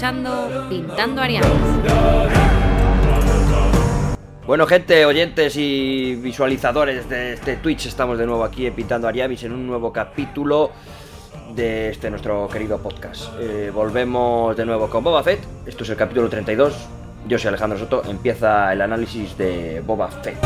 Pintando Ariamis. Bueno, gente, oyentes y visualizadores de este Twitch, estamos de nuevo aquí Pintando Ariamis en un nuevo capítulo de este nuestro querido podcast. Eh, volvemos de nuevo con Boba Fett. Esto es el capítulo 32. Yo soy Alejandro Soto. Empieza el análisis de Boba Fett.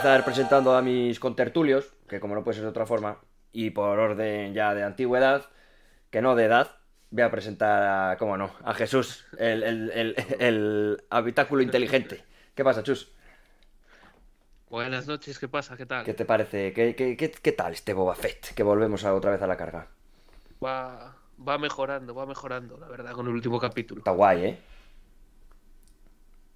Empezar presentando a mis contertulios, que como no puede ser de otra forma, y por orden ya de antigüedad, que no de edad, voy a presentar a, cómo no, a Jesús, el, el, el, el habitáculo inteligente. ¿Qué pasa, Chus? Buenas noches, ¿qué pasa? ¿Qué tal? ¿Qué te parece? ¿Qué, qué, qué, qué tal este Boba Fett? Que volvemos a- otra vez a la carga. Va, va mejorando, va mejorando, la verdad, con el último capítulo. Está guay, ¿eh?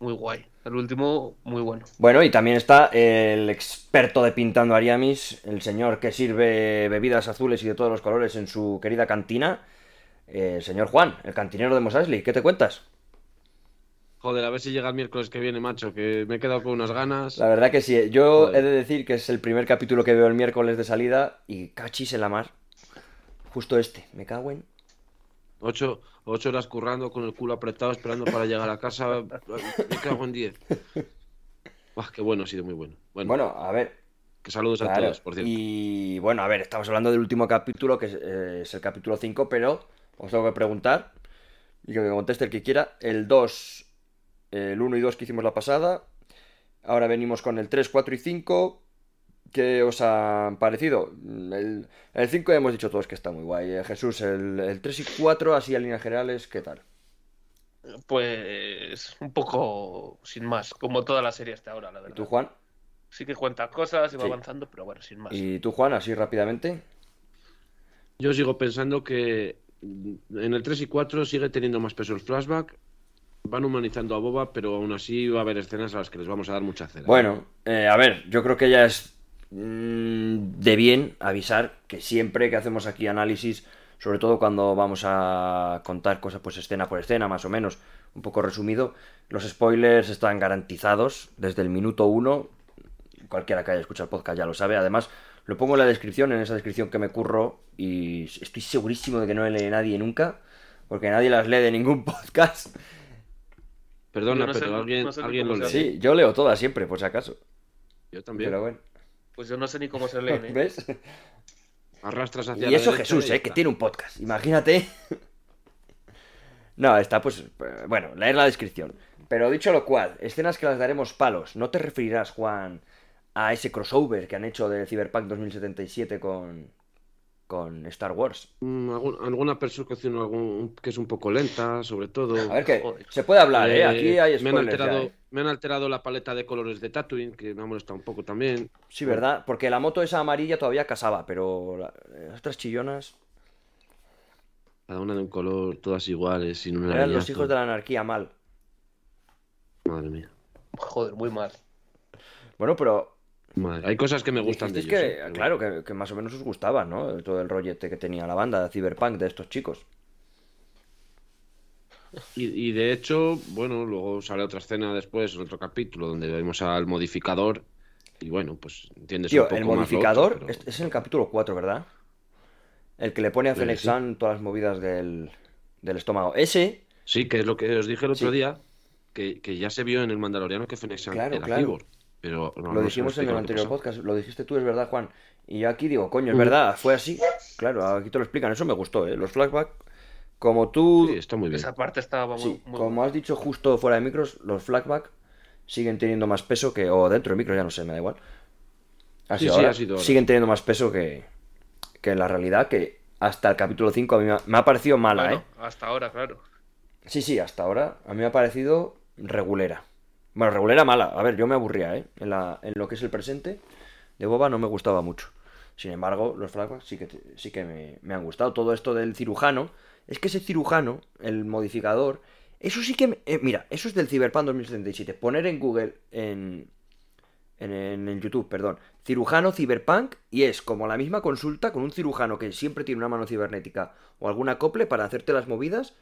Muy guay. El último, muy bueno. Bueno, y también está el experto de pintando Ariamis, el señor que sirve bebidas azules y de todos los colores en su querida cantina, eh, el señor Juan, el cantinero de Mos Eisley. ¿Qué te cuentas? Joder, a ver si llega el miércoles que viene, macho, que me he quedado con unas ganas. La verdad que sí, yo Joder. he de decir que es el primer capítulo que veo el miércoles de salida y cachis en la mar. Justo este, me cago en... Ocho, ocho horas currando con el culo apretado esperando para llegar a casa. Me cago en diez. Buah, qué bueno, ha sido muy bueno. Bueno, Bueno, a ver, que saludos a Claro, todos, por cierto. Y bueno, a ver, estamos hablando del último capítulo, que es, eh, es el capítulo 5, pero os tengo que preguntar, y que me conteste el que quiera, el 2, el 1 y 2 que hicimos la pasada, ahora venimos con el 3, 4 y 5, ¿qué os han parecido? El, el 5 ya hemos dicho todos que está muy guay, eh, Jesús, el, el 3 y 4, así a líneas generales, ¿qué tal? Pues un poco sin más, como toda la serie hasta ahora, la ¿Y verdad. tú, Juan? Sí que cuenta cosas y va Sí. avanzando, pero bueno, sin más. ¿Y tú, Juan, así rápidamente? Yo sigo pensando que mm, en el 3 y 4 sigue teniendo más peso el flashback. Van humanizando a Boba, pero aún así va a haber escenas a las que les vamos a dar mucha cera. Bueno, eh, a ver, yo creo que ya es mm, de bien avisar que siempre que hacemos aquí análisis, sobre todo cuando vamos a contar cosas pues escena por escena, más o menos, un poco resumido, los spoilers están garantizados desde el minuto uno. Cualquiera que haya escuchado el podcast ya lo sabe. Además, lo pongo en la descripción, en esa descripción que me curro, y estoy segurísimo de que no lee nadie nunca, porque nadie las lee de ningún podcast. Perdona, Yo no sé- pero alguien, no sé ni alguien lo lee. Sí, yo leo todas siempre, por si acaso. Yo también. Pero bueno, Pues yo no sé ni cómo se leen, ¿eh? ¿ves? Arrastras hacia Y eso Jesús, ¿eh? que tiene un podcast. Imagínate. No, está pues... eh, Bueno, leer la descripción. Pero dicho lo cual, escenas que las daremos palos. ¿No te referirás, Juan, a ese crossover que han hecho de Cyberpunk 2077 con, con Star Wars? Mm, alguna persecución algún, que es un poco lenta, sobre todo. A ver que Joder. se puede hablar, ¿eh? Eh, Aquí hay me han spoilers ya, ¿eh? me han alterado la paleta de colores de Tatooine, que me ha molestado un poco también. Sí, ¿verdad? Porque la moto esa amarilla todavía casaba, pero la- las otras chillonas Cada una de un color, todas iguales, sin una eran los hijos de la anarquía mal. Madre mía. Joder, muy mal. Bueno, pero Madre. Hay cosas que me gustan de ellos. que, claro, que, que más o menos os gustaba, ¿no? Todo el rollete que tenía la banda de Cyberpunk de estos chicos. Y, y de hecho, bueno, luego sale otra escena después, en otro capítulo, donde vemos al modificador. Y bueno, pues entiendes Tío, un poco el más modificador otro, pero- es, en el capítulo 4, ¿verdad? El que le pone a Fennec todas las movidas del, del estómago. Ese, Sí, que es lo que os dije el otro Sí. día, que, que ya se vio en el Mandaloriano que Fennec Claro, era claro. cyborg, Pero no, lo no dijimos en el anterior podcast, lo dijiste tú, es verdad, Juan. Y yo aquí digo, coño, es verdad, fue así. Claro, aquí te lo explican, eso me gustó, ¿eh? Los flashbacks, como tú, Sí, está muy bien. Esa parte estaba muy, sí, muy como has dicho justo fuera de micros, los flashbacks siguen teniendo más peso que, o dentro de micros, ya no sé, me da igual. Así Sí, sí, ahora, ha sido ahora. siguen teniendo más peso que, que en la realidad, que hasta el capítulo 5 a mí me ha, me ha parecido mala, Bueno, ¿eh? hasta ahora, claro. Sí, sí, hasta ahora a mí me ha parecido regulera. Bueno, regulera mala. A ver, yo me aburría, ¿eh? En, la, en lo que es el presente de Boba no me gustaba mucho. Sin embargo, los flashbacks sí que, sí que me, han gustado. Todo esto del cirujano. Es que ese cirujano, el modificador, Eso sí que... me- eh, mira, eso es del Cyberpunk 2077. Poner en Google, en, en, en- en YouTube, perdón, cirujano Cyberpunk y es como la misma consulta con un cirujano que siempre tiene una mano cibernética o algún acople para hacerte las movidas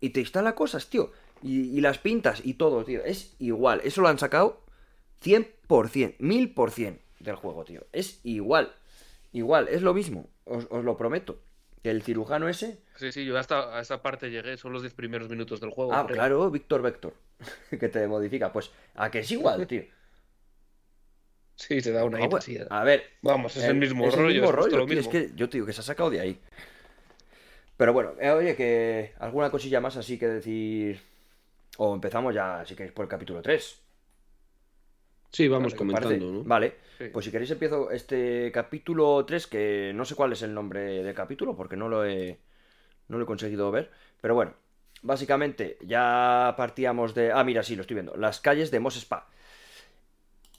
y te instala cosas, tío. Y, y las pintas y todo, tío. Es igual. Eso lo han sacado 100%, 1000% del juego, tío. Es igual. Igual, es lo mismo. Os, os lo prometo. Que el cirujano ese... Sí, sí, yo hasta a esa parte llegué, son los 10 primeros minutos del juego. Ah, creo. claro, Víctor Vector. que te modifica. Pues a que es igual, tío. Sí, se da una Ah, bueno. A ver, Vamos, es el mismo es rollo, el mismo es rollo, lo tío, mismo. Es que yo te digo que se ha sacado de ahí. Pero bueno, eh, oye, que alguna cosilla más así que decir. O empezamos ya, si queréis, por el capítulo 3. Sí, vamos Vale, comentando, ¿no? Vale, Sí. pues si queréis empiezo este capítulo 3, que no sé cuál es el nombre del capítulo, porque no lo he, no lo he conseguido ver. Pero bueno, básicamente ya partíamos de... Ah, mira, sí, lo estoy viendo. Las calles de Mos Spa.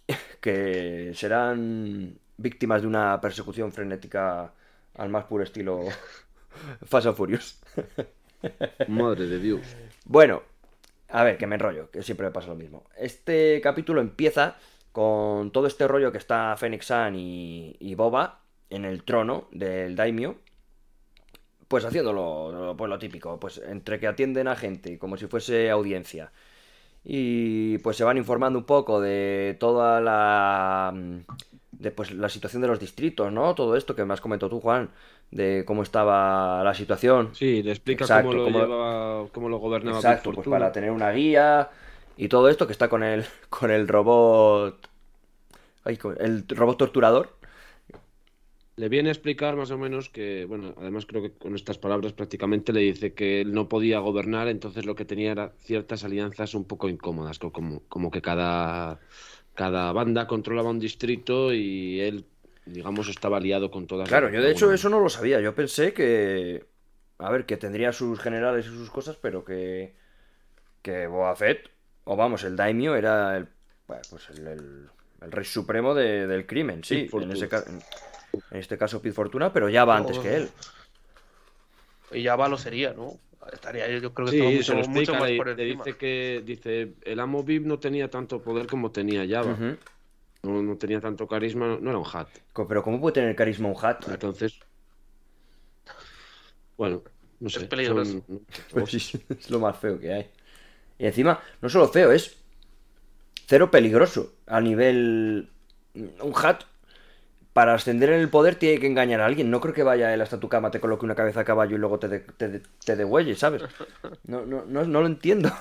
Que serán víctimas de una persecución frenética al más puro estilo Fast and Furious. Madre de Dios. Bueno, a ver, que me enrollo, que siempre me pasa lo mismo. Este capítulo empieza con todo este rollo que está Fennec San y, Boba en el trono del Daimyo. Pues haciéndolo lo- pues lo típico, pues entre que atienden a gente como si fuese audiencia. Y pues se van informando un poco de toda la de pues la situación de los distritos, ¿no? Todo esto que me has comentado tú, Juan, de cómo estaba la situación. Sí, le explica Exacto, cómo lo cómo- llevaba, cómo lo gobernaba Exacto, pues para tener una guía y todo esto que está con el con el robot ay, con el robot torturador. Le viene a explicar más o menos que, bueno, además creo que con estas palabras prácticamente le dice que él no podía gobernar, entonces lo que tenía era ciertas alianzas un poco incómodas, co- como, como que cada, cada banda controlaba un distrito y él, digamos, estaba aliado con todas. Claro, yo de hecho eso no lo sabía. Yo pensé que a ver, que tendría sus generales y sus cosas, pero que que Boba Fett o vamos, el Daimyo era el pues el, el- el rey supremo de- del crimen, sí, Pete en, ese Fortuna. En- este caso Pete Fortuna, pero ya va antes que él. Y ya va lo sería, ¿no? Estaría, yo creo que Sí, estaba se lo mucho, mucho más por le encima. dice que dice el amo Viv no tenía tanto poder como tenía Java, Ujú. no, no tenía tanto carisma, no, era un hat. Pero ¿cómo puede tener carisma un hat? Entonces, bueno, no sé. peligroso. son- Pues es lo más feo que hay. Y encima, no solo feo, es cero peligroso. A nivel. Un hat, para ascender en el poder, tiene que engañar a alguien. No creo que vaya él hasta tu cama, te coloque una cabeza a caballo y luego te, de- te, de- te degüelle, ¿sabes? No, no, no, no lo entiendo.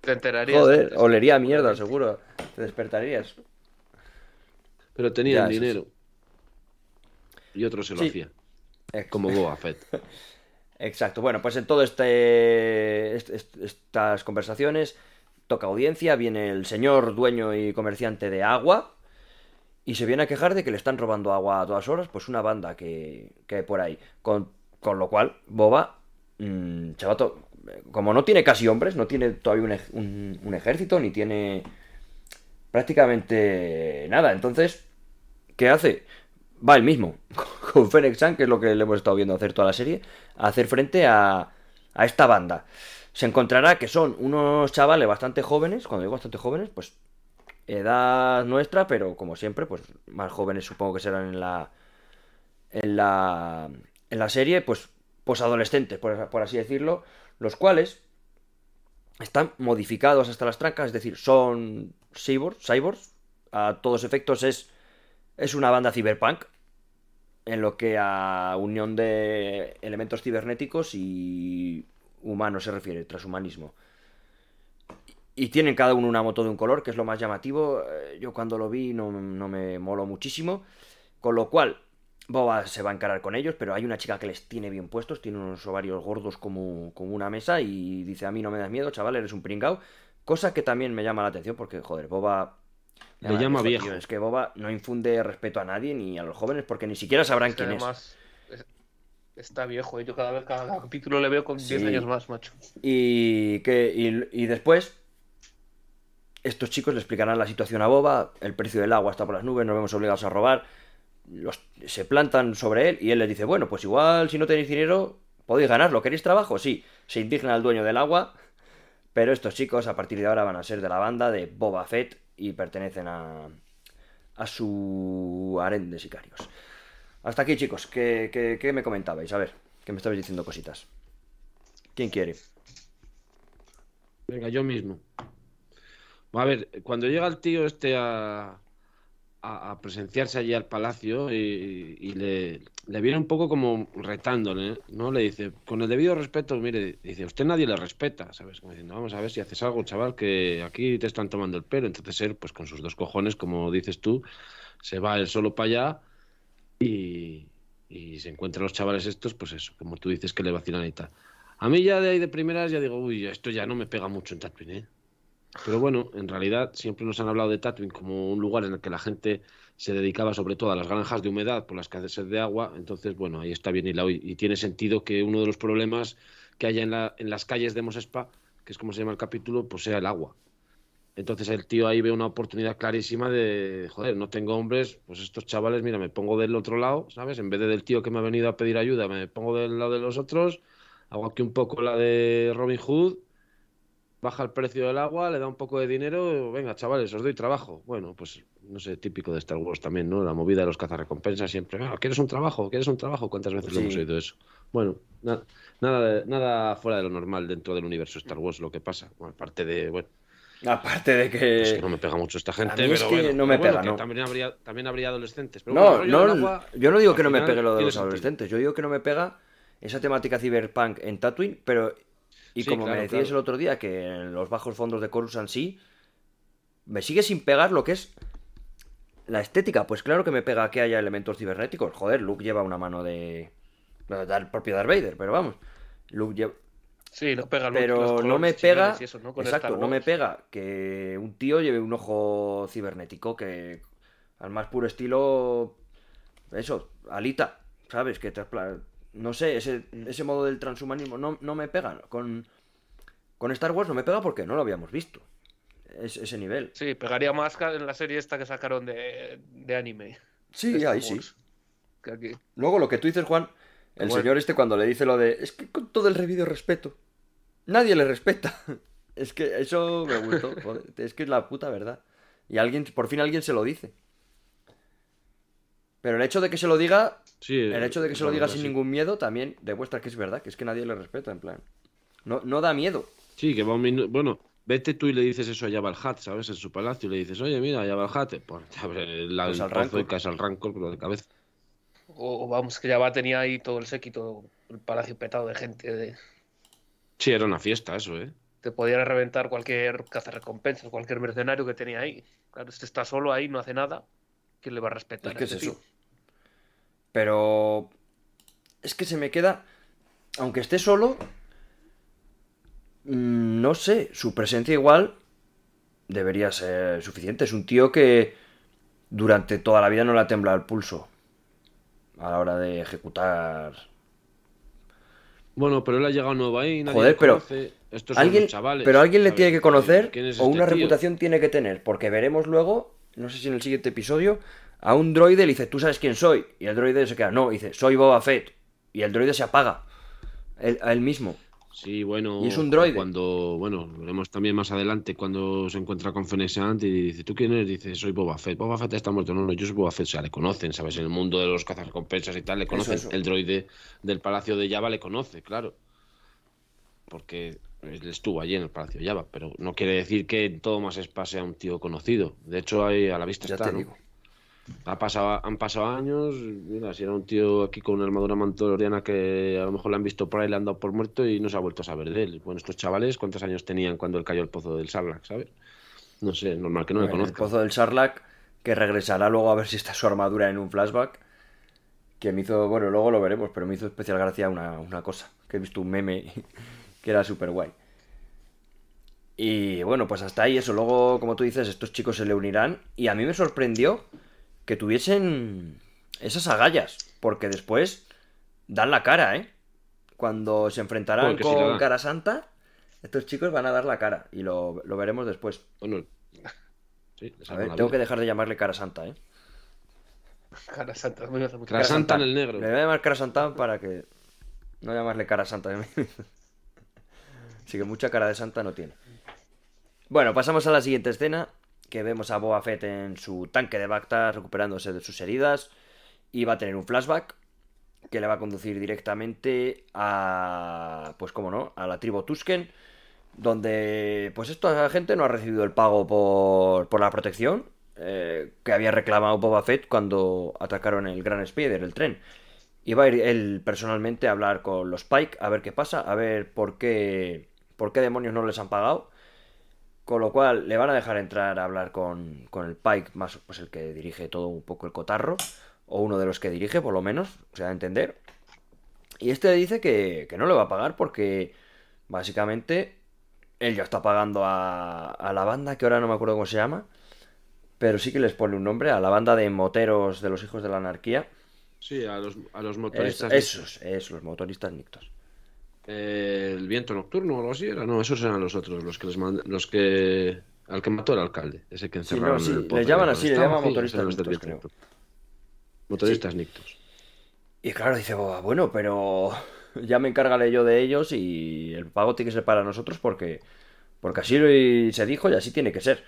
Te enterarías. Joder, olería a mierda, seguro. Te despertarías. Pero tenían dinero. Y otro se lo Sí. hacía, Ex- como Boba Fett. Exacto. Bueno, pues en todo este est- est- estas conversaciones toca audiencia, viene el señor dueño y comerciante de agua y se viene a quejar de que le están robando agua a todas horas, pues una banda que, que hay por ahí. Con, con lo cual, Boba, mm, chavato, como no tiene casi hombres, no tiene todavía un, un- ejército, ni tiene prácticamente nada. Entonces, ¿qué hace? Va el mismo, con Fennec San, que es lo que le hemos estado viendo hacer toda la serie, a hacer frente a, a esta banda. Se encontrará que son unos chavales bastante jóvenes, cuando digo bastante jóvenes, pues edad nuestra, pero como siempre, pues más jóvenes supongo que serán en la en la en la serie, pues pues adolescentes, por, por así decirlo, los cuales están modificados hasta las trancas, es decir, son cyborgs, cyborgs, a todos efectos es es una banda cyberpunk en lo que a unión de elementos cibernéticos y humanos se refiere, transhumanismo. Y tienen cada uno una moto de un color, que es lo más llamativo. Eh, Yo cuando lo vi no, no me moló muchísimo. Con lo cual, Boba se va a encarar con ellos, pero hay una chica que les tiene bien puestos, tiene unos ovarios gordos como, como una mesa y dice, a mí no me das miedo, chaval, eres un pringao. Cosa que también me llama la atención porque, joder, Boba... me Le llama viejo. tío. Es que Boba no infunde respeto a nadie ni a los jóvenes porque ni siquiera sabrán Es que quién es. además, es- Está viejo, ¿eh? yo cada vez, cada capítulo le veo con 10 Sí. años más, macho. Y, que, y, y después, estos chicos le explicarán la situación a Boba, el precio del agua está por las nubes, nos vemos obligados a robar. Los, se plantan sobre él y él les dice, bueno, pues igual si no tenéis dinero, podéis ganarlo, ¿queréis trabajo? Sí, se indigna al dueño del agua Pero estos chicos a partir de ahora van a ser de la banda de Boba Fett y pertenecen a, a su harén de sicarios. Hasta aquí, chicos. ¿Qué, qué, qué me comentabais? A ver, que me estabais diciendo cositas. ¿Quién quiere? Venga, yo mismo. A ver, cuando llega el tío este a, a, presenciarse allí al palacio y, y le, le viene un poco como retándole, ¿no? Le dice, con el debido respeto, mire, dice, usted nadie le respeta, ¿sabes? Como diciendo, vamos a ver si haces algo, chaval, que aquí te están tomando el pelo. Entonces él, pues con sus dos cojones, como dices tú, se va él solo para allá y, y se encuentran los chavales estos, pues eso, como tú dices que le vacilan y tal. A mí ya de ahí de primeras ya digo, uy, esto ya no me pega mucho en Tatooine, ¿eh? Pero bueno, en realidad siempre nos han hablado de Tatooine como un lugar en el que la gente se dedicaba sobre todo a las granjas de humedad por las escasez de agua. Entonces, bueno, ahí está bien hilado y, tiene sentido que uno de los problemas que haya en, la, las calles de Mosespa, que es como se llama el capítulo, pues sea el agua. Entonces el tío ahí ve una oportunidad clarísima de, joder, no tengo hombres, pues estos chavales, mira, me pongo del otro lado, ¿sabes? En vez de del tío que me ha venido a pedir ayuda, me pongo del lado de los otros, hago aquí un poco la de Robin Hood, baja el precio del agua, le da un poco de dinero, venga, chavales, os doy trabajo. Bueno, pues no sé, típico de Star Wars también, ¿no? La movida de los cazarrecompensas siempre, ah, ¿quieres un trabajo? ¿Quieres un trabajo? ¿Cuántas veces lo hemos oído eso? Bueno, na- nada, de- nada fuera de lo normal dentro del universo Star Wars lo que pasa. Bueno, aparte de, bueno, Aparte de que... es que no me pega mucho esta gente, a mí es pero que bueno, no me bueno, pega, ¿no? También habría, también habría adolescentes. Pero No, bueno, no, agua, yo no digo que no me pegue lo de los sentido. adolescentes, yo digo que no me pega esa temática cyberpunk en Tatooine, pero y Sí, como claro, me decíais claro. el otro día que en los bajos fondos de Coruscant sí, me sigue sin pegar lo que es la estética, pues claro que me pega que haya elementos cibernéticos, joder, Luke lleva una mano de del propio Darth Vader, pero vamos, Luke lleva Sí, no pega los pero no me pega exacto no me pega que un tío lleve un ojo cibernético que al más puro estilo eso alita sabes que traspla- no sé ese, ese modo del transhumanismo no, no me pega con con Star Wars no me pega porque no lo habíamos visto es, ese nivel Sí, pegaría más en la serie esta que sacaron de, de anime. sí de ahí sí Wars, que aquí. luego lo que tú dices Juan el Bueno. señor este cuando le dice lo de es que con todo el revido respeto nadie le respeta es que eso me gustó joder, es que es la puta verdad y alguien por fin alguien se lo dice pero el hecho de que se lo diga Sí, el hecho de que se lo la diga sin sí. ningún miedo también demuestra que es verdad, que es que nadie le respeta, en plan. No, no da miedo. Sí, que va un minuto. Bueno, vete tú y le dices eso a Jabal Hat, ¿sabes? En su palacio y le dices, oye, mira, Jabal Hat, pues te abre la, Pues al y caes al rancor, pero de cabeza. O, o vamos, que ya va tenía ahí todo el séquito, el palacio petado de gente. De... Sí, era una fiesta eso, ¿eh? Te podía reventar cualquier cazarrecompensas, cualquier mercenario que tenía ahí. Claro, este está solo ahí, no hace nada. ¿Quién le va a respetar? Es que a es este eso. tío? Pero es que se me queda, aunque esté solo, mm, no sé, su presencia igual debería ser suficiente. Es un tío que durante toda la vida no le ha temblado el pulso a la hora de ejecutar Bueno, pero él ha llegado nuevo ahí, nadie Joder, pero conoce. Estos alguien, chavales. pero alguien le tiene que conocer ¿Quién es o este una tío? reputación tiene que tener, porque veremos luego, no sé si en el siguiente episodio, a un droide le dice, tú sabes quién soy, y el droide se queda, no, dice, soy Boba Fett, y el droide se apaga, él- a él mismo. Sí, bueno. Y es un droide. Cuando, bueno, veremos también más adelante cuando se encuentra con Fenexant y dice, ¿tú quién eres? Dice, soy Boba Fett. Boba Fett está muerto. No, no, yo soy Boba Fett. O sea, le conocen, ¿sabes? En el mundo de los cazarrecompensas y tal, le conocen. eso. El droide del Palacio de Java le conoce, claro. Porque él estuvo allí en el Palacio de Java, pero no quiere decir que en todo más Spa sea un tío conocido. De hecho, ahí a la vista Ya está, ¿no? digo. Ha pasado, han pasado años, mira, si era un tío aquí con una armadura mandaloriana que a lo mejor le han visto por ahí, le han dado por muerto y no se ha vuelto a saber de él. Bueno, estos chavales, ¿cuántos años tenían cuando él cayó al pozo del Sarlacc, sabes? No sé, es normal que no le Bueno, el conozcan. pozo del Sarlacc, que regresará luego a ver si está su armadura en un flashback, que me hizo, bueno, luego lo veremos, pero me hizo especial gracia una, una cosa, que he visto un meme que era súper guay. Y bueno, pues hasta ahí eso. Luego, como tú dices, estos chicos se le unirán. Y a mí me sorprendió que tuviesen esas agallas. Porque después dan la cara, ¿eh? Cuando se enfrentarán sí con. Cara Santa, estos chicos van a dar la cara. Y lo, lo veremos después. Bueno, sí, les A salvan ver, la tengo que dejar de llamarle Cara Santa, ¿eh? Cara Santa, me hace Cara Santa en el negro. Le voy a llamar Cara Santa para que. No llamarle Cara Santa. Así que mucha cara de santa no tiene. Bueno, pasamos a la siguiente escena, que vemos a Boba Fett en su tanque de Bacta recuperándose de sus heridas y va a tener un flashback que le va a conducir directamente a, pues cómo no, a la tribu Tusken, donde pues esta gente no ha recibido el pago por, por la protección eh, que había reclamado Boba Fett cuando atacaron el Gran Spider, el tren. Y va a ir él personalmente a hablar con los Pike, a ver qué pasa, a ver por qué, por qué demonios no les han pagado. Con lo cual le van a dejar entrar a hablar con, con el Pike, más pues el que dirige todo un poco el cotarro, o uno de los que dirige, por lo menos, o sea, a entender. Y este dice que, que no le va a pagar porque básicamente él ya está pagando a, a la banda, que ahora no me acuerdo cómo se llama, pero sí que les pone un nombre, a la banda de moteros de los hijos de la anarquía. Sí, a los, a los Es- motoristas. esos, esos, los motoristas nictos. Eh, el viento nocturno o algo así era. No, esos eran los otros, los que les mand- los que. Al que mató el alcalde, ese que Sí, encerraron no, sí, en el les pozo llaman así, le llaman sí, motoristas del nictos. Motoristas nictos. Y claro, dice Boba, bueno, pero ya me encargaré yo de ellos y el pago tiene que ser para nosotros porque, porque así se dijo y así tiene que ser.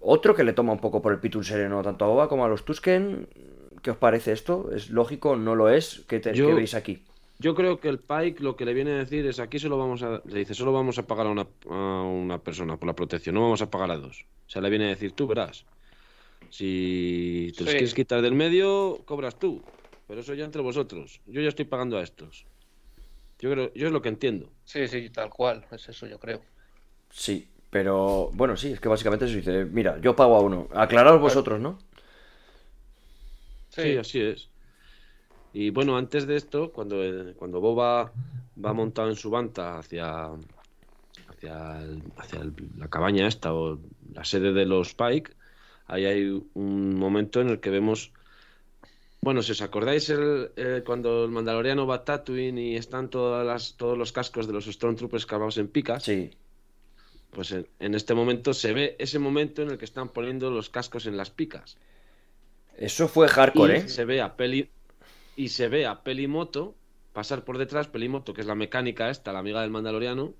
Otro que le toma un poco por el pitul sereno tanto a Boba como a los Tusken. ¿Qué os parece esto? ¿Es lógico? ¿No lo es? ¿Qué, te- Yo- qué veis aquí? Yo creo que el Pike lo que le viene a decir es aquí solo vamos a, le dice, solo vamos a pagar a una, a una persona por la protección, no vamos a pagar a dos. O sea, le viene a decir, tú verás. Si te los Sí. quieres quitar del medio, cobras tú. Pero eso ya entre vosotros. Yo ya estoy pagando a estos. Yo creo, yo es lo que entiendo. Sí, sí, tal cual. Es eso, yo creo. Sí, pero bueno, sí, es que básicamente se dice, mira, yo pago a uno. Aclaraos vosotros, ¿no? Sí, Sí, así es. Y bueno, antes de esto, cuando, el- cuando Boba va montado en su banta hacia, hacia, el- hacia el- la cabaña esta o la sede de los Pike, ahí hay un momento en el que vemos... Bueno, si os acordáis el, eh, cuando el mandaloriano va a Tatooine y están todas las, todos los cascos de los Stormtroopers clavados en picas, Sí. pues en, en este momento se ve ese momento en el que están poniendo los cascos en las picas. Eso fue hardcore, y ¿eh? se ve a Peli y se ve a Pelimoto pasar por detrás, Pelimoto, que es la mecánica esta, la amiga del Mandaloriano,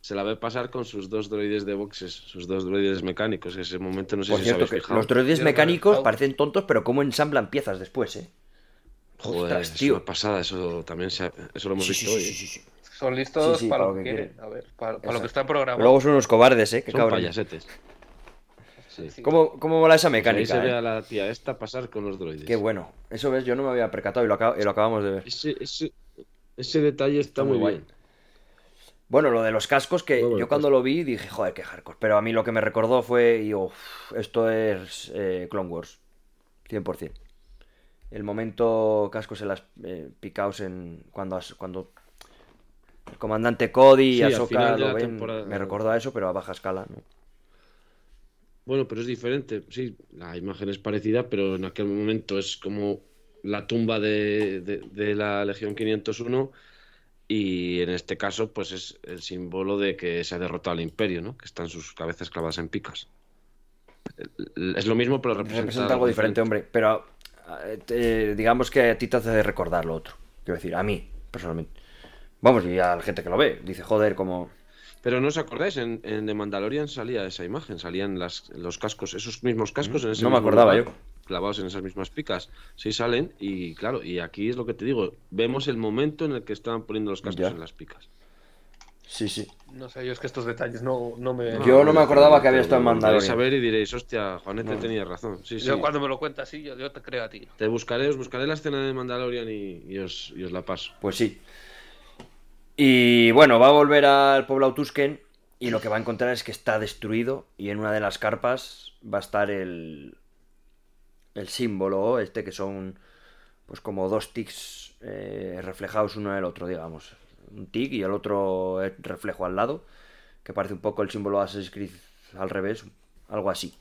se la ve pasar con sus dos droides de boxes, sus dos droides mecánicos. Ese momento no sé Por si cierto, os habéis fijado. los droides mecánicos parecen tontos, pero cómo ensamblan piezas después, ¿eh? Joder, Ostras, es tío. una pasada, eso también se ha- eso lo hemos Sí, visto sí, hoy. sí, sí. Son listos Sí, sí, para para lo que quieren. A ver, para, para lo que está programado. Luego son unos cobardes, ¿eh? Qué Son cabrón. payasetes. Sí. ¿Cómo, ¿Cómo mola esa Pues ahí mecánica? se ve eh? a la tía esta pasar con los droides. Qué bueno. Eso ves, yo no me había percatado y lo, acab- y lo acabamos de ver. Ese, ese, ese detalle está, Está muy muy guay. bien. Bueno, lo de los cascos, que bueno, yo cuando lo vi dije, joder, qué hardcore. Pero a mí lo que me recordó fue, digo, "Uf, esto es eh, Clone Wars. 100%. El momento cascos en las eh, picaos en cuando, cuando el comandante Cody y Sí, Ahsoka lo ven, temporada- me recordó a eso, pero a baja escala, ¿no? Bueno, pero es diferente. Sí, la imagen es parecida, pero en aquel momento es como la tumba de, de- de la Legión 501 y en este caso pues es el símbolo de que se ha derrotado al imperio, ¿no? Que están sus cabezas clavadas en picas. Es lo mismo, pero representa, Representa algo diferente, hombre. Pero eh, te- digamos que a ti te hace recordar lo otro. Quiero decir, a mí, personalmente. Vamos, y a la gente que lo ve. Dice, joder, como... Pero no os acordáis, en, en The Mandalorian salía esa imagen, salían las, los cascos, esos mismos cascos en ese Mm, No me acordaba lugar, yo. clavados en esas mismas picas. Sí salen y claro, y aquí es lo que te digo, vemos el momento en el que estaban poniendo los cascos Ya. en las picas. Sí, sí. No sé, yo es que estos detalles no, no me. Yo no me acordaba que había estado en Mandalorian. a ver y diréis, hostia, Juanete No. tenía razón. Sí, sí. Yo cuando me lo cuentas yo, yo te creo a ti. Te buscaré, os buscaré la escena de Mandalorian y, y os, y os la paso. Pues sí. Y bueno, va a volver al poblado Tusken y lo que va a encontrar es que está destruido y en una de las carpas va a estar el el símbolo este que son pues como dos tics eh, reflejados uno en el otro, digamos. Un tic y el otro es reflejo al lado, que parece un poco el símbolo de Assassin's Creed al revés, algo así.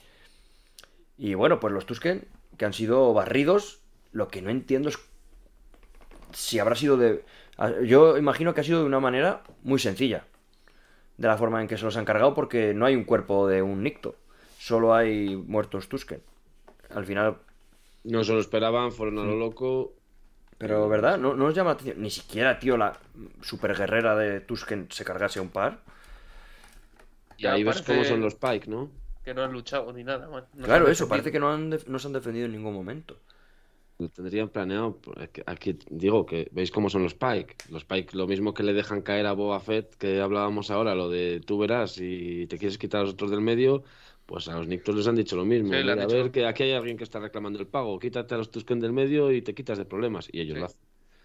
Y bueno, pues los Tusken que han sido barridos, lo que no entiendo es si habrá sido de... Yo imagino que ha sido de una manera muy sencilla. De la forma en que se los han cargado porque no hay un cuerpo de un Nicto. Solo hay muertos Tusken. Al final... No se lo esperaban, fueron a lo loco. Pero, ¿verdad? ¿No, no os llama la atención? Ni siquiera, tío, la super guerrera de Tusken se cargase a un par. Y Ya ahí ves cómo son los Pike, ¿no? Que no han luchado ni nada, man. No se claro, eso, defendido. parece que no, han no se han defendido en ningún momento. Lo tendrían planeado. Aquí, aquí digo que veis cómo son los Pike. Los Pike, lo mismo que le dejan caer a Boba Fett, que hablábamos ahora, lo de tú verás y te quieres quitar a los otros del medio, pues a los Nictos les han dicho lo mismo. Sí, Mira, a ver, que aquí hay alguien que está reclamando el pago, quítate a los Tusken del medio y te quitas de problemas. Y ellos Sí. lo hacen.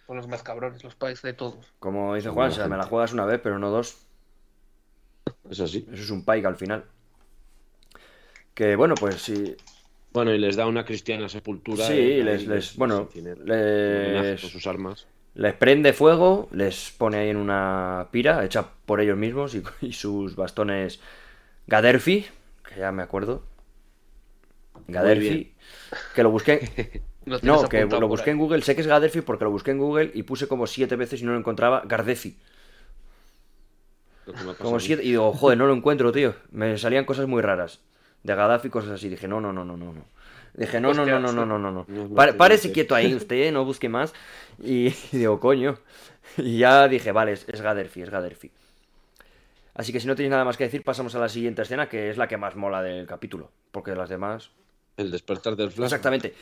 Son los más cabrones, los pais de todos. Como dice Juan, o sea, me la juegas una vez, pero no dos. Es así. Eso es un pike al final. Que bueno, pues sí. Bueno, y les da una cristiana sepultura. Sí, y- les- bueno, les- con sus armas. Les prende fuego, les pone ahí en una pira hecha por ellos mismos y, y sus bastones Gaderfi, que ya me acuerdo. Gaderfi, que lo busqué. No, que lo busqué en Google, sé que es Gaderfi porque lo busqué en Google y puse como siete veces y no lo encontraba Gardefi. Lo que me ha pasado Como siete, y digo, joder, no lo encuentro, tío. Me salían cosas muy raras. De Gaddafi, cosas así. Dije, no, no, no, no, no. no. Dije, no, no, no, no, no, no, no, no. Párese quieto ahí usted, no busque más. Y, y digo, coño. Y ya dije, vale, es, es es Gaderfi. Así que si no tenéis nada más que decir, pasamos a la siguiente escena, que es la que más mola del capítulo. Porque las demás El despertar del flash. Exactamente.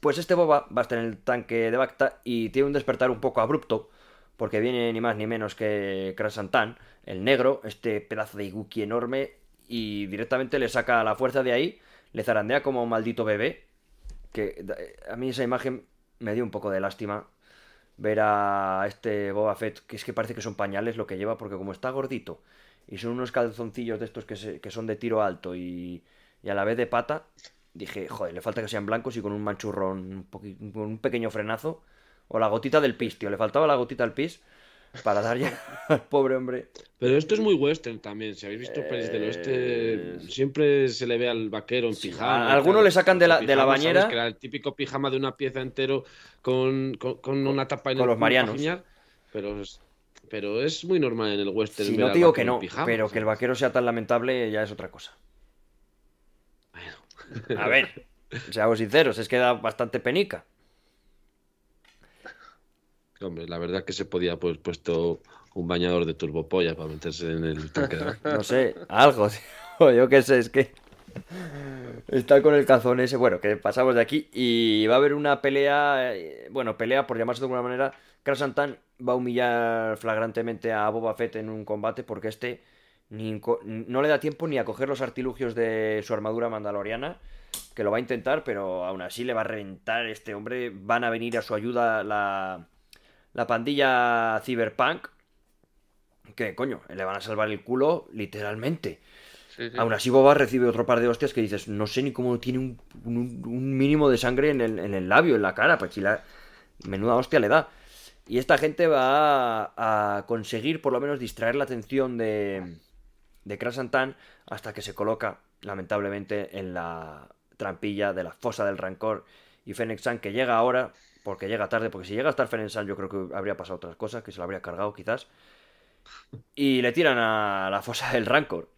Pues este Boba va a estar en el tanque de Bacta y tiene un despertar un poco abrupto, porque viene ni más ni menos que Krasantan, el negro, este pedazo de Iguki enorme, y directamente le saca la fuerza de ahí, le zarandea como un maldito bebé, que a mí esa imagen me dio un poco de lástima ver a este Boba Fett, que es que parece que son pañales lo que lleva, porque como está gordito y son unos calzoncillos de estos que, se- que son de tiro alto y, y a la vez de pata, dije, joder, le falta que sean blancos y con un manchurrón, un, un pequeño frenazo, o la gotita del pis, tío, le faltaba la gotita del pis para dar ya al pobre hombre. Pero esto es muy western también. Si habéis visto pelis del oeste, Eh, siempre se le ve al vaquero en pijama. a- le sacan de la- de la bañera. Que era el típico pijama de una pieza entero con, con, con una tapa en con el los marianos. Pero es, pero es muy normal en el western. Si ver no digo que no, pijama, pero que el vaquero sea tan lamentable ya es otra cosa. A ver, seamos sinceros, es que da bastante penica. Hombre, la verdad que se podía haber puesto un bañador de turbopolla para meterse en el tanque de No sé, algo, tío. Yo qué sé, es que. Está con el calzón ese. Bueno, que pasamos de aquí. Y va a haber una pelea. eh, Bueno, pelea por llamarse de alguna manera. Krasantan va a humillar flagrantemente a Boba Fett en un combate porque este no le da tiempo ni a coger los artilugios de su armadura mandaloriana. Que lo va a intentar, pero aún así le va a reventar este hombre. Van a venir a su ayuda la, la pandilla Cyberpunk. Que coño, le van a salvar el culo literalmente. Sí, sí. Aún así, Boba recibe otro par de hostias que dices, no sé ni cómo tiene un, un- un mínimo de sangre en el, en el labio, en la cara, pues si la menuda hostia le da. Y esta gente va a, a conseguir por lo menos distraer la atención de, de Krasantan hasta que se coloca, lamentablemente, en la trampilla de la fosa del rancor. Y Fennec San, que llega ahora, porque llega tarde, porque si llega a estar Fennec San, yo creo que habría pasado otras cosas, que se lo habría cargado quizás. Y le tiran a la fosa del rancor.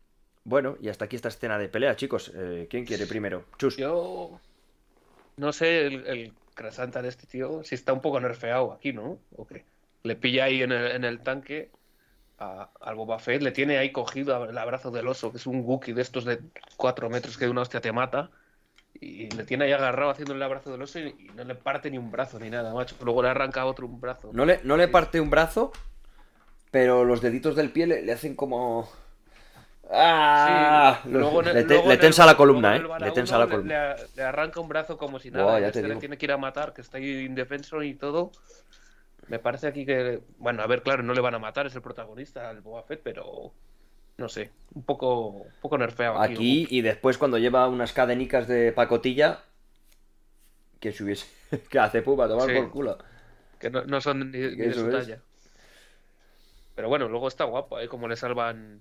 Bueno, y hasta aquí esta escena de pelea, chicos. Eh, ¿Quién quiere primero? Chus. Yo no sé el, el de este tío si está un poco nerfeado aquí, ¿no? ¿O qué? Le pilla ahí en el, en el tanque al Boba Fett, le tiene ahí cogido el abrazo del oso, que es un Wookiee de estos de 4 metros que de una hostia te mata. Y le tiene ahí agarrado haciendo el abrazo del oso y, y no le parte ni un brazo ni nada, macho. Luego le arranca otro un brazo. No le, no le parte un brazo, pero los deditos del pie le, le hacen como... ¡Ah! Sí, luego le, te- luego le en tensa el- la columna, ¿eh? Le tensa la columna. Le, le arranca un brazo como si nada. ya y te este le tiene que ir a matar, que está ahí indefenso y todo. Me parece aquí que, bueno, a ver, claro, no le van a matar, es el protagonista, el Boba Fett, pero no sé, un poco, un poco nerfeado aquí. Aquí y después cuando lleva unas cadenicas de pacotilla, que se hubiese... que hace puma, tomar Sí. por culo. que no, no son ni, ni de su es. talla. Pero bueno, luego está guapo, ¿eh? Como le salvan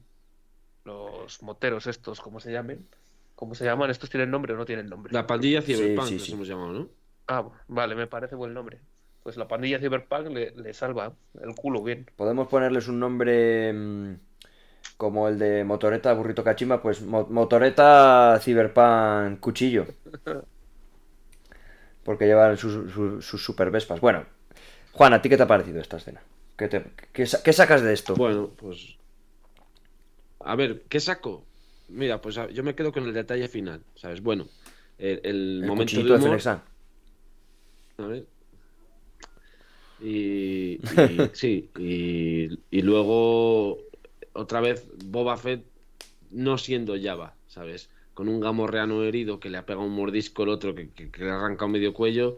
los moteros estos, ¿cómo se llamen? ¿Cómo se llaman? ¿Estos tienen nombre o no tienen nombre? La pandilla Sí, Cyberpunk, sí, les sí. hemos llamado, ¿no? Ah, vale, me parece buen nombre. Pues la pandilla Cyberpunk le, le salva el culo bien. Podemos ponerles un nombre mm, como el de Motoreta Burrito Cachimba, pues Mo- Motoreta Cyberpunk Cuchillo. Porque llevan sus, sus, sus super vespas. Bueno, Juan, ¿a ti qué te ha parecido esta escena? ¿Qué, te- qué sa- qué sacas de esto? Bueno, pues. A ver, ¿qué saco? Mira, pues yo me quedo con el detalle final, ¿sabes? Bueno, el, el el momento de de humor. Fenexan. A ver. Y, y- sí, y, y luego otra vez Boba Fett no siendo Java, ¿sabes? Con un gamorreano herido que le ha pegado un mordisco el otro que, que- que le ha arrancado medio cuello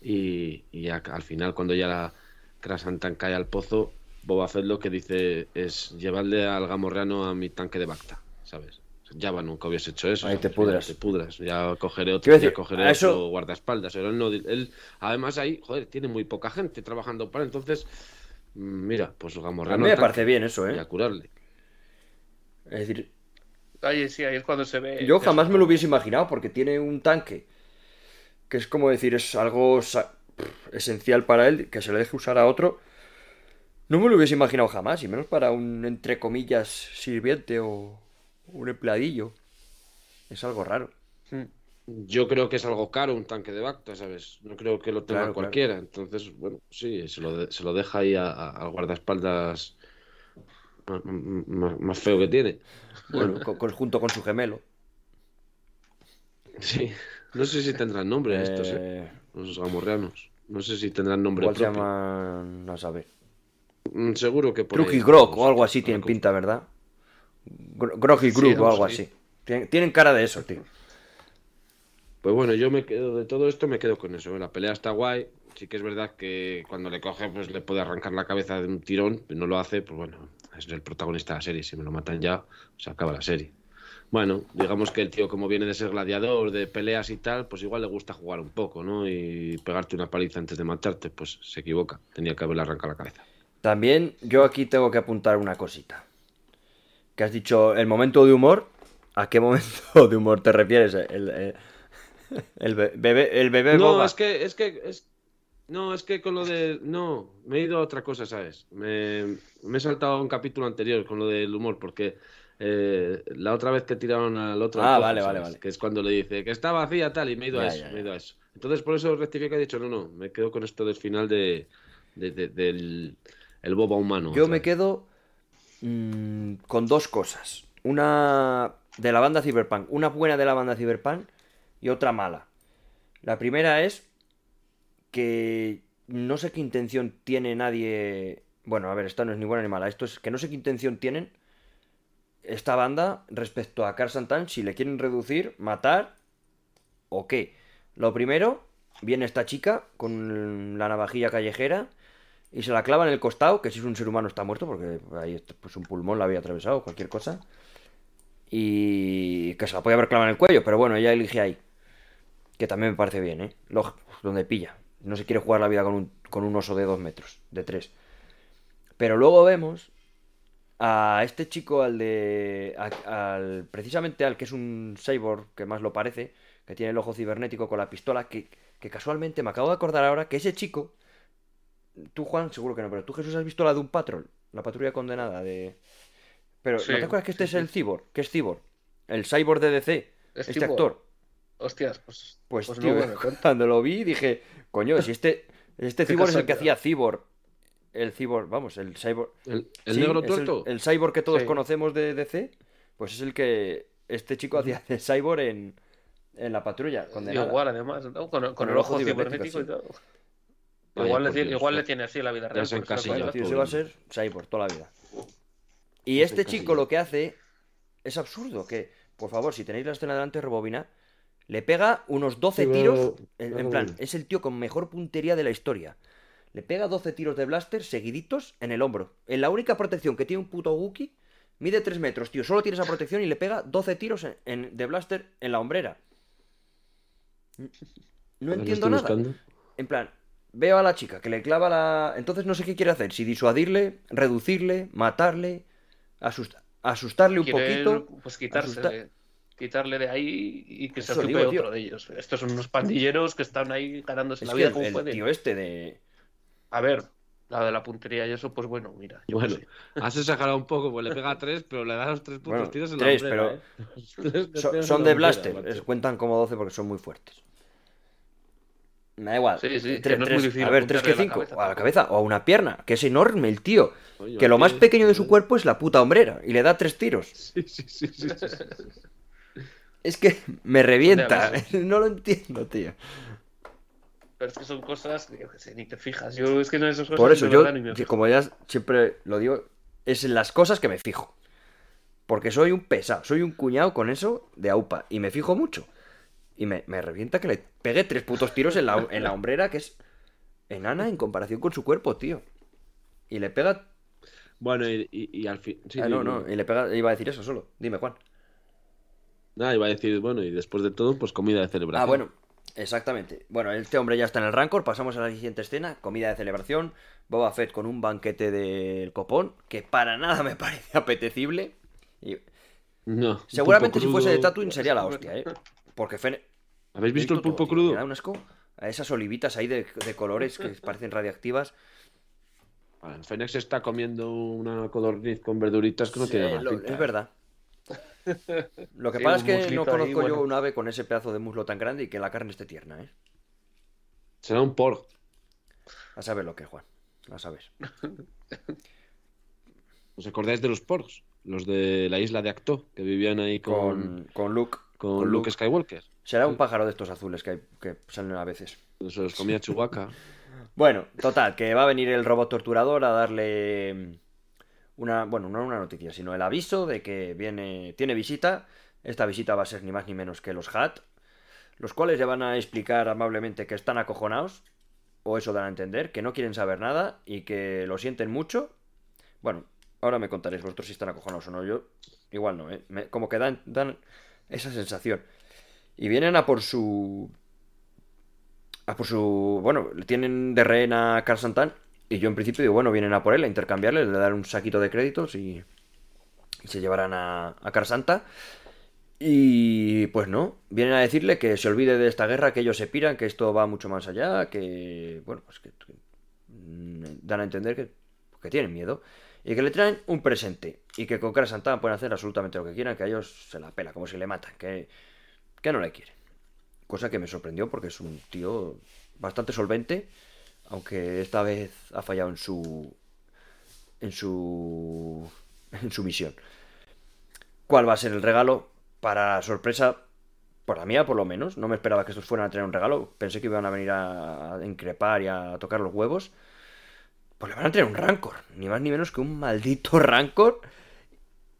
y, y ya al final cuando ya la Krasantan cae al pozo, Boba Fett lo que dice es llevarle al gamorreano a mi tanque de Bacta, ¿sabes? Java nunca hubiese hecho eso. Ahí te pudras. Te pudras. Ya cogeré otro, decir, ya cogeré eso- otro guardaespaldas. Pero él no, él, además ahí, joder, tiene muy poca gente trabajando para. Entonces, mira, pues A Gamorreano. mí me parece bien eso, Y ¿eh? a curarle. Es decir, Ahí sí, ahí es cuando se ve. yo eso. jamás me lo hubiese imaginado porque tiene un tanque que es como decir, es algo esencial para él, que se le deje usar a otro. No me lo hubiese imaginado jamás, y menos para un, entre comillas, sirviente o un empleadillo. Es algo raro. Mm. Yo creo que es algo caro un tanque de Bacta, ¿sabes? No creo que lo tenga Claro, cualquiera. Entonces, bueno, sí, se lo, de- se lo deja ahí a- a- al guardaespaldas más, más- más feo que tiene. Bueno, con- junto con su gemelo. Sí. No sé si tendrán nombre estos, ¿eh? Eh, Los gamorreanos. No sé si tendrán nombre ¿Cuál se propio. llama? No sabe. Mm, Seguro que por y Grog o algo a- así a tienen pinta, ¿verdad? Gro- Grog y Sí, Grug o algo así. Tienen, tienen cara de eso, tío. Pues bueno, yo me quedo de todo esto, me quedo con eso. ¿eh? La pelea está guay. Sí que es verdad que cuando le coge, pues le puede arrancar la cabeza de un tirón. No lo hace, pues bueno, es el protagonista de la serie. Si me lo matan ya, se acaba la serie. Bueno, digamos que el tío, como viene de ser gladiador, de peleas y tal, pues igual le gusta jugar un poco, ¿no? Y pegarte una paliza antes de matarte, pues se equivoca. Tenía que haberle arrancado la cabeza. También yo aquí tengo que apuntar una cosita. Que has dicho el momento de humor. ¿A qué momento de humor te refieres? El- el be- bebé, el bebé No, boba. es que, es que, es... No, es que con lo de... No, me he ido a otra cosa, ¿sabes? Me, me he saltado a un capítulo anterior con lo del humor, porque eh, la otra vez que tiraron al otro... Ah, vale, vale, ¿sabes? vale. Que es cuando le dice que está vacía tal, y me he ido a eso, ya, me he ido a eso. Entonces por eso rectifico y he dicho, no, no, me quedo con esto del final de, de- de- del el boba humano. Yo me vez. quedo mm, con dos cosas. Una de la banda Cyberpunk. Una buena de la banda Cyberpunk y otra mala. La primera es que no sé qué intención tiene nadie. Bueno, a ver, esta no es ni buena ni mala. Esto es que no sé qué intención tienen esta banda respecto a Car Santan. Si le quieren reducir, matar o qué. Lo primero, viene esta chica con la navajilla callejera y se la clava en el costado, que si es un ser humano está muerto, porque ahí pues un pulmón la había atravesado, cualquier cosa. Y que se la podía haber clavado en el cuello, pero bueno, ella elige ahí. Que también me parece bien, ¿eh? Lo- donde pilla. No se quiere jugar la vida con un, con un oso de dos metros, de tres. Pero luego vemos a este chico, al de. a- al, precisamente al que es un cyborg, que más lo parece, que tiene el ojo cibernético con la pistola, que, que casualmente me acabo de acordar ahora que ese chico. Tú, Juan, seguro que no, pero tú, Jesús, has visto la de un patrol, la patrulla condenada de. Pero, Sí, ¿no te acuerdas que este sí, es el cyborg? ¿Qué es cyborg? El cyborg de DC, Es este cyborg. actor. Hostias, pues. Pues, pues tío, no cuando lo vi dije, coño, si este, este cyborg es el que hacía cyborg. El cyborg, vamos, el cyborg. ¿El, el Sí, negro es el- tuerto? El, cyborg que todos Sí. conocemos de DC, pues es el que este chico hacía de cyborg en, en la patrulla. Condenada. Igual, además, ¿no? Con, con el el ojo ojo cibernético y cibernético, todo. Vaya, igual, le igual le tiene así la vida real. eso lo Bueno, tío, ese va a ser cyborg toda la vida. Y este chico lo que hace es absurdo, que, por favor, si tenéis la escena delante, rebobina, le pega unos 12 Sí, tiros, en, plan, es el tío con mejor puntería de la historia. Le pega 12 tiros de blaster seguiditos en el hombro. En la única protección que tiene un puto Wookiee, mide 3 metros, tío. Solo tiene esa protección y le pega 12 tiros en- en- de blaster en la hombrera. No entiendo nada. buscando. En plan, veo a la chica que le clava la. Entonces no sé qué quiere hacer. Si disuadirle, reducirle, matarle, asust- asustarle un Quiere, poquito. Pues quitarse, asusta- quitarle de ahí y que se ocupe digo, tío. otro de ellos. Estos son unos pandilleros que están ahí ganándose Es la que vida el, como el pueden. tío este de. A ver, la de la puntería y eso, pues bueno, mira. Bueno, sé. has exagerado un poco, pues le pega a tres, pero le da los tres puntos Bueno, tiros en tres, la hombrera, ¿eh? Tres Son, de la hombrera, blaster. es- cuentan como 12 porque son muy fuertes. Me da igual. Sí, sí, Tres- que no es muy tres- difícil a ver, 3 que apuntarle a la 5. cabeza A la cabeza o a una pierna, que es enorme el tío. Oye, Que lo más pequeño de su cuerpo es la puta hombrera y le da tres tiros. Sí, sí, sí, sí, sí, sí. Es que me revienta. No lo entiendo, tío. Pero es que son cosas que yo qué sé, ni te fijas. Yo es que en esas cosas Por eso yo, verdad ni como ya siempre lo digo, es en las cosas que me fijo. Porque soy un pesado, soy un cuñado con eso de AUPA y me fijo mucho. Y me, me revienta que le pegue tres putos tiros en la, en la hombrera que es enana en comparación con su cuerpo, tío. Y le pega... Bueno, y, y- y al fin. sí, ah, no, no, y le pega... Iba a decir eso solo. Dime, Juan. Nada, iba a decir, bueno, y después de todo, pues comida de celebración. Ah, bueno, exactamente. Bueno, este hombre ya está en el Rancor. Pasamos a la siguiente escena: comida de celebración. Boba Fett con un banquete del copón, que para nada me parece apetecible. Y No. seguramente si fuese de. Tatooine sería la hostia, ¿eh? Porque Fene... ¿Habéis visto el pulpo todo, tío, crudo? Me da un asco. A esas olivitas ahí de, de colores que parecen radiactivas. Bueno, Fénix está comiendo una codorniz con verduritas que no Sí, tiene más lo- pinta, es ¿eh? verdad. Lo que Sí, pasa es que no ahí, conozco yo un ave con ese pedazo de muslo tan grande y que la carne esté tierna, ¿eh? Será un pork. A saber lo que Juan. A saber. ¿Os acordáis de los porks? Los de la isla de Acto, que vivían ahí con, Con, con Luke. con con Luke Luke. Skywalker. Será un pájaro de estos azules que, hay, que salen a veces. Se los comía Chewbacca. Bueno, total, que va a venir el robot torturador a darle una, bueno, no una noticia, sino el aviso de que viene, tiene visita. Esta visita va a ser ni más ni menos que los Hat, los cuales le van a explicar amablemente que están acojonados, o eso dan a entender, que no quieren saber nada y que lo sienten mucho. Bueno, ahora me contaréis vosotros si están acojonados o no. Yo, igual no, ¿eh? Me- como que dan, esa sensación. Y vienen a por su a por su. Bueno, tienen de rehén a Carl Santan. Y yo en principio digo, bueno, vienen a por él, a intercambiarle, le dan un saquito de créditos y, se llevarán a, a Carl Santa. Y pues no, vienen a decirle que se olvide de esta guerra, que ellos se piran, que esto va mucho más allá, que. Bueno, pues que. mm, dan a entender que, que tienen miedo. Y que le traen un presente. Y que con Carl Santana pueden hacer absolutamente lo que quieran, que a ellos se la pela, como si le matan, que, que no le quieren. Cosa que me sorprendió porque es un tío bastante solvente, aunque esta vez ha fallado en su en su en su misión. ¿Cuál va a ser el regalo? Para sorpresa, por la mía por lo menos, no me esperaba que estos fueran a tener un regalo, pensé que iban a venir a, increpar y a tocar los huevos. Pues le van a tener un rancor, ni más ni menos que un maldito rancor.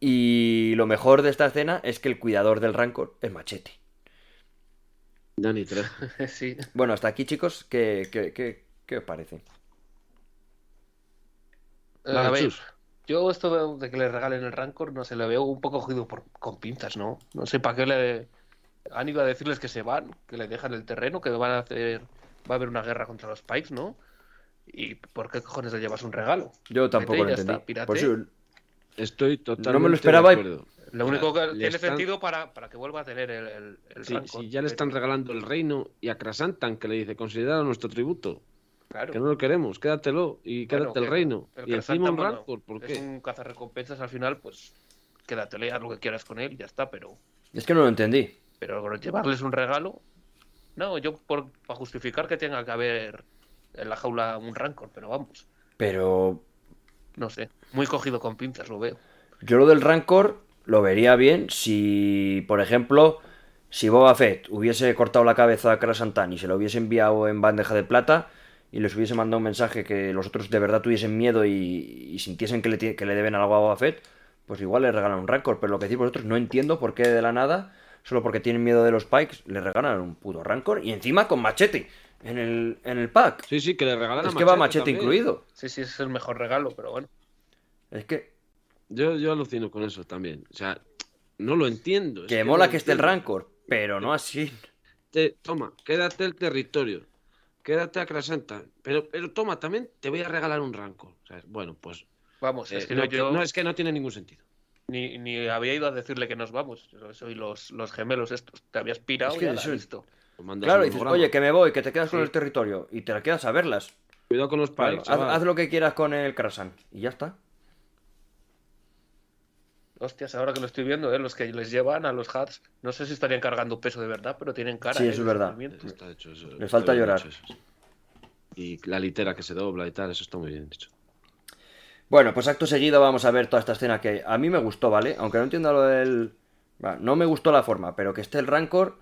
Y lo mejor de esta escena es que el cuidador del rancor es Machete. Dani sí. Bueno, hasta aquí, chicos, ¿qué, qué, qué, qué os parece? Eh, Vale, a ver, yo esto de, que le regalen el Rancor, no sé, lo veo un poco cogido por, con pinzas, ¿no? No sé para qué le han ido a decirles que se van, que le dejan el terreno, que van a hacer, va a haber una guerra contra los Pikes, ¿no? ¿Y por qué cojones le llevas un regalo? Yo tampoco Vete lo entendí. está, pírate. Por eso- Estoy totalmente No me lo esperaba y- de acuerdo. Lo único que le tiene están- sentido para, para que vuelva a tener el, el, el Sí, Rancor. si ya le están regalando el reino y a Krasantan que le dice, considera nuestro tributo, Claro. que no lo queremos, quédatelo y Bueno, quédate el que reino. el y encima un Rancor, ¿por Es qué? un cazarrecompensas al final, pues quédatele, haz lo que quieras con él y ya está, pero, Es que no lo entendí. pero llevarles un regalo, no, yo por, para justificar que tenga que haber en la jaula un Rancor, pero vamos, Pero no sé, muy cogido con pinzas lo veo. yo lo del Rancor lo vería bien si, por ejemplo, si Boba Fett hubiese cortado la cabeza a Krasantan y se lo hubiese enviado en bandeja de plata y les hubiese mandado un mensaje que los otros de verdad tuviesen miedo y, y sintiesen que le, que le deben algo a Boba Fett, pues igual le regalan un Rancor. Pero lo que decís vosotros no entiendo por qué de la nada, solo porque tienen miedo de los Pikes, le regalan un puto Rancor y encima con machete en el, en el pack. Sí, sí, que le regalan es a que va machete también. incluido. Sí, sí, es el mejor regalo, pero bueno. Es que, Yo, yo alucino con eso también. O sea, no lo entiendo. es que mola que esté el. Rancor, pero no así. Te- toma, quédate el territorio. Quédate a Krasanta. Pero, pero toma, también te voy a regalar un Rancor. O sea, bueno, pues. Vamos, eh, es que no, yo no, es que no tiene ningún sentido. ni, ni había ido a decirle que nos vamos. Yo soy los, los gemelos estos. Te habías pirado Es que y. Lo mandas Claro, dices, oye, que me voy, que te quedas con el territorio y te la quedas a verlas. Cuidado con los Claro, Pikes. haz, haz lo que quieras con el Krasan y ya está. Hostias, ahora que lo estoy viendo, ¿eh? los que les llevan a los hats, no sé si estarían cargando peso de verdad, pero tienen cara. Sí, ¿eh? eso es de verdad. Está hecho eso. Le falta llorar. hecho. Y la litera que se dobla y tal, eso está muy bien hecho. Bueno, pues acto seguido vamos a ver toda esta escena que a mí me gustó, ¿vale? Aunque no entiendo lo del... Va, No me gustó la forma, pero que esté el Rancor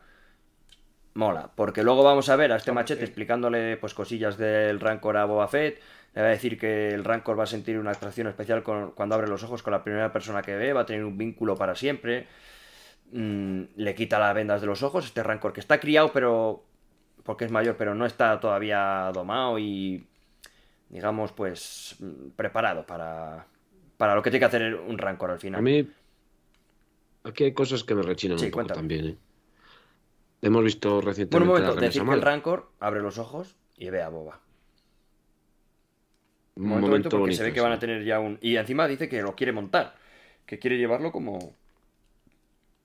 mola, porque luego vamos a ver a este machete sí. explicándole pues cosillas del Rancor a Boba Fett, le va a decir que el Rancor va a sentir una atracción especial con- cuando abre los ojos con la primera persona que ve, va a tener un vínculo para siempre, Mm, le quita las vendas de los ojos, este Rancor que está criado pero... porque es mayor, pero no está todavía domado y digamos, pues preparado para, para lo que tiene que hacer un Rancor al final. A mí, aquí hay cosas que me rechinan Sí, un poco también, ¿eh? Hemos visto Bueno, un recientemente momento, la decir que el. Rancor abre los ojos y ve a Boba. Un momento, momento porque bonito. se ve que van a tener ya un... Y encima dice que lo quiere montar, que quiere llevarlo como...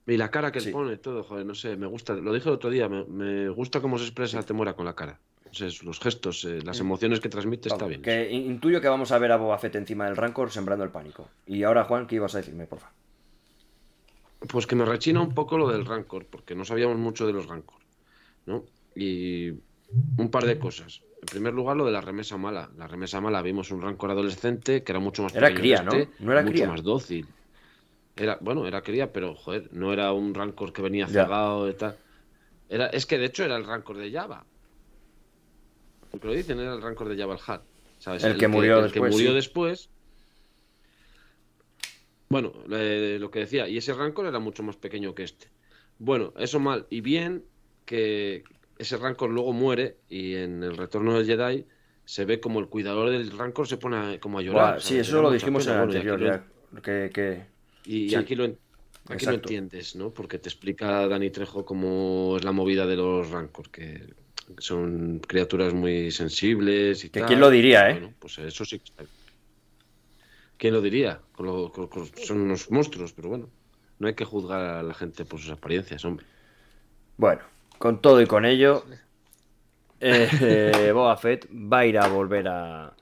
Y la cara que Sí. pone, todo, joder, no sé, me gusta. Lo dije el otro día, me, me gusta cómo se expresa Temora con la cara. O sea, es- los gestos, eh, las emociones que transmite, está bien. que in- intuyo que vamos a ver a Boba Fett encima del Rancor sembrando el pánico. Y ahora, Juan, ¿qué ibas a decirme, porfa? Pues que me rechina un poco lo del Rancor, porque no sabíamos mucho de los Rancor, ¿no? Y un par de cosas. En primer lugar, lo de la remesa mala. La remesa mala vimos un Rancor adolescente que era mucho más Era cría, ¿no? este, No era mucho cría. más dócil. Era, bueno, era cría, pero joder, no era un Rancor que venía cegado y tal. Era, es que de hecho era el Rancor de Java. Lo dicen, era el Rancor de Java el Hat. ¿sabes? El que murió el después, que murió sí. después. Bueno, eh, lo que decía, y ese Rancor era mucho más pequeño que este. Bueno, eso mal. Y bien que ese Rancor luego muere y en el retorno del Jedi se ve como el cuidador del Rancor se pone a- como a llorar. Sí, eso lo dijimos en el Bueno, y aquí anterior, lo-. Que, que- y Sí, aquí, lo, en- aquí lo exacto. entiendes, ¿no? Porque te explica Dani Trejo cómo es la movida de los Rancor, que son criaturas muy sensibles y Que tal. quién lo diría, ¿eh? Bueno, pues eso sí que está ¿Quién lo diría? Con lo- con- con- son unos monstruos, pero bueno. No hay que juzgar a la gente por sus apariencias, hombre. Bueno, con todo y con ello, eh, Boba Fett va a ir a volver a...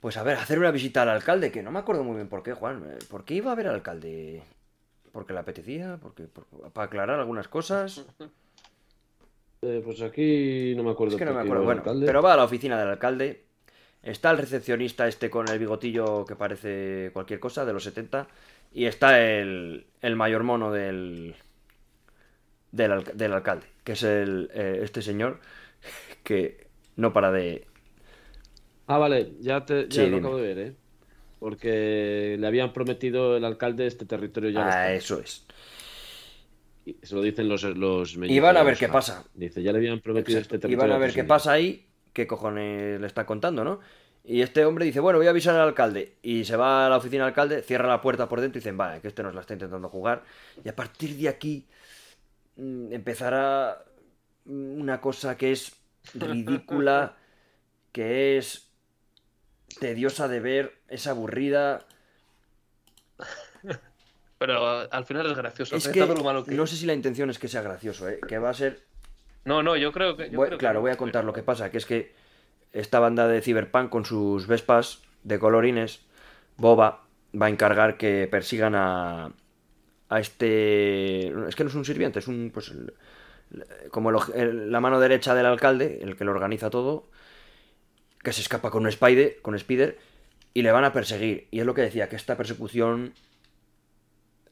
Pues a ver, a hacer una visita al alcalde, que no me acuerdo muy bien por qué, Juan. Eh, ¿Por qué iba a ver al alcalde? ¿Porque le apetecía? Porque, por- ¿Para aclarar algunas cosas? Eh, pues aquí no me acuerdo. Es que no me acuerdo. Bueno, pero va a la oficina del alcalde. Está el recepcionista este con el bigotillo que parece cualquier cosa de los 70. Y está el, el mayor mono del, del, alca- del alcalde, que es el, eh, este señor que no para de... Ah, vale, ya, te, ya Sí, lo acabo de ver, ¿eh? Porque le habían prometido el alcalde este territorio ya. Ah, está. eso es. Y Se lo dicen los, los Y van a ver qué ah, pasa. Dice, ya le habían prometido Exacto. este Y territorio. van a ver qué presidente. pasa ahí, qué cojones le está contando, ¿no? Y este hombre dice, bueno, voy a avisar al alcalde. Y se va a la oficina del alcalde, cierra la puerta por dentro y dicen, vale, que este nos la está intentando jugar. Y a partir de aquí mm, empezará una cosa que es ridícula, que es tediosa de ver, es aburrida. Pero al final es gracioso. Es que no sé si la intención es que sea gracioso, ¿eh? que va a ser No, no, yo creo que. yo Voy- creo que claro, voy a contar lo que pasa, que es que esta banda de Cyberpunk con sus Vespas de colorines, Boba va a encargar que persigan a a este es que no es un sirviente, es un pues como el oj- el- la mano derecha del alcalde, el que lo organiza todo, que se escapa con un Spider, con Spider y le van a perseguir. Y es lo que decía, que esta persecución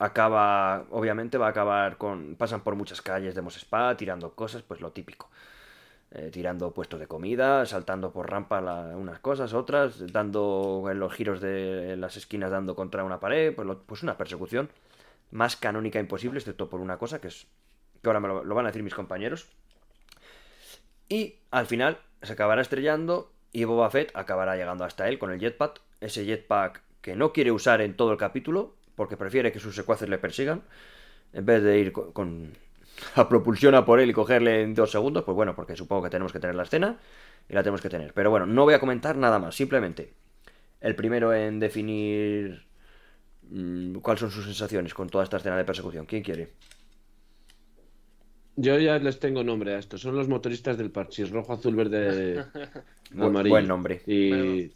acaba, obviamente va a acabar con, pasan por muchas calles de Mos Espa, tirando cosas, pues lo típico. Eh, tirando puestos de comida, saltando por rampa unas cosas, otras, dando en los giros de las esquinas, dando contra una pared, pues, pues una persecución más canónica imposible, excepto por una cosa que es que ahora me lo, lo van a decir mis compañeros. Y al final se acabará estrellando y Boba Fett acabará llegando hasta él con el jetpack, ese jetpack que no quiere usar en todo el capítulo porque prefiere que sus secuaces le persigan en vez de ir con, con- a propulsión a por él y cogerle en dos segundos, pues bueno, porque supongo que tenemos que tener la escena y la tenemos que tener. Pero bueno, no voy a comentar nada más, simplemente el primero en definir mm, cuáles son sus sensaciones con toda esta escena de persecución. ¿Quién quiere? Yo ya les tengo nombre a estos. Son los motoristas del parchís rojo, azul, verde, amarillo. buen nombre. Y Bueno.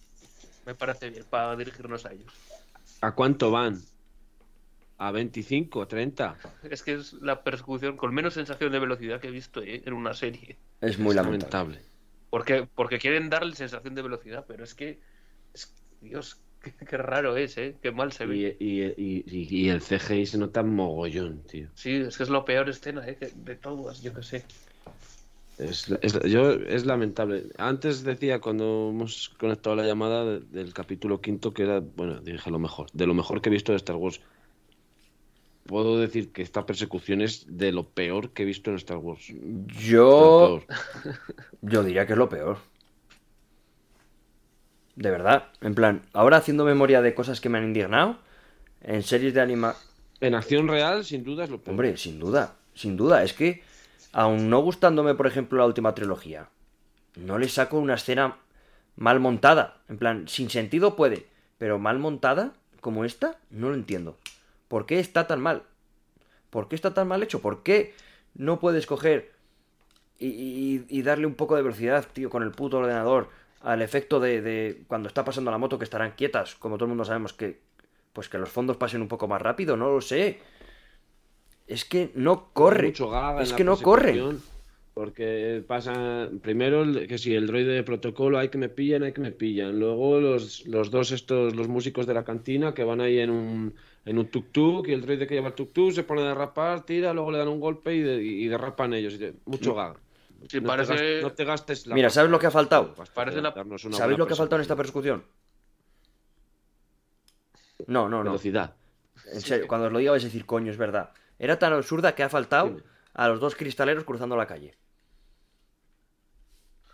Me parece bien para dirigirnos a ellos. ¿a cuánto van? A 25, 30. Es que es la persecución con menos sensación de velocidad que he visto ¿eh? en una serie. Es muy Es lamentable. Porque, porque quieren darle sensación de velocidad, pero es que. es- Dios, qué, qué raro es, ¿eh? Qué mal se ve. Y, y- y- y- y el CGI se nota mogollón, tío. Sí, es que es la peor escena ¿eh? que- de todas, yo que sé. Es, es- yo, es lamentable. Antes decía, cuando hemos conectado la llamada de- del capítulo quinto, que era, bueno, dije lo mejor, de lo mejor que he visto de Star Wars. Puedo decir que esta persecución es de lo peor que he visto en Star Wars. Yo, yo diría que es lo peor. De verdad. En plan, ahora haciendo memoria de cosas que me han indignado, en series de anima... En acción real, sin duda, es lo peor. Hombre, sin duda, sin duda. Es que, aun no gustándome, por ejemplo, la última trilogía, no le saco una escena mal montada. En plan, sin sentido puede, pero mal montada, como esta, no lo entiendo. ¿Por qué está tan mal? ¿Por qué está tan mal hecho? ¿Por qué no puedes coger y, y- y darle un poco de velocidad, tío, con el puto ordenador al efecto de, de cuando está pasando la moto que estarán quietas, como todo el mundo sabemos que pues que los fondos pasen un poco más rápido, no lo sé. Es que no corre. Mucho gaga en es la que no corre. Porque pasa primero que si el droide de protocolo hay que me pillan, hay que me pillan. Luego los, los dos estos, los músicos de la cantina que van ahí en un, en un tuk-tuk y el droide que lleva el tuk-tuk se pone a derrapar, tira, luego le dan un golpe y, de- y derrapan ellos. Mucho gaga. Sí, no, parece- te gastes, no te gastes la Mira, ¿sabes lo que ha faltado? Parece la- ¿Sabéis lo que ha faltado en esta persecución? No, no, no. Velocidad. En serio, cuando os lo diga vais a decir, coño, es verdad. Era tan absurda que ha faltado a los dos cristaleros cruzando la calle.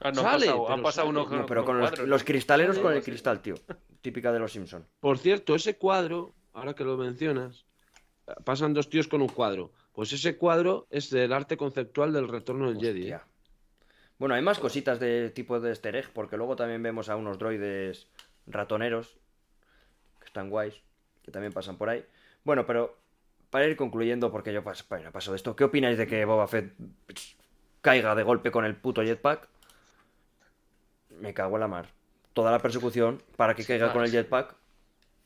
Ah, no, Sale, han pasado, han uno No, pero con los, cuadros, los cristaleros con el cristal, tío. Típica de los Simpson. Por cierto, ese cuadro, ahora que lo mencionas, pasan dos tíos con un cuadro. Pues ese cuadro es del arte conceptual del retorno del Jedi. ¿eh? Bueno, hay más cositas de tipo de easter egg, porque luego también vemos a unos droides ratoneros, que están guays, que también pasan por ahí. Bueno, pero para ir concluyendo, porque yo paso, bueno, paso de esto, ¿qué opináis de que Boba Fett caiga de golpe con el puto jetpack? Me cago en la mar. Toda la persecución para que caiga con el jetpack.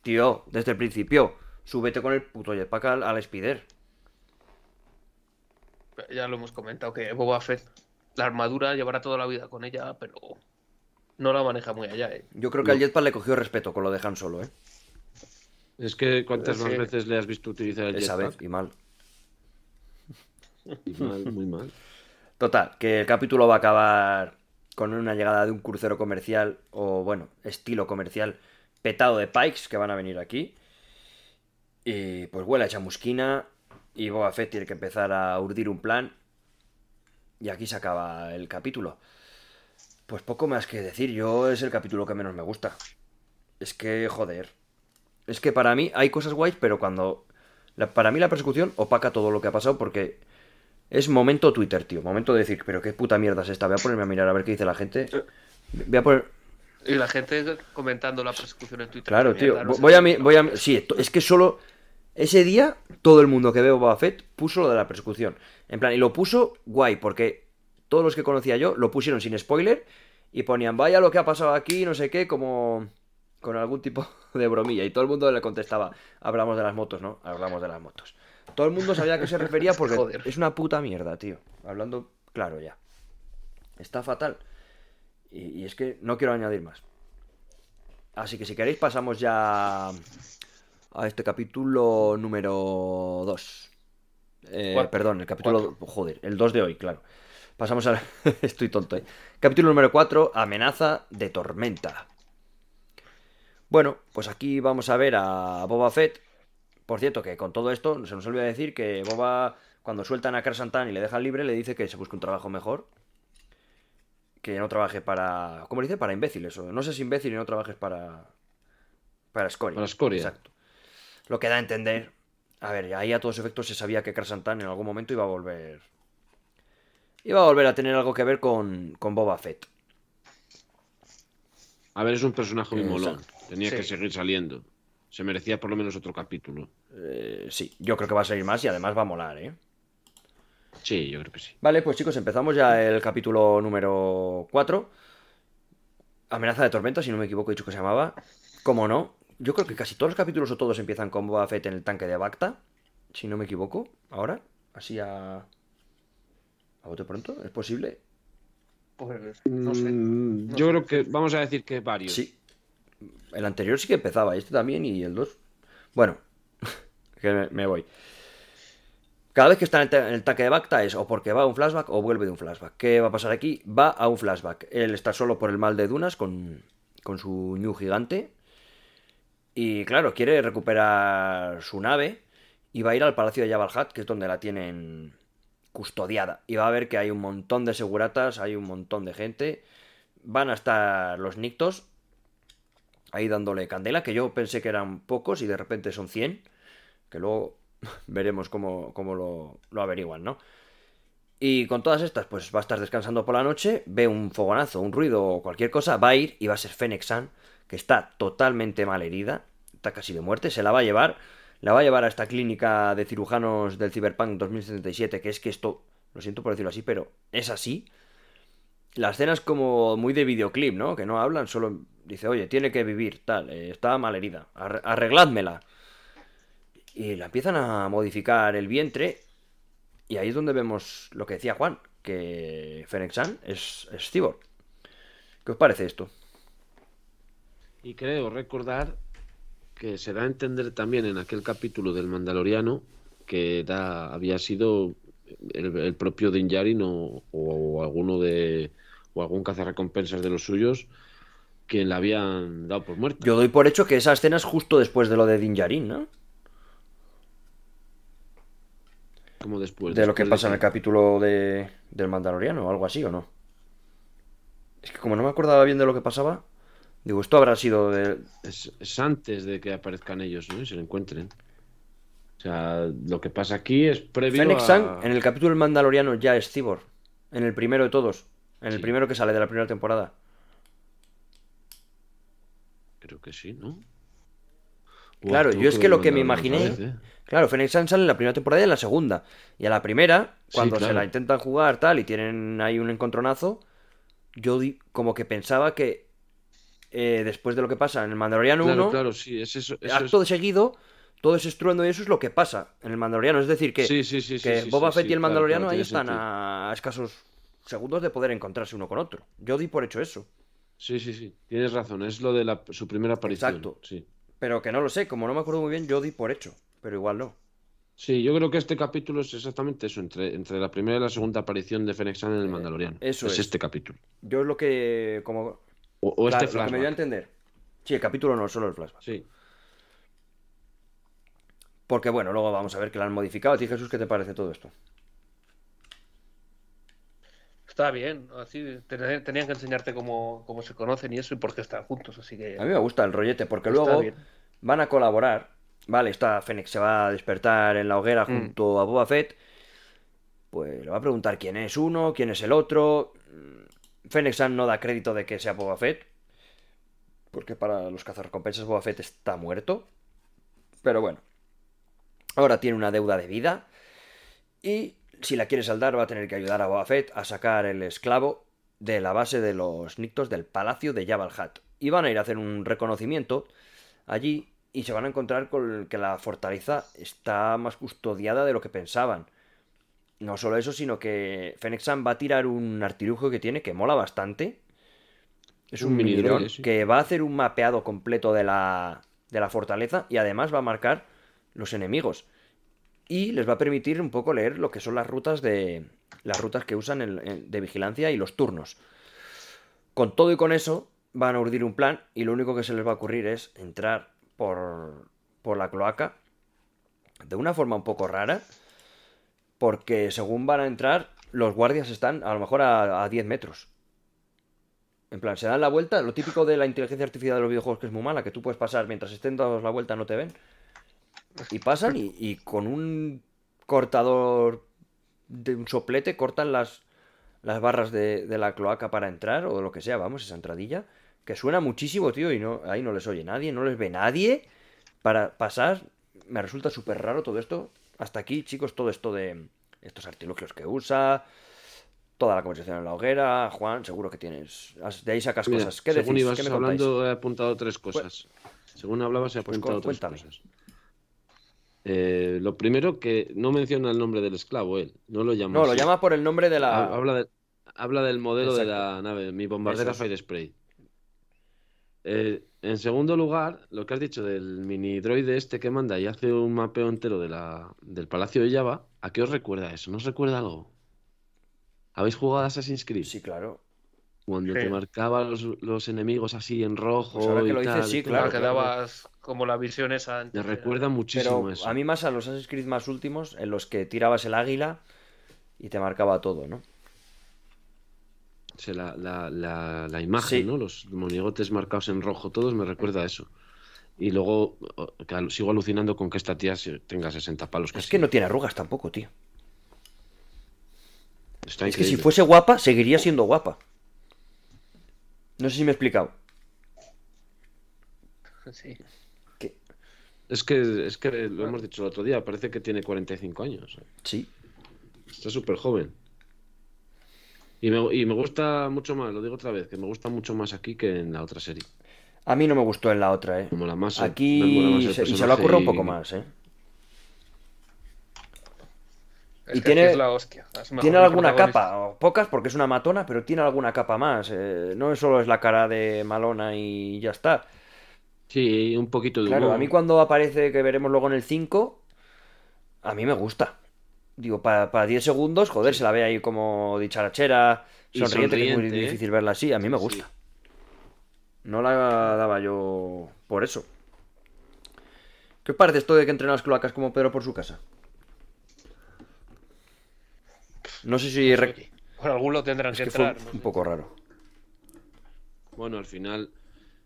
Tío, desde el principio, súbete con el puto jetpack al, al Spider. Ya lo hemos comentado que Boba Fett, la armadura llevará toda la vida con ella, pero no la maneja muy allá, ¿eh? Yo creo que al jetpack le cogió respeto con lo de Han Solo, ¿eh? Es que cuántas Sí. más veces le has visto utilizar el Esa vez, jetpack? y mal. Y mal, muy mal. Total, que el capítulo va a acabar con una llegada de un crucero comercial, o bueno, estilo comercial, petado de pikes que van a venir aquí. Y pues huele a chamusquina, y Boba Fett tiene que empezar a urdir un plan. Y aquí se acaba el capítulo. Pues poco más que decir, yo es el capítulo que menos me gusta. Es que, joder. Es que para mí hay cosas guays, pero cuando... la- para mí la persecución opaca todo lo que ha pasado porque es momento Twitter, tío. Momento de decir, pero qué puta mierda es esta. Voy a ponerme a mirar a ver qué dice la gente. Voy a poner... Y la gente comentando la persecución en Twitter. Claro, tío. mierda, no sé Voy a... mi- Voy a sí, es que solo... Ese día, todo el mundo que veo Boba Fett puso lo de la persecución. En plan, y lo puso guay, porque todos los que conocía yo lo pusieron sin spoiler y ponían, vaya lo que ha pasado aquí, no sé qué, como con algún tipo de bromilla. Y todo el mundo le contestaba, hablamos de las motos, ¿no? Hablamos de las motos. Todo el mundo sabía a qué se refería porque Joder. es una puta mierda, tío. Hablando claro ya. Está fatal. Y, y es que no quiero añadir más. Así que si queréis pasamos ya a este capítulo número 2. Cuatro. perdón, el capítulo... Joder, el 2 de hoy, claro. Pasamos al... Estoy tonto, ¿eh? Capítulo número 4, amenaza de tormenta. Bueno, pues aquí vamos a ver a Boba Fett. Por cierto, que con todo esto se nos olvida decir que Boba, cuando sueltan a Krasantan y le dejan libre, le dice que se busque un trabajo mejor. Que no trabaje para... ¿Cómo dice? Para imbéciles. o- No seas imbécil y no trabajes para... Para Scoria. Para Scoria. Exacto. Lo que da a entender... A ver, ahí a todos efectos se sabía que Krasantan en algún momento iba a volver... Iba a volver a tener algo que ver con, con Boba Fett. A ver, es un personaje muy molón. Tenía Sí. que seguir saliendo. Se merecía por lo menos otro capítulo. Eh, sí, yo creo que va a salir más y además va a molar, ¿eh? Sí, yo creo que sí. Vale, pues chicos, empezamos ya el capítulo número 4. Amenaza de tormenta, si no me equivoco, he dicho que se llamaba. ¿Cómo no? Yo creo que casi todos los capítulos o todos empiezan con Boba Fett en el tanque de Bacta. si no me equivoco, ahora, así a... ¿A bote pronto? ¿Es posible? Pues no sé. Mm, no yo sé. creo que vamos a decir que varios. Sí. El anterior sí que empezaba, este también y el 2. Bueno, que me, me voy. Cada vez que está en el, en de Bacta es o porque va a un flashback o vuelve de un flashback. ¿Qué va a pasar aquí? Va a un flashback. Él está solo por el mal de Dunas con, con su Ñu gigante. Y claro, quiere recuperar su nave y va a ir al Palacio de Jabal Hat, que es donde la tienen custodiada. Y va a ver que hay un montón de seguratas, hay un montón de gente. Van a estar los Nictos ahí dándole candela, que yo pensé que eran pocos y de repente son 100, que luego veremos cómo, cómo lo, lo averiguan, ¿no? Y con todas estas, pues va a estar descansando por la noche, ve un fogonazo, un ruido o cualquier cosa, va a ir y va a ser Fennec San, que está totalmente mal herida, está casi de muerte, se la va a llevar, la va a llevar a esta clínica de cirujanos del Cyberpunk 2077, que es que esto, lo siento por decirlo así, pero es así. La escena es como muy de videoclip, ¿no? Que no hablan, solo dice, oye, tiene que vivir, tal, eh, está mal herida, arre- arregládmela. Y la empiezan a modificar el vientre, y ahí es donde vemos lo que decía Juan, que Fennec San es, es cyborg. ¿Qué os parece esto? Y creo recordar que se da a entender también en aquel capítulo del Mandaloriano que era, había sido el, el propio Din Djarin o, o alguno de o algún cazarrecompensas de los suyos que la habían dado por muerta. Yo doy por hecho que esa escena es justo después de lo de Din Djarin, ¿no? Como después de lo que pasa en el capítulo de, del Mandaloriano o algo así, ¿o no? Es que como no me acordaba bien de lo que pasaba, digo, esto habrá sido de... es, es antes de que aparezcan ellos ¿no? y se lo encuentren. O sea, lo que pasa aquí es previo Fennec a... Sang en el capítulo del Mandaloriano ya es cyborg. En el primero de todos. En el primero que sale de la primera temporada. Creo que sí, ¿no? Claro, yo es que lo que me Mandalorian imaginé- vez, ¿eh? Claro, Fennec Sang sale en la primera temporada y en la segunda. Y a la primera, Sí, cuando se la intentan jugar tal y tienen ahí un encontronazo, yo di- como que pensaba que eh, después de lo que pasa en el Mandaloriano Claro, 1, claro, sí, es eso. eso acto es- de seguido, todo ese estruendo y eso es lo que pasa en el Mandaloriano. Es decir, que, Sí, sí, sí, que Boba Fett y el Mandaloriano ahí están sentido. a escasos segundos de poder encontrarse uno con otro. Yo di por hecho eso. Sí, sí, sí. Tienes razón, es lo de la, su primera aparición. Exacto. Sí. Pero que no lo sé, como no me acuerdo muy bien, yo di por hecho. Pero igual no. Sí, yo creo que este capítulo es exactamente eso, entre, entre la primera y la segunda aparición de Fennec en el Mandaloriano. Eh, eso es. este capítulo. Yo es lo que. Como, O, este lo que me dio a flashback. entender. Sí, el capítulo no, solo el flashback. Sí. Porque bueno, luego vamos a ver que lo han modificado. A ti, Jesús, ¿qué te parece todo esto? Está bien, así ten- tenían que enseñarte cómo, cómo se conocen y eso y por qué están juntos, así que A mí me gusta el rollete, porque luego bien. van a colaborar. Vale, está Fennec se va a despertar en la hoguera Mm. junto a Boba Fett. Pues le va a preguntar quién es uno, quién es el otro. Mm, Fennec San no da crédito de que sea Boba Fett. Porque para los cazarrecompensas Boba Fett está muerto. Pero bueno. Ahora tiene una deuda de vida. Y si la quiere saldar, va a tener que ayudar a Boba Fett a sacar el esclavo de la base de los Nictos del palacio de Jabal Hat. Y van a ir a hacer un reconocimiento allí y se van a encontrar con que la fortaleza está más custodiada de lo que pensaban. No solo eso, sino que Fennec San va a tirar un artilugio que tiene que mola bastante. Es un, Un mini mini dron droide, sí. que va a hacer un mapeado completo de la, de la fortaleza y además va a marcar los enemigos. Y les va a permitir un poco leer lo que son las rutas de. las rutas que usan de vigilancia y los turnos. Con todo y con eso, van a urdir un plan y lo único que se les va a ocurrir es entrar por, por la cloaca de una forma un poco rara, porque según van a entrar, los guardias están a lo mejor a, a 10 metros. En plan, se dan la vuelta, lo típico de la inteligencia artificial de los videojuegos que es muy mala, que tú puedes pasar mientras estén dados la vuelta no te ven. Y pasan y, y con un cortador de un soplete cortan las, las barras de, de la cloaca para entrar o lo que sea, vamos, esa entradilla, que suena muchísimo, tío, y no, ahí no les oye nadie, no les ve nadie para pasar. Me resulta súper raro todo esto. Hasta aquí, chicos, todo esto de estos artilugios que usa, toda la conversación en la hoguera. Juan, seguro que tienes. De ahí sacas Mira, cosas. ¿Qué según decís? ibas ¿Qué me hablando, he apuntado tres cosas. Según hablabas, he Pues apuntado tres cuéntame. cosas. Eh, lo primero que no menciona el nombre del esclavo, él. No lo llama. No, lo llama por el nombre de la. Ha- Habla, de- habla del modelo de la nave, mi bombardera. Fire Spray. Eh, en segundo lugar, lo que has dicho del mini droide este que manda y hace un mapeo entero de la, del Palacio de Java, ¿a qué os recuerda eso? ¿No os recuerda algo? ¿Habéis jugado a Assassin's Creed? Sí, claro. Cuando Sí. te marcaba los, los enemigos así en rojo Pues ahora que y lo dices, tal, sí, claro, que dabas como la visión esa. en Me recuerda muchísimo Pero eso. a mí más a los Assassin's Creed más últimos, en los que tirabas el águila y te marcaba todo, ¿no? O sea, la, la- la- la imagen, Sí. ¿no? Los monigotes marcados en rojo, todos me recuerda a eso. Y luego sigo alucinando con que esta tía tenga 60 palos. Es casi. que no tiene arrugas tampoco, tío. Está Es que si fuese guapa, seguiría siendo guapa. No sé si me he explicado. Sí. Que- Es que, es que lo hemos dicho el otro día, parece que tiene 45 años. Sí. Está súper joven. Y me, y me gusta mucho más, lo digo otra vez, que me gusta mucho más aquí que en la otra serie. A mí no me gustó en la otra, ¿eh? Más, me mola más Aquí el se, y se lo ocurre un y- poco más, ¿eh? Es Y que tiene- es la hostia. Es mejor Tiene alguna capa, o pocas porque es una matona, pero tiene alguna capa más. eh, no solo es la cara de malona y ya está. Sí, un poquito de Claro, humor. a mí cuando aparece, que veremos luego en el 5, a mí me gusta. Digo, para 10 segundos, joder, se la ve ahí como dicharachera, sonriente, que es muy ¿eh? difícil verla así. A mí me Sí. gusta. No la daba yo por eso. ¿Qué os parece esto de que entren las cloacas como Pedro por su casa? No sé si... re- Por algún lo tendrán Es que que fue entrar. no un poco raro. Bueno, al final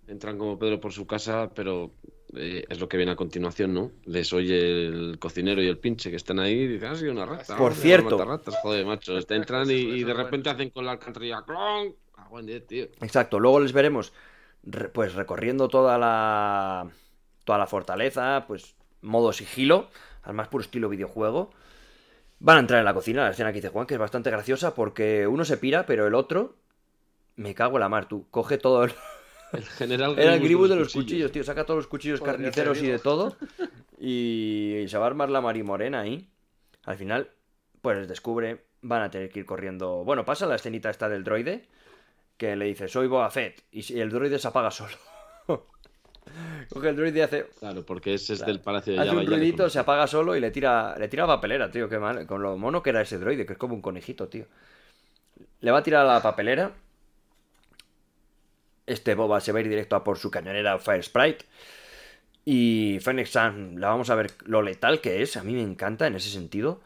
entran como Pedro por su casa, pero eh, es lo que viene a continuación, ¿no? Les oye el cocinero y el pinche que están ahí y dicen, ah, sí, una rata. Por cierto. ratas, joder, macho. Entran y, de repente hacen con la alcantarilla, ¡clon! Ah, buen día, tío. Exacto, luego les veremos re- pues recorriendo toda la toda la fortaleza, pues modo sigilo, al más puro estilo videojuego. Van a entrar en la cocina, la escena que dice Juan, que es bastante graciosa porque uno se pira, pero el otro me cago en la mar, tú, coge todo el El general era el gribus de los cuchillos, tío, saca todos los cuchillos Podría carniceros y de todo y se va a armar la marimorena ahí. Al final pues les descubre, van a tener que ir corriendo. Bueno, pasa la escenita esta del droide que le dice, "Soy Boba Fett" y si- el droide se apaga solo. Coge el droide y hace Claro, porque ese es del Palacio de Hace Java. un ruidito, se apaga solo y le tira, le tira papelera, tío, qué mal. Con lo mono que era ese droide, que es como un conejito, tío. Le va a tirar a la papelera. Este Boba se va a ir directo a por su cañonera Fire Sprite. Y Fennec Sun, la vamos a ver lo letal que es. A mí me encanta en ese sentido.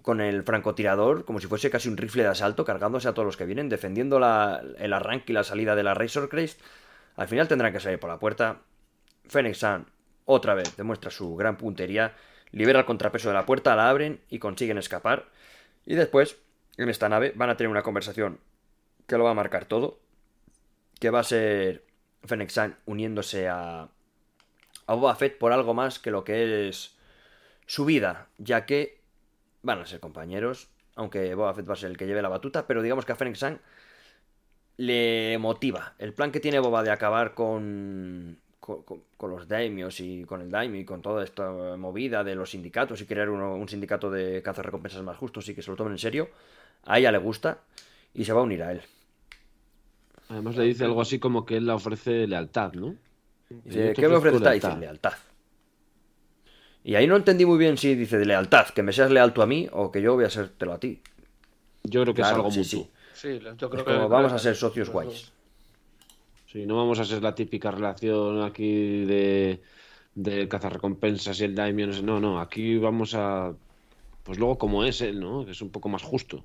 Con el francotirador, como si fuese casi un rifle de asalto, cargándose a todos los que vienen, defendiendo la- el arranque y la salida de la Razor Crest. Al final tendrán que salir por la puerta. Fennec Sun otra vez demuestra su gran puntería, libera el contrapeso de la puerta, la abren y consiguen escapar. Y después, en esta nave, van a tener una conversación que lo va a marcar todo, que va a ser Fennec Sun uniéndose a, a Boba Fett por algo más que lo que es su vida, ya que van a ser compañeros, aunque Boba Fett va a ser el que lleve la batuta, pero digamos que a Fennec le motiva. El plan que tiene Boba de acabar con, con, con- con los daimios y con el daimio y con toda esta movida de los sindicatos y crear uno- un sindicato de recompensas más justos y que se lo tomen en serio, a ella le gusta y se va a unir a él. Además le dice algo así como que él la ofrece lealtad, ¿no? Dice, ¿qué me ofrezco ofreces? Dice, lealtad. Y ahí no entendí muy bien si dice de lealtad, que me seas leal tú a mí o que yo voy a sértelo a ti. Yo creo que Claro, es algo sí, mutuo. sí. Sí, yo creo Es que como vamos a ser socios guays. Sí, no vamos a ser la típica relación aquí de, de cazarrecompensas y el daimio. No, sé. no, no, aquí vamos a. Pues luego, como es él, ¿no? Que es un poco más justo.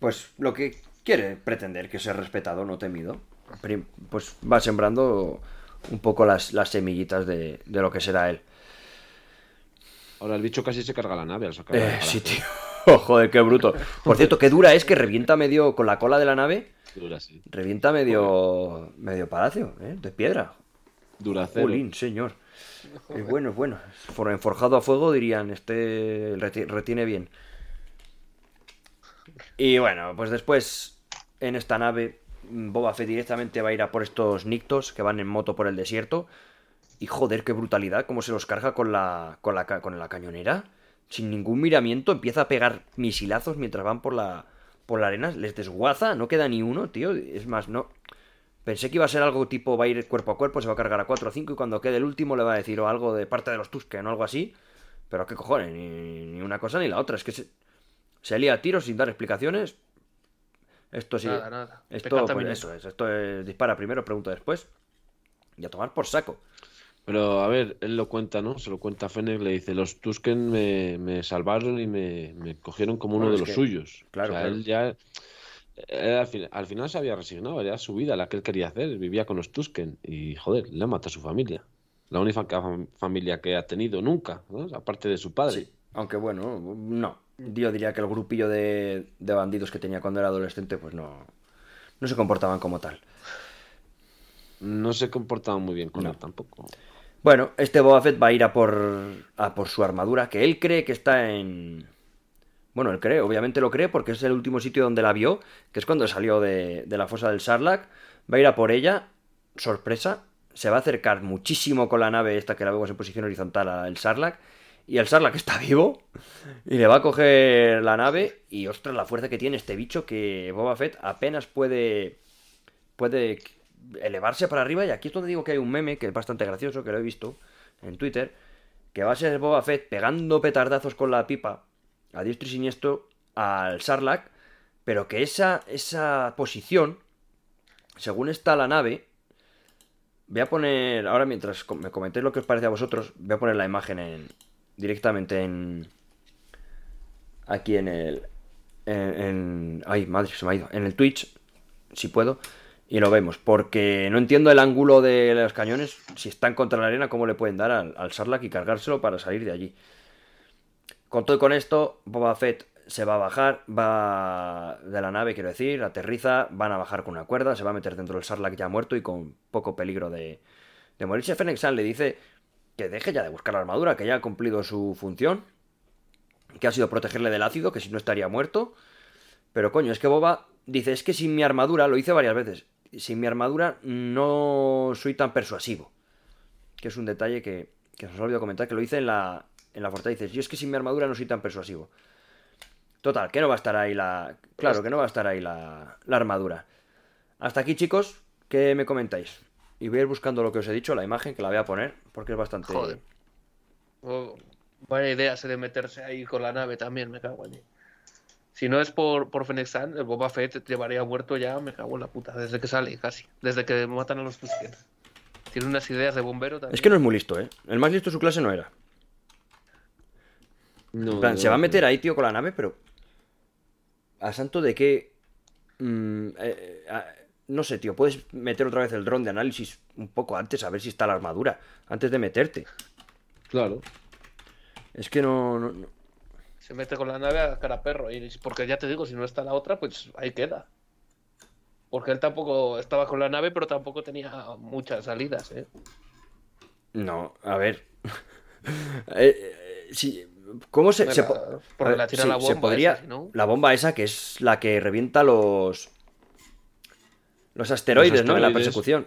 Pues lo que quiere pretender que sea respetado, no temido, pues va sembrando un poco las, las semillitas de, de lo que será él. Ahora el bicho casi se carga la nave al sacar Eh, sí, tío. Oh, joder, qué bruto. Por cierto, qué dura es que revienta medio con la cola de la nave, Dura, sí. revienta medio medio palacio, ¿eh? De piedra. Dura cero. Jolín, señor. Es bueno, es bueno. For- Enforjado a fuego dirían, este reti- retiene bien. Y bueno, pues después en esta nave Boba Fett directamente va a ir a por estos nictos que van en moto por el desierto Y joder, qué brutalidad, cómo se los carga con la, con la, con la cañonera. Sin ningún miramiento, empieza a pegar misilazos mientras van por la, por la arena. Les desguaza, no queda ni uno, tío. Es más, no. Pensé que iba a ser algo tipo, va a ir cuerpo a cuerpo, se va a cargar a 4 o 5 y cuando quede el último le va a decir o algo de parte de los Tusken o algo así. Pero qué cojones, ni, ni una cosa ni la otra. Es que se, se lía a tiros sin dar explicaciones. Esto sí. Nada, nada. Esto, pues, eso es. Esto es dispara primero, pregunta después. Y a tomar por saco. Pero a ver, él lo cuenta, ¿no? Se lo cuenta a Fennec, le dice, los Tusken me, me salvaron y me, me cogieron como uno Bueno, de los que- suyos. claro, o sea, claro. él ya... él al, fin- al final se había resignado, era su vida la que él quería hacer, vivía con los Tusken y, joder, le mata a su familia. La única fam- familia que ha tenido nunca, ¿no? aparte de su padre. Sí. Aunque bueno, no. Yo diría que el grupillo de, de bandidos que tenía cuando era adolescente, pues no. No se comportaban como tal. No se comportaban muy bien con No. él tampoco. Bueno, este Boba Fett va a ir a por, a por su armadura, que él cree que está en... Bueno, él cree, obviamente lo cree porque es el último sitio donde la vio, que es cuando salió de, de la fosa del Sarlacc. Va a ir a por ella, sorpresa, se va a acercar muchísimo con la nave esta que la vemos en posición horizontal al Sarlacc, y el Sarlacc está vivo, y le va a coger la nave, y ostras, la fuerza que tiene este bicho que Boba Fett apenas puede puede elevarse para arriba. Y aquí es donde digo que hay un meme que es bastante gracioso, que lo he visto en Twitter, que va a ser Boba Fett pegando petardazos con la pipa a diestro y siniestro al Sarlacc, pero que esa, esa posición, según está la nave, voy a poner, ahora mientras me comentéis lo que os parece a vosotros, voy a poner la imagen en, directamente en... Aquí en el... En- ay, madre, se me ha ido. En el Twitch, si puedo. Y lo vemos, porque no entiendo el ángulo de los cañones. Si están contra la arena, ¿cómo le pueden dar al, al Sarlacc y cargárselo para salir de allí? Con todo y con esto, Boba Fett se va a bajar, va de la nave, quiero decir, aterriza, van a bajar con una cuerda, se va a meter dentro del Sarlacc ya muerto y con poco peligro de, de morirse. Fennec le dice que deje ya de buscar la armadura, que ya ha cumplido su función, que ha sido protegerle del ácido, que si no estaría muerto. Pero coño, es que Boba dice, es que sin mi armadura, lo hice varias veces, sin mi armadura no soy tan persuasivo. Que es un detalle que, que os olvidado comentar, que lo hice en la, en la fortaleza. Dice, yo es que sin mi armadura no soy tan persuasivo. Total, que no va a estar ahí la... Claro, que no va a estar ahí la, la armadura. Hasta aquí, chicos, ¿qué me comentáis? Y voy a ir buscando lo que os he dicho, la imagen, que la voy a poner, porque es bastante... Joder. Oh, Buena idea ese de meterse ahí con la nave también, me cago en. Si no es por, por Fennec el Boba Fett llevaría muerto ya, me cago en la puta, desde que sale casi. Desde que matan a los Tusken. Tiene unas ideas de bombero también. Es que no es muy listo, ¿eh? El más listo de su clase no era. No, En plan, no, se va a no. meter ahí, tío, con la nave, pero. ¿A santo de qué? Mm, eh, eh, no sé, tío. Puedes meter otra vez el dron de análisis un poco antes, a ver si está la armadura. Antes de meterte. Claro. Es que no. Se mete con la nave a cara perro. Y, porque ya te digo, si no está la otra, pues ahí queda. Porque él tampoco estaba con la nave, pero tampoco tenía muchas salidas, ¿eh? No, a ver. Eh, eh, sí, ¿Cómo se, se porque la tira sí, la se podría- esa, no. La bomba esa que es la que revienta los. Los asteroides, ¿no? En la persecución.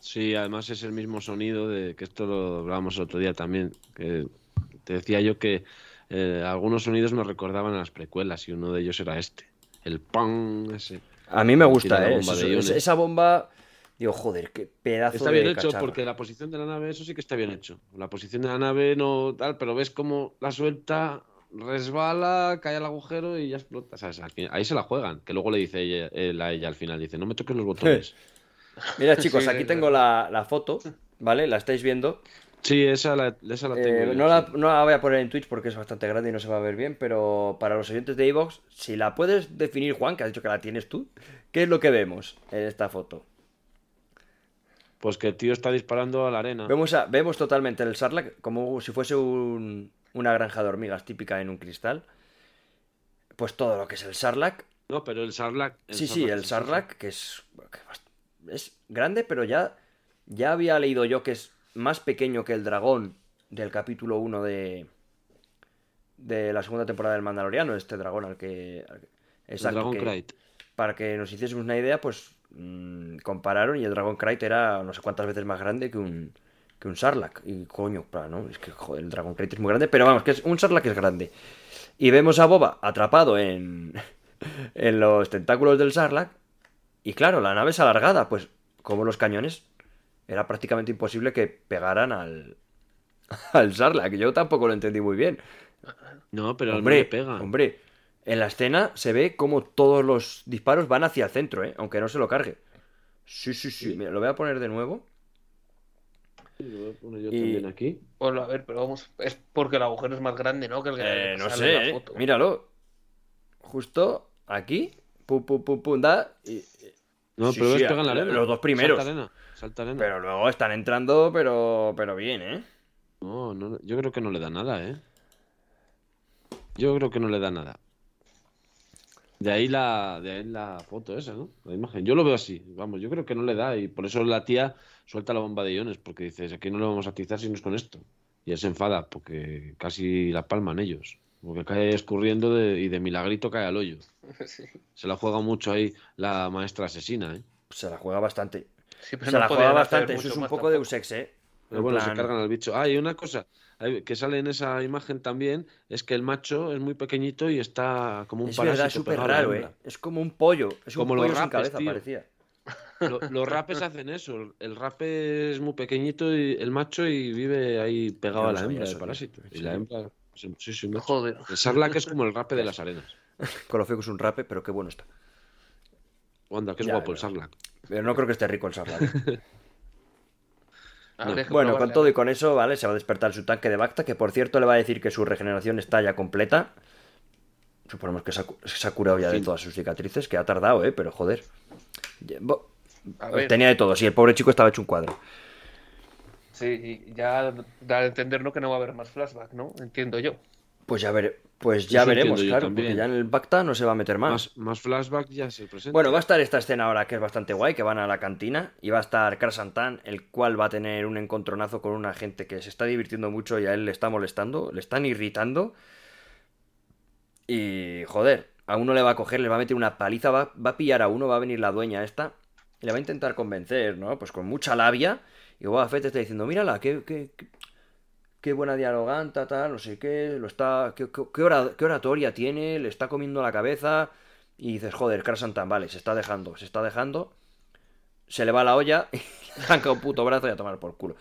Sí, además es el mismo sonido de que esto lo hablábamos el otro día también. Que te decía yo que eh, algunos sonidos me recordaban a las precuelas y uno de ellos era este. El pan ese. A mí me gusta, ¿eh? bomba Eso- de iones. esa bomba. Digo, joder, qué pedazo Está de bien hecho cacharra. porque la posición de la nave, eso sí que está bien hecho. La posición de la nave no tal, pero ves cómo la suelta, resbala, cae al agujero y ya explota. ¿sabes? Aquí- ahí se la juegan. Que luego le dice ella, él a ella al final, dice, no me toques los botones. Mira, chicos, aquí tengo la, la foto, ¿vale? La estáis viendo. Sí, esa la, esa la tengo. Eh, yo, no, la, no la voy a poner en Twitch porque es bastante grande y no se va a ver bien, pero para los oyentes de Evox, si la puedes definir, Juan, que has dicho que la tienes tú, ¿qué es lo que vemos en esta foto? Pues que el tío está disparando a la arena. Vemos, a- vemos totalmente el Sarlacc como si fuese un- una granja de hormigas típica en un cristal. Pues todo lo que es el Sarlacc. No, pero el Sarlacc. Sí, sí, el Sarlacc, que es, que es grande, pero ya, ya había leído yo que es más pequeño que el dragón del capítulo 1 de, de la segunda temporada del Mandaloriano, este dragón al que... al que- El exacto, Dragon que- Krayt. para que nos hiciésemos una idea, pues mm, compararon y el Dragon Krayt era no sé cuántas veces más grande que un, que un Sarlacc. Y coño, ¿no? Es que joder, el Dragon Crate es muy grande, pero vamos, que es un Sarlacc es grande. Y vemos a Boba atrapado en, en los tentáculos del Sarlacc. Y claro, la nave es alargada, pues como los cañones, era prácticamente imposible que pegaran al, al Sarlacc. Yo tampoco lo entendí muy bien. No, pero hombre, no pega. hombre, en la escena se ve como todos los disparos van hacia el centro, ¿eh? aunque no se lo cargue. Sí, sí, sí. Mira, lo voy a poner de nuevo. Sí, lo voy a poner yo Y- también aquí. Ponlo a ver, pero vamos, es porque el agujero es más grande, ¿no? Que el que Eh, no sale en la sé, ¿eh? foto. míralo. Justo aquí, pum, pum, pum, pum, da. y- No, Sí, pero sí, ves, pega en la los arena. dos primeros. Pero luego están entrando, pero, pero bien, ¿eh? No, no, yo creo que no le da nada, ¿eh? Yo creo que no le da nada. De ahí la, de ahí la foto esa, ¿no? La imagen. Yo lo veo así, vamos, yo creo que no le da y por eso la tía suelta la bomba de iones, porque dices, aquí no le vamos a atizar si no es con esto. Y él se enfada porque casi la palman ellos. Porque cae escurriendo de- y de milagrito cae al hoyo. Sí. Se la juega mucho ahí la maestra asesina, ¿eh? Se la juega bastante. Sí, pero Se no la juega bastante. Eso es un poco de tampoco. Usex, ¿eh? Pero En bueno, se plan- cargan al bicho. Ah, y una cosa que sale en esa imagen también es que el macho es muy pequeñito y está como un Es parásito verdad, es súper raro, ¿eh? Es como un pollo. Es Como un los pollo sin rapes, cabeza, tío. parecía. Lo- los rapes hacen eso. El rape es muy pequeñito y el macho y vive ahí pegado no a la hembra eso, de tío. parásito. Y la hembra. Sí, sí, macho. Joder. El sarlacc es como el rape de las arenas. Con lo feo que es un rape, pero qué bueno está. Anda, que es Ya, guapo el sarlacc. Pero no creo que esté rico el Sarlacc. Habría que Bueno, con todo y con eso, ¿vale? Se va a despertar su tanque de Bacta, que por cierto le va a decir que su regeneración está ya completa. Suponemos que se ha, se ha curado ya de todas sus cicatrices, que ha tardado, ¿eh? Pero joder. Tenía de todo, sí, el pobre chico estaba hecho un cuadro. Sí, y ya da a entender ¿no? que no va a haber más flashback, ¿no? Entiendo yo. Pues ya, vere- pues ya veremos, claro, porque ya en el Bacta no se va a meter más. Más, más flashback ya se presenta. Bueno, va a estar esta escena ahora que es bastante guay, que van a la cantina y va a estar Krasantan, el cual va a tener un encontronazo con una gente que se está divirtiendo mucho y a él le está molestando, le están irritando. Y joder, a uno le va a coger, le va a meter una paliza, va, va a pillar a uno, va a venir la dueña esta y le va a intentar convencer, ¿no? Pues con mucha labia. Y Boba Fett está diciendo, mírala, qué, qué, qué- qué buena dialoganta, tal, no sé qué, lo está, qué, qué- qué ora- qué oratoria tiene, le está comiendo la cabeza. Y dices, joder, Krasantan, vale, se está dejando, se está dejando. Se le va la olla y arranca un puto brazo y a tomar por culo.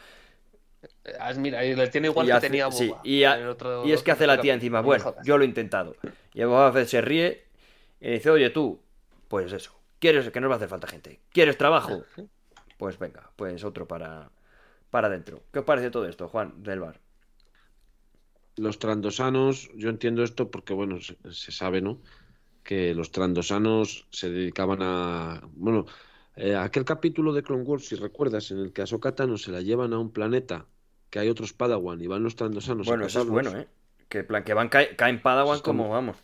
Eh, Mira, y le tiene igual y, que hace- tenía sí, Boba. y, a- otro- y es que hace la tía encima, bueno, yo lo he intentado. Y Boba se ríe y dice, oye tú, pues eso, ¿quieres que nos va a hacer falta gente? ¿Quieres trabajo? Pues venga, pues otro para, para adentro. ¿Qué os parece todo esto, Juan, del bar? Los trandosanos, yo entiendo esto porque, bueno, se, se sabe, ¿no? Que los trandosanos se dedicaban a. Bueno, eh, aquel capítulo de Clone Wars, si recuerdas, en el que a Ahsoka Tano se la llevan a un planeta que hay otros Padawan y van los trandosanos. a bueno, eso es bueno, ¿eh? Que, plan, que van caen, caen Padawan Está como muy- vamos.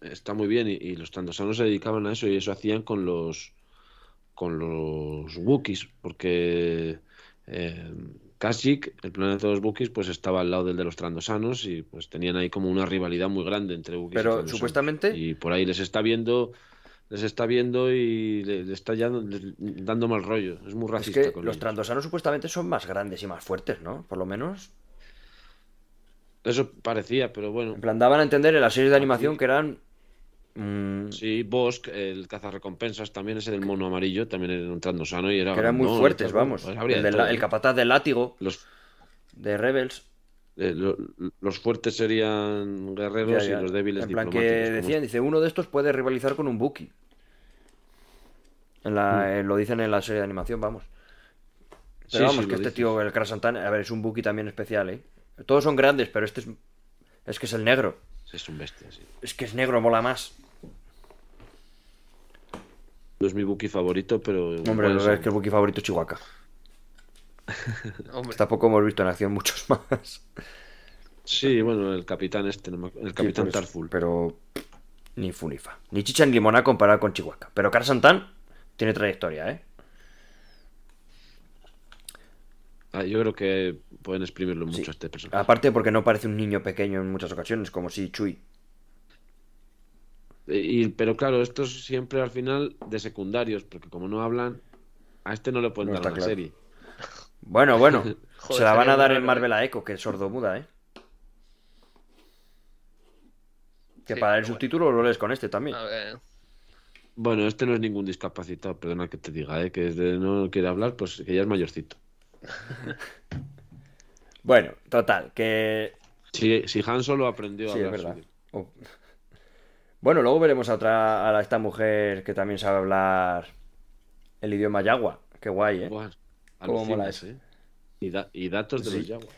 Está muy bien, y, y los trandosanos se dedicaban a eso y eso hacían con los con los Wookiees, porque eh, Kashyyyk, el planeta de los Wookiees, pues estaba al lado del de los trandosanos y pues tenían ahí como una rivalidad muy grande entre Wookiees y Pero supuestamente- Y por ahí les está viendo les está viendo y le, está ya dando mal rollo. Es muy Es racista que con los ellos. trandosanos supuestamente son más grandes y más fuertes, ¿no? Por lo menos. Eso parecía, pero bueno. En plan, daban a entender en las series de animación que eran. Mm, Sí, Bosk, el cazarrecompensas, también ese del mono amarillo, también era un trandosano y era que eran muy fuertes, vamos. Pues el, capataz del látigo Los, de Rebels. eh, lo- los fuertes serían guerreros Ya, ya. y los débiles En plan, que diplomáticos. decían, dice, uno de estos puede rivalizar con un Buki. En la, Mm. eh, lo dicen en la serie de animación, vamos. Sí, Pero vamos, sí, que este dices. tío, el Krasantan, a ver, es un Buki también especial, ¿eh? Todos son grandes, pero este es. Es que es el negro. Es un bestia, sí. Es que es negro, mola más. No es mi Buki favorito, pero. Hombre, la verdad es que el Buki favorito es Chihuahua. Hombre, Tampoco hemos visto en acción muchos más. Sí, bueno, el capitán este, el Sí, capitán por eso, Tarful. Pero ni fu ni fa. Ni chicha ni limona comparado con Chihuahua. Pero Krasantan tiene trayectoria, ¿eh? Ah, yo creo que pueden exprimirlo mucho Sí. a este personaje. Aparte porque no parece un niño pequeño en muchas ocasiones, como si Chui. Eh, Y, pero claro, estos siempre al final de secundarios, porque como no hablan, a este no le pueden No dar una claro. serie. Bueno, bueno. Joder, se la van a dar en raro, Marvel ¿eh? a Echo, que es sordomuda, ¿eh? Que Sí, para el subtítulo lo lees con este también. A ver, Bueno, este no es ningún discapacitado, perdona que te diga, ¿eh? que desde no quiere hablar, pues que ya es mayorcito. Bueno, total, que Si, si Han solo aprendió a Sí, es hablar verdad. Bueno, luego veremos a otra, a la- esta mujer que también sabe hablar el idioma yagua. Qué guay, ¿eh? Cómo mola alucinas, ¿eh? Y, da- y datos de Sí. los Jaguar.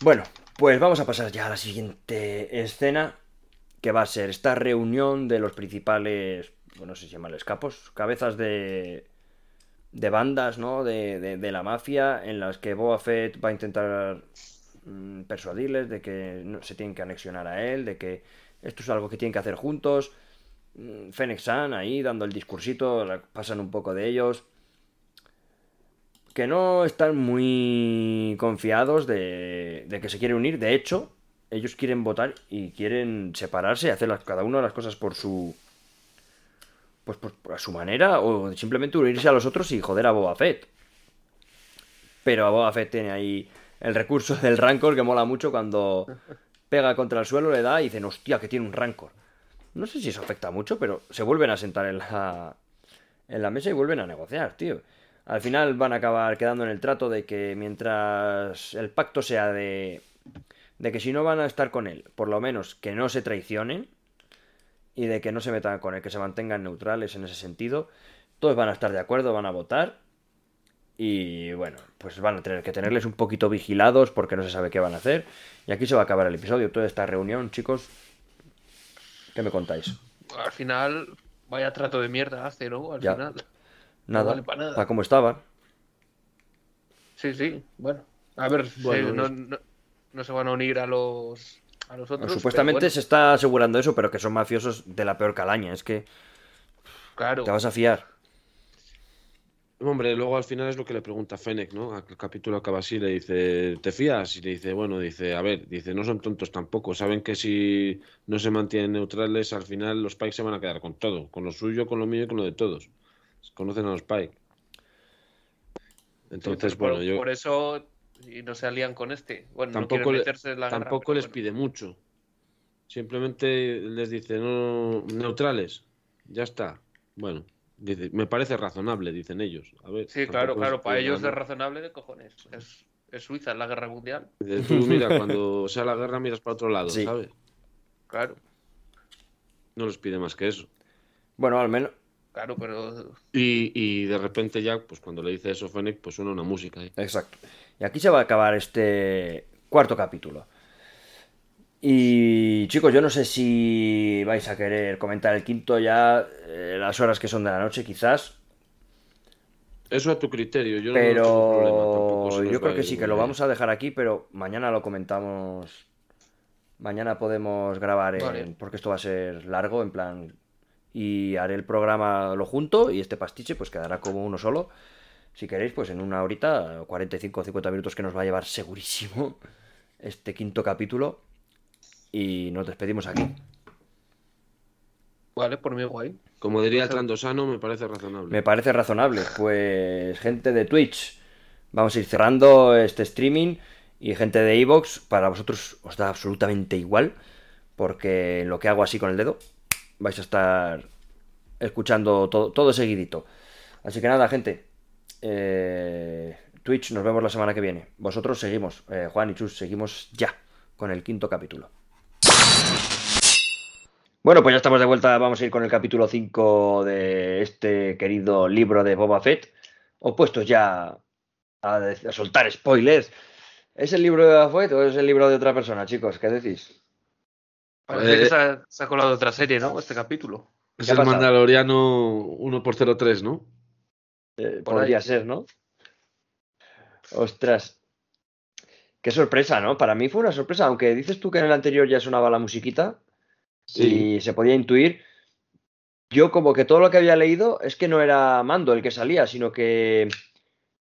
Bueno, pues vamos a pasar ya a la siguiente escena, que va a ser esta reunión de los principales, bueno, no sé si llamarles capos, cabezas de, de bandas, ¿no? De, de- de la mafia, en las que Boba Fett va a intentar mm, persuadirles de que no, se tienen que anexionar a él, de que esto es algo que tienen que hacer juntos. Mm, Fennec San ahí dando el discursito, pasan un poco de ellos. Que no están muy confiados de, de que se quiere unir. De hecho, ellos quieren votar y quieren separarse y hacer cada uno las cosas por su. Pues por, por a su manera, o simplemente unirse a los otros y joder a Boba Fett. Pero a Boba Fett tiene ahí el recurso del Rancor que mola mucho cuando pega contra el suelo, le da y dicen, hostia, que tiene un Rancor. No sé si eso afecta mucho, pero se vuelven a sentar en la, en la mesa y vuelven a negociar, tío. Al final van a acabar quedando en el trato de que mientras el pacto sea de, de que si no van a estar con él, por lo menos que no se traicionen y de que no se metan con él, que se mantengan neutrales en ese sentido, todos van a estar de acuerdo, van a votar y bueno, pues van a tener que tenerles un poquito vigilados porque no se sabe qué van a hacer. Y aquí se va a acabar el episodio, toda esta reunión, chicos. ¿Qué me contáis? al final, vaya trato de mierda hace, ¿no? Al Ya. final. Nada, vale para nada. para cómo estaban. Sí, sí, bueno. A ver, Bueno, sí, no, no- no se van a unir a los, a los otros. Supuestamente bueno, se está asegurando eso, pero que son mafiosos de la peor calaña. Es que Claro. te vas a fiar. Hombre, luego al final es lo que le pregunta Fennec, ¿no? El capítulo acaba así, le dice, ¿te fías? Y le dice, bueno, dice, a ver, dice, no son tontos tampoco, saben que si no se mantienen neutrales, al final los Pikes se van a quedar con todo, con lo suyo, con lo mío y con lo de todos. Conocen a los Pikes. Entonces, Sí, bueno, por, yo por eso y no se alían con este. Bueno, no tampoco, le- meterse en la tampoco les bueno. pide mucho. Simplemente les dice, no, neutrales, ya está. Bueno, dice, me parece razonable, dicen ellos. A ver, Sí, claro, claro. Para ellos es razonable de cojones. Es, es Suiza, es la guerra mundial. Dice, Tú mira, cuando sea la guerra miras para otro lado, Sí. ¿sabes? Claro, No les pide más que eso. Bueno, al menos. claro, pero Y, y de repente ya, pues cuando le dice eso Fennec, pues suena una música ahí. Exacto. Y aquí se va a acabar este cuarto capítulo. Y chicos, yo no sé si vais a querer comentar el quinto ya, eh, las horas que son de la noche, quizás. Eso a tu criterio, yo no tengo problema tampoco. Pero yo creo que sí, que lo vamos a dejar aquí, pero mañana lo comentamos. Mañana podemos grabar, en- Vale. porque esto va a ser largo, en plan. Y haré el programa lo junto y este pastiche pues quedará como uno solo. Si queréis, pues en una horita, 45 o 50 minutos que nos va a llevar segurísimo este quinto capítulo. Y nos despedimos aquí. vale, por mí guay. Como diría el Trandosano, me parece razonable. Me parece razonable. Pues gente de Twitch, vamos a ir cerrando este streaming. Y gente de Evox, para vosotros os da absolutamente igual. Porque lo que hago así con el dedo, vais a estar escuchando todo, todo seguidito. Así que nada, gente. eh, Twitch, nos vemos la semana que viene. Vosotros seguimos, eh, Juan y Chus, seguimos ya con el quinto capítulo. Bueno, pues ya estamos de vuelta. Vamos a ir con el capítulo 5 de este querido libro de Boba Fett. Opuestos ya a, soltar spoilers. ¿Es el libro de Boba Fett o es el libro de otra persona, chicos? ¿Qué decís? Parece Eh, que se ha, se ha colado otra serie, ¿no? Este capítulo. es ¿qué ha el pasado? Mandaloriano 1 por 03 ¿no? Eh, Por podría ahí. ser, ¿no? Ostras. Qué sorpresa, ¿no? Para mí fue una sorpresa, aunque dices tú que en el anterior ya sonaba la musiquita y se podía intuir. Yo como que todo lo que había leído es que no era Mando el que salía, sino que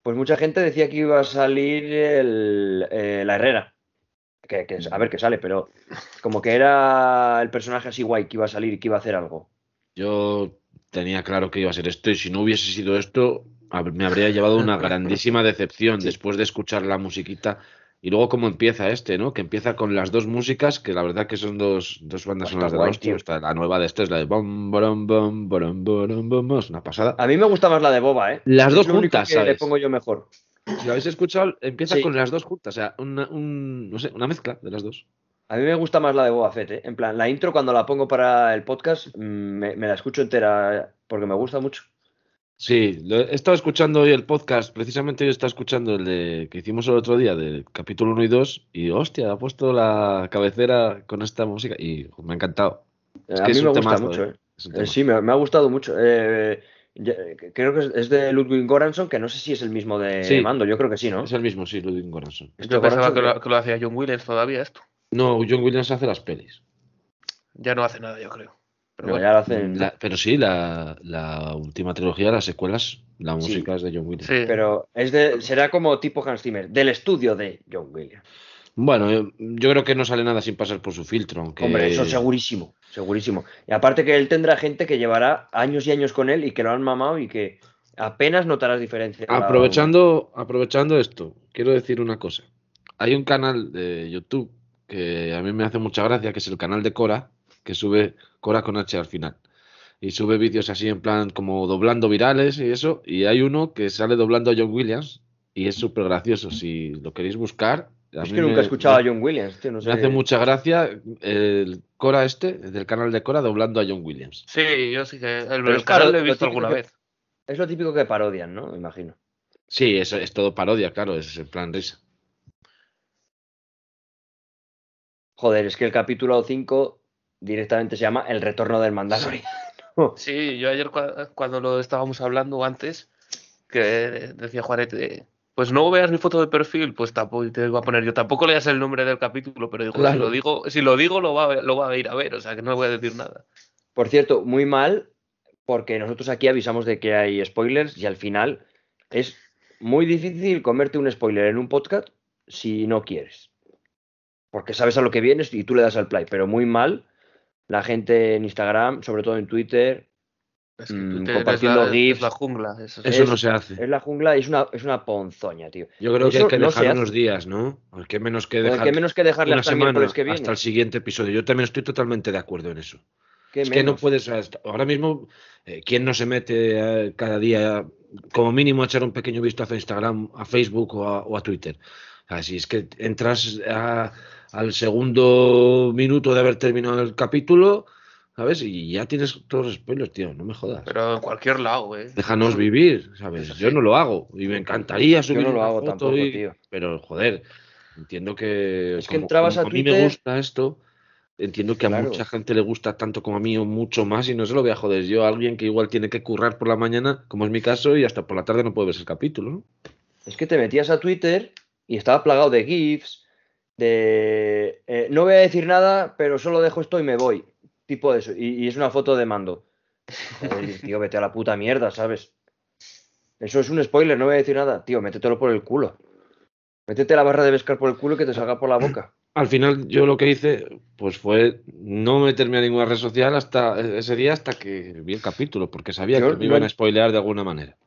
pues mucha gente decía que iba a salir el, eh, la Herrera. Que, que- a ver qué sale, pero como que era el personaje así guay que iba a salir y que iba a hacer algo. Yo tenía claro que iba a ser esto y si no hubiese sido esto, me habría llevado una grandísima decepción después de escuchar la musiquita. Y luego cómo empieza este, ¿no? Que empieza con las dos músicas, que la verdad que son dos, dos bandas Está sonoras de la hostia. Está la nueva de este es la de bom, bom, bom, bom, es una pasada. A mí me gusta más la de Boba, ¿eh? Las dos juntas, que le pongo yo mejor. Si lo habéis escuchado, empieza Sí. con las dos juntas, o sea, una, un, no sé, una mezcla de las dos. A mí me gusta más la de Boba Fett, ¿eh? En plan, la intro cuando la pongo para el podcast, mm, me, me la escucho entera porque me gusta mucho. Sí, lo- he estado escuchando hoy el podcast, precisamente yo estaba escuchando el de, que hicimos el otro día, del capítulo 1 y 2, y hostia, ha puesto la cabecera con esta música y me ha encantado. Es a que mí es me gusta temazo, mucho, ¿eh? ¿eh? Eh, sí, me, me ha gustado mucho. Eh, creo que es, de Ludwig Göransson, que no sé si es el mismo de Sí. Mando, yo creo que sí, ¿no? Es el mismo, sí, Ludwig Göransson. Este Yo pensaba que- lo, que lo hacía John Williams todavía esto. No, John Williams hace las pelis. Ya no hace nada, yo creo. Pero No, bueno, ya lo hacen. La- pero sí, la, la última trilogía, las secuelas, la Sí. música es de John Williams. sí. Pero es de, será como tipo Hans Zimmer, del estudio de John Williams. Bueno, yo, yo creo que no sale nada sin pasar por su filtro, aunque... Hombre, eso segurísimo, segurísimo. Y aparte que él tendrá gente que llevará años y años con él y que lo han mamado y que apenas notarás diferencia. la- Aprovechando, aprovechando esto, quiero decir una cosa. Hay un canal de YouTube que a mí me hace mucha gracia, que es el canal de Cora, que sube Cora con H al final. Y sube vídeos así en plan como doblando virales y eso. Y hay uno que sale doblando a John Williams y es súper gracioso. Si lo queréis buscar. a Es que nunca he escuchado me- a John Williams, tío, no Me hace mucha gracia el Cora este, del canal de Cora, doblando a John Williams. Sí, yo sí que. El, el canal lo he visto típico alguna que- vez. Es lo típico que parodian, ¿no? Me imagino. Sí, eso es todo parodia, claro, es en plan risa. Joder, es que el capítulo 5 directamente se llama El retorno del Mandalorian. Sí, yo ayer cua- cuando lo estábamos hablando antes, que decía Juanete, pues no veas mi foto de perfil, pues tampoco te iba a poner yo, tampoco leas el nombre del capítulo, pero digo, si lo digo, si lo digo lo va, a- lo va a ir a ver, o sea que no voy a decir nada. Por cierto, muy mal, porque nosotros aquí avisamos de que hay spoilers y al final es muy difícil comerte un spoiler en un podcast si no quieres. Porque sabes a lo que vienes y tú le das al play, pero muy mal la gente en Instagram, sobre todo en Twitter, Es que Mm, Twitter es compartiendo es GIFs. la jungla. eso Es- no se hace. es la jungla y es una, es una ponzoña, tío. Yo creo que hay que no dejar unos días, ¿no? Que menos que dejar qué menos que dejarle una hasta el semana miércoles que viene. hasta el siguiente episodio. Yo también estoy totalmente de acuerdo en eso. Qué es que no puedes. Ahora mismo, eh, ¿quién no se mete eh, cada día, como mínimo, a echar un pequeño vistazo a Instagram, a Facebook o a, o a Twitter? Así es que entras a- al segundo minuto de haber terminado el capítulo, ¿sabes? Y ya tienes todos los spoilers, tío. No me jodas. Pero en cualquier lado, ¿eh? Déjanos vivir, ¿sabes? Yo no lo hago y me encantaría Yo subir no lo hago tampoco, y- tío. Pero joder, entiendo que Es que como- entrabas como a a mí me gusta esto, entiendo que a mucha gente le gusta tanto como a mí o mucho más y no se lo voy a joder yo a alguien que igual tiene que currar por la mañana, como es mi caso, y hasta por la tarde no puede ver el capítulo, ¿no? Es que te metías a Twitter y estaba plagado de GIFs, de eh, no voy a decir nada, pero solo dejo esto y me voy. Tipo eso. Y, y es una foto de mando. Joder, tío, vete a la puta mierda, ¿sabes? Eso es un spoiler, no voy a decir nada. Tío, métetelo por el culo. Métete la barra de pescar por el culo y que te salga por la boca. Al final yo lo que hice pues fue no meterme a ninguna red social hasta ese día hasta que vi el capítulo, porque sabía Yo que me no iban a spoilear de alguna manera.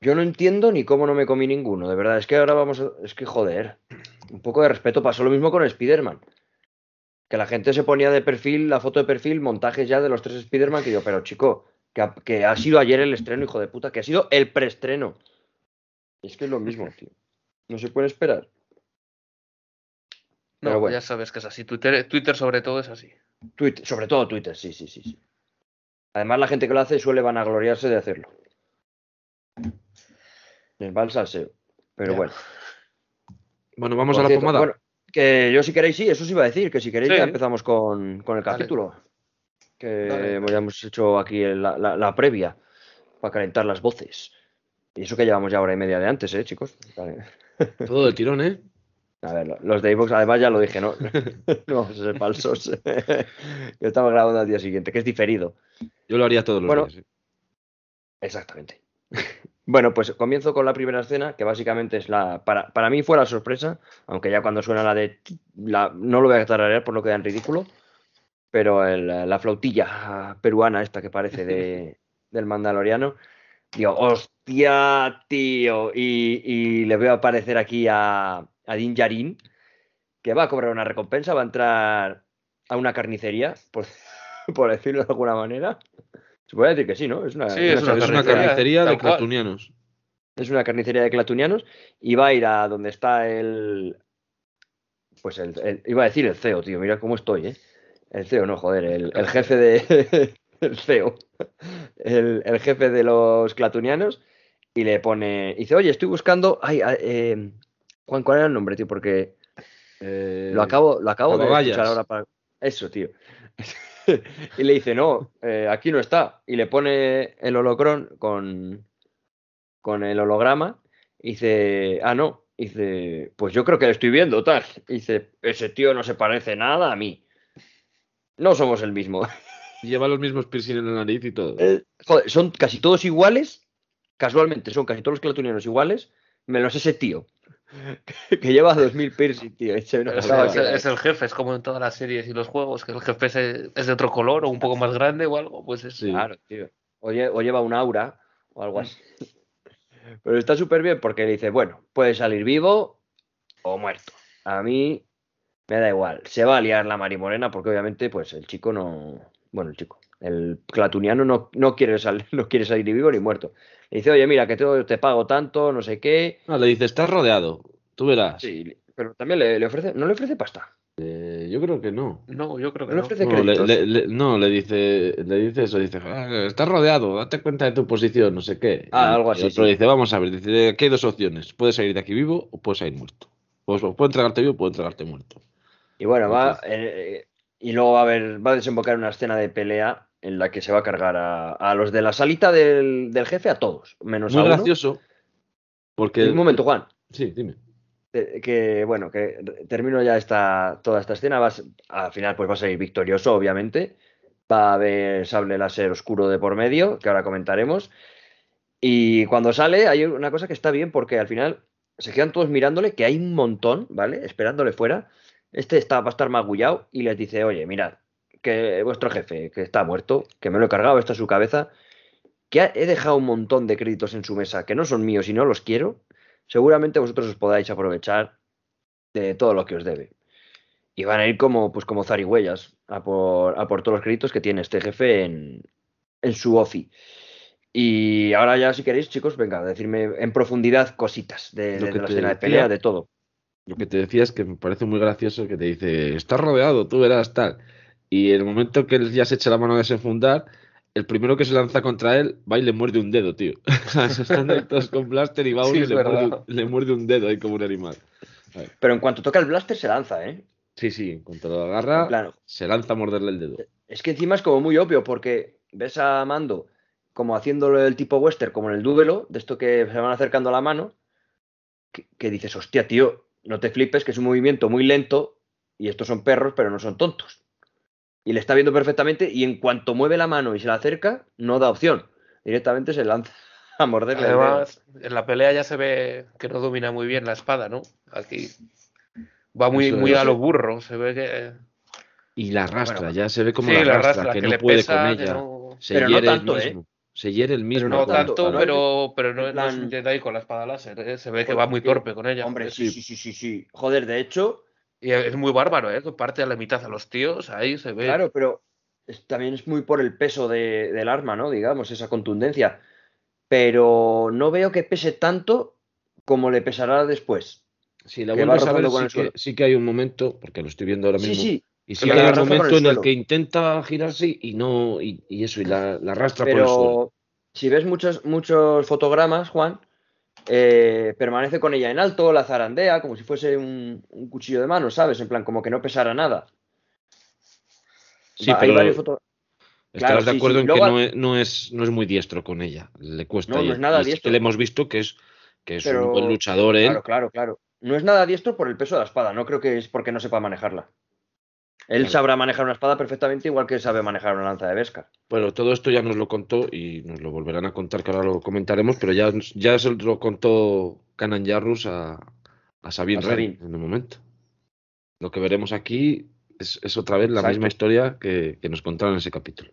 Yo no entiendo ni cómo no me comí ninguno, de verdad. Es que ahora vamos a... Es que joder. Un poco de respeto. Pasó lo mismo con Spider-Man. Que la gente se ponía de perfil, la foto de perfil, montajes ya de los tres Spider-Man, que yo, pero chico, que ha, que ha sido ayer el estreno, hijo de puta, que ha sido el preestreno. Es que es lo mismo, tío. No se puede esperar. No, Pero bueno. ya sabes que es así. Twitter, Twitter sobre todo es así. Twitter, sobre todo Twitter, sí, sí, sí, sí. Además, la gente que lo hace suele vanagloriarse de hacerlo. Les va el salseo. Pero Ya. bueno. Bueno, vamos Por a la cierto, pomada. Bueno, que yo si queréis, sí, eso os iba a decir, que si queréis Sí. ya empezamos con, con el capítulo. Que Dale. ya hemos hecho aquí el- la, la- la previa para calentar las voces. Y eso que llevamos ya hora y media de antes, ¿eh, chicos? Vale. Todo del tirón, ¿eh? A ver, los de iVoox, además ya lo dije, ¿no? no vamos a ser falsos. que estamos grabando al día siguiente, que es diferido. Yo lo haría todos los Bueno. días. ¿eh? Exactamente. Bueno, pues comienzo con la primera escena, que básicamente es la. Para, para mí fue la sorpresa, aunque ya cuando suena la de. La, no lo voy a tararear por no queda en ridículo, pero el- la flautilla peruana, esta que parece de, del Mandaloriano, Digo, hostia, tío. Y, y le veo aparecer aquí a, a Din Djarin, que va a cobrar una recompensa, va a entrar a una carnicería, por, por decirlo de alguna manera. Se puede decir que sí, ¿no? Es una, Sí, una es una Es una carnicería, de clatunianos. es una carnicería de clatunianos y va a ir a donde está el. Pues el, el- Iba a decir el CEO, tío. Mira cómo estoy, ¿eh? El CEO, no, joder. El, el jefe de. el CEO. El, el jefe de los clatunianos. Y le pone. Dice, oye, estoy buscando. Ay, eh, Juan, ¿cuál era el nombre, tío? Porque Eh, lo acabo, lo acabo de escuchar ahora para. Eso, tío. y le dice, no, eh, aquí no está. Y le pone el holocrón con, con el holograma. Y dice, ah, no. Y dice, pues yo creo que le estoy viendo, tal. Y dice, ese tío no se parece nada a mí. No somos el mismo. Lleva los mismos piercing en la nariz y todo. Eh, joder, son casi todos iguales. Casualmente, son casi todos los clatunianos iguales. Menos ese tío. Que lleva 2000 piercing, tío. Es, es- el jefe, es como en todas las series y los juegos, que el jefe es, es de otro color o un poco más grande o algo, pues es... Sí. Claro, tío. O, lle- o lleva un aura o algo así. Pero está súper bien porque le dice, bueno, puede salir vivo o muerto. A mí me da igual. Se va a liar la marimorena porque obviamente pues el chico no... Bueno, el chico. El clatuniano no, no, quiere, sal- no quiere salir ni vivo ni muerto. Le dice, oye, mira, que te, te pago tanto, no sé qué. No, le dice, estás rodeado. Tú verás. Sí, pero también le, le ofrece... ¿No le ofrece pasta? Eh, yo creo que no. No, yo creo que No ofrece No le, créditos. le- le- no, le dice, le dice eso, dice, "Ah, estás rodeado, date cuenta de tu posición, no sé qué. Ah, Y- algo y así, otro sí. dice, vamos a ver, dice, aquí hay dos opciones, puedes salir de aquí vivo o puedes salir muerto. Pues, o puedo entregarte vivo o puedo entregarte muerto. Y bueno, va. Eh, y luego va a haber, va a desembocar en una escena de pelea en la que se va a cargar a, a los de la salita del, del jefe, a todos, menos Muy a uno. gracioso, porque... Un momento, Juan. Sí, dime. eh, Que bueno, que termino ya esta, toda esta escena. Vas, al final, pues va a salir victorioso, obviamente. Va a haber sable láser oscuro de por medio, que ahora comentaremos. Y cuando sale, hay una cosa que está bien, porque al final se quedan todos mirándole, que hay un montón, ¿vale? Esperándole fuera. Este está, va a estar magullado y les dice, oye, mirad, que vuestro jefe, que está muerto, que me lo he cargado, esta es su cabeza, que ha- he dejado un montón de créditos en su mesa que no son míos y no los quiero, seguramente vosotros os podáis aprovechar de todo lo que os debe. Y van a ir como, pues como zarigüeyas a por, a por todos los créditos que tiene este jefe en, en su OFI. Y ahora ya, si queréis, chicos, venga, decirme en profundidad cositas de, de que la escena de pelea, de todo. Lo que te decía es que me parece muy gracioso que te dice, estás rodeado, tú verás tal. Y en el momento que él ya se echa la mano a desenfundar, el primero que se lanza contra él va y le muerde un dedo, tío. Están todos con blaster y va Sí, y le muerde, verdad. le muerde un dedo ahí como un animal. Pero en cuanto toca el blaster, se lanza, ¿eh? Sí, sí, en cuanto lo agarra, plan, se lanza a morderle el dedo. Es que encima es como muy obvio, porque ves a Mando como haciéndolo el tipo western, como en el duelo, de esto que se van acercando a la mano, que, que dices, hostia, tío, no te flipes, que es un movimiento muy lento, y estos son perros, pero no son tontos. Y le está viendo perfectamente, y en cuanto mueve la mano y se la acerca, no da opción. Directamente se lanza a morderle. Además, en la pelea ya se ve que no domina muy bien la espada, ¿no? Aquí va muy, Eso muy es. a lo burro, se ve que... Y la arrastra, Bueno, ya se ve como sí, la arrastra, arrastra, que, que no le puede pesa, con ella. no- Se Pero no hiere tanto, el ¿eh? mismo. Se hiere el mismo. No no tanto, tanto, ¿no? pero, pero no, En no es plan- un Jedi con la espada láser, ¿eh? se ve que va muy torpe con ella. Hombre, sí, sí, sí, sí, sí. Joder, de hecho, Y es muy bárbaro, ¿eh? parte a la mitad a los tíos, ahí se ve. Claro, pero es- también es muy por el peso de- del arma, ¿no? Digamos, esa contundencia. Pero no veo que pese tanto como le pesará después. Si la que vuelves a ver, sí que, suelo. sí que hay un momento, porque lo estoy viendo ahora Sí, mismo, sí, y sí que hay un por el momento en el que intenta girarse y no, y, y eso, y la, la arrastra por el suelo. pero si ves muchos, muchos fotogramas, Juan, eh, permanece con ella en alto, la zarandea, como si fuese un, un cuchillo de mano, ¿sabes? En plan, como que no pesara nada. Sí, Va- hay pero foto- estarás claro, de acuerdo sí. en Luego- que no es, no, es, no es muy diestro con ella, le cuesta. No, es nada diestro. que le hemos visto que es, que es Pero- un buen luchador él. Claro, claro, claro. No es nada diestro por el peso de la espada, no creo que es porque no sepa manejarla. Él sabrá manejar una espada perfectamente igual que sabe manejar una lanza de Beskar. Bueno, todo esto ya nos lo contó y nos lo volverán a contar, que ahora lo comentaremos, pero ya, ya se lo contó Kanan Jarrus a, a Sabine A en un momento. Lo que veremos aquí es, es otra vez la Exacto. misma historia que, que nos contaron en ese capítulo.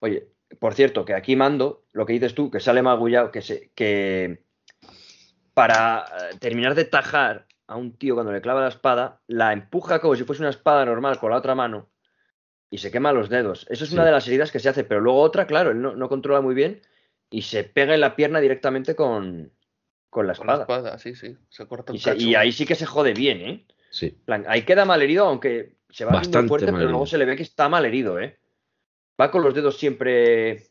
Oye, por cierto, que aquí mando, lo que dices tú, que sale magullado, que, se, que para eh, terminar de tajar a un tío cuando le clava la espada, la empuja como si fuese una espada normal con la otra mano y se quema los dedos. Eso es una de las heridas que se hace, pero luego otra, claro, él no, no controla muy bien y se pega en la pierna directamente con, con la Con la espada. espada, sí, sí. Se corta un Y, se- y ahí sí que se jode bien, ¿eh? Sí. Plan, ahí queda mal herido, aunque se va Bastante fuerte, pero luego se le ve que está mal herido, ¿eh? Va con los dedos siempre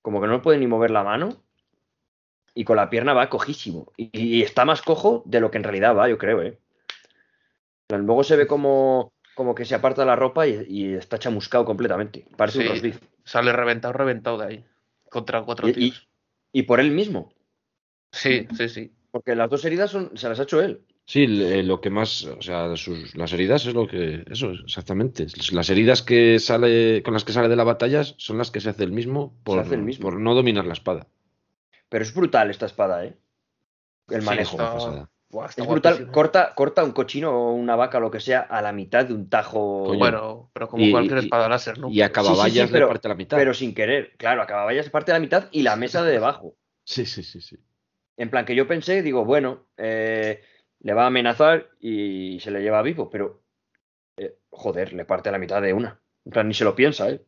como que no puede ni mover la mano y con la pierna va cojísimo. Y, y está más cojo de lo que en realidad va, yo creo, ¿eh? Luego se ve como, como que se aparta la ropa y, y está chamuscado completamente. Parece un Sí. roast beef. Sale reventado, reventado de ahí. Contra cuatro Y- y- tíos. Y por él mismo, Sí, sí, sí. porque las dos heridas son, se las ha hecho él. Sí, le- lo que más, o sea, sus- las heridas es lo que, eso, exactamente. Las heridas que sale, con las que sale de la batalla son las que se hace el mismo por, hace el mismo. por no dominar la espada. Pero es brutal esta espada, ¿eh? El Sí, manejo. está-. Buah, Es brutal. guapísimo. Corta, corta un cochino o una vaca o lo que sea a la mitad de un tajo. Coño. Bueno, pero como Y- cualquier y- espada láser, ¿no? Y a Sí, sí, sí, cababallas pero- le parte la mitad. Pero sin querer. Claro, acababa ya se parte la mitad y la mesa de debajo. Sí, sí, sí, sí. En plan que yo pensé, digo, bueno, eh, le va a amenazar y se le lleva vivo, pero eh, joder, le parte la mitad de una. En plan, ni se lo piensa, ¿eh?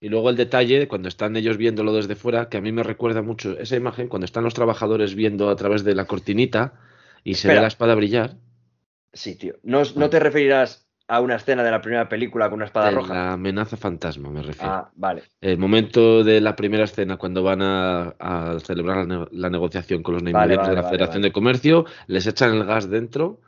Y luego el detalle, cuando están ellos viéndolo desde fuera, que a mí me recuerda mucho esa imagen, cuando están los trabajadores viendo a través de la cortinita y se ve la espada brillar. Sí, tío. No, no te referirás a una escena de la primera película con una espada de roja. La amenaza fantasma, me refiero. Ah, vale. El momento de la primera escena, cuando van a, a celebrar la, ne- la negociación con los Vale, de la vale, Federación de Comercio, les echan el gas dentro.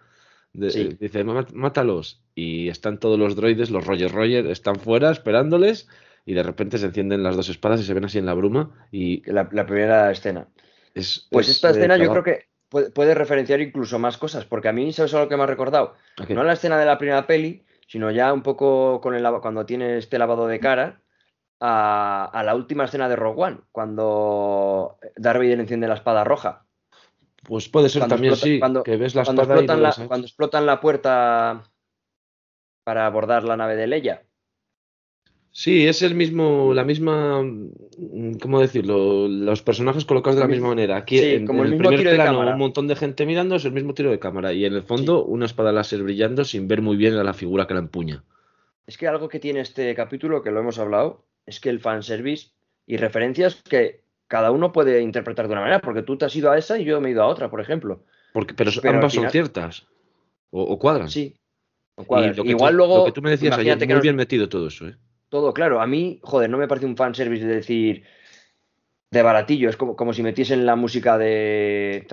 de- Sí. Dice, "Ma- mátalos. Y están todos los droides, los Roger Roger, están fuera esperándoles. Y de repente se encienden las dos espadas y se ven así en la bruma. Y La, la primera escena. es. Pues es esta de escena yo creo que puede, puede referenciar incluso más cosas, porque a mí, ¿sabes lo que me ha recordado? ¿A qué? No la escena de la primera peli, sino ya un poco con el cuando tiene este lavado de cara, a, a la última escena de Rogue One, cuando Darth Vader enciende la espada roja. Pues puede ser Cuando también, explota- sí, cuando- que ves la Cuando espada y no explotan, la, cuando explotan la puerta para abordar la nave de Leia. Sí, es el mismo, la misma, mm, ¿cómo decirlo? Los personajes colocados de la misma manera. Aquí Sí, en, como en el mismo primer tiro de cámara. un montón de gente mirando es el mismo tiro de cámara y en el fondo una espada láser brillando sin ver muy bien a la figura que la empuña. Es que algo que tiene este capítulo, que lo hemos hablado, es que el fanservice y referencias que cada uno puede interpretar de una manera, porque tú te has ido a esa y yo me he ido a otra, por ejemplo. Porque, pero, ambas final- son ciertas o, o cuadran. Sí. O Y cuadras. lo que Igual tú, luego. lo que tú me decías ayer, muy que nos- bien metido todo eso, ¿eh? Todo claro. A mí, joder, no me parece un fanservice de decir. De baratillo, es como, como si metiesen la música de.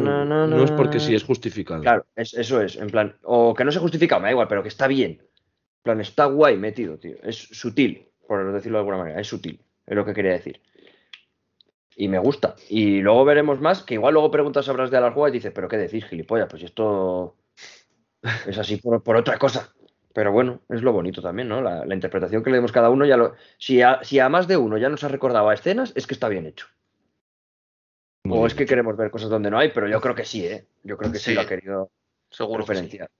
No, no es porque sí, es justificado. Claro, es- eso es, en plan. O que no se justifica, me da igual, pero que está bien. En plan, está guay metido, tío. Es sutil, por decirlo de alguna manera. Es sutil, es lo que quería decir. Y me gusta. Y luego veremos más, que igual luego preguntas a Bras de Alarjúa y dices, ¿pero qué decís, gilipollas? Pues esto es así por, por otra cosa. Pero bueno, es lo bonito también, ¿no? La, la interpretación que le demos cada uno ya lo. Si a, si a más de uno ya nos ha recordado a escenas, es que está bien hecho. Muy o bien es que hecho. queremos ver cosas donde no hay, pero yo creo que sí, ¿eh? Yo creo que sí, Sí. lo ha querido Seguro que sí. referenciar.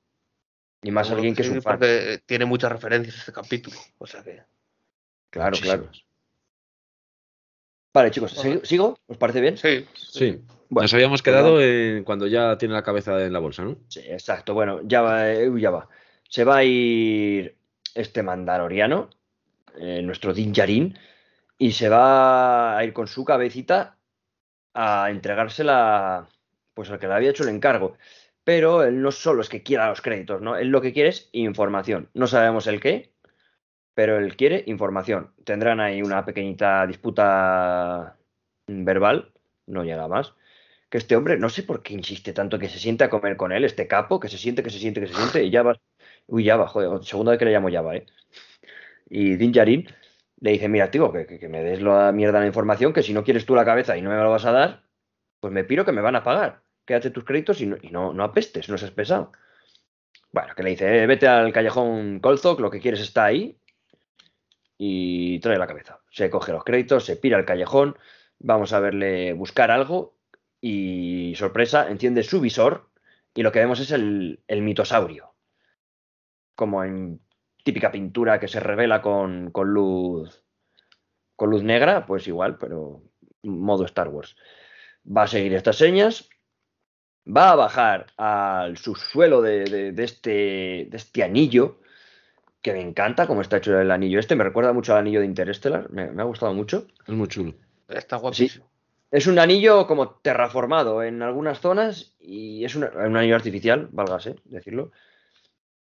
Y más Seguro alguien que es sí, un fan. Porque tiene muchas referencias este capítulo. O sea que. Claro, claro. Vale, chicos, Vale. ¿sig- ¿sigo? ¿Os parece bien? Sí. Sí. Bueno, Nos habíamos quedado en cuando ya tiene la cabeza en la bolsa, ¿no? Sí, exacto. Bueno, ya va, eh, ya va. Se va a ir este mandaloriano, eh, nuestro Din Djarin, y se va a ir con su cabecita a entregársela pues al que le había hecho el encargo. Pero él no solo es que quiera los créditos, ¿no? Él lo que quiere es información. No sabemos el qué, pero él quiere información. Tendrán ahí una pequeñita disputa verbal, no llega más. Que este hombre, no sé por qué insiste tanto que se siente a comer con él, este capo, que se siente, que se siente, que se siente, y ya va. Uy, ya va, joder, segunda vez que le llamo ya va, ¿eh? Y Din Djarin le dice, mira, tío, que, me des la mierda la información, que si no quieres tú la cabeza y no me lo vas a dar, pues me piro que me van a pagar. Quédate tus créditos y no, y no, apestes, no seas pesado. Bueno, que le dice, "Eh, vete al callejón Colzok, lo que quieres está ahí y trae la cabeza. Se coge los créditos, se pira al callejón, vamos a verle buscar algo y sorpresa, enciende su visor y lo que vemos es el, el mitosaurio. Como en típica pintura que se revela con, con luz con luz negra, pues igual, pero modo Star Wars. Va a seguir estas señas, va a bajar al subsuelo de, este, de este anillo, que me encanta como está hecho el anillo este, me recuerda mucho al anillo de Interstellar, me, ha gustado mucho. Es muy chulo. Está guapísimo. Es un anillo como terraformado en algunas zonas y es un, anillo artificial, válgase decirlo.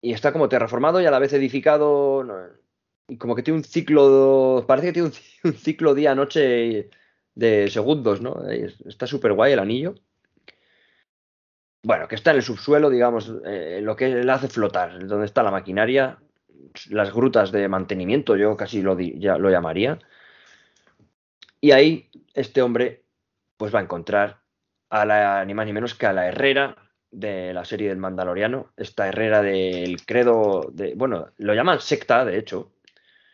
Y está como terraformado y a la vez edificado. y como que tiene un ciclo. Parece que tiene un, ciclo día-noche de segundos, ¿no? Está súper guay el anillo. Bueno, que está en el subsuelo, digamos, eh, lo que le hace flotar, donde está la maquinaria, las grutas de mantenimiento, yo casi lo, ya, lo llamaría. Y ahí este hombre pues va a encontrar a la, ni más ni menos que a la Herrera de la serie del Mandaloriano, esta Herrera del credo, de, bueno, lo llaman secta, de hecho.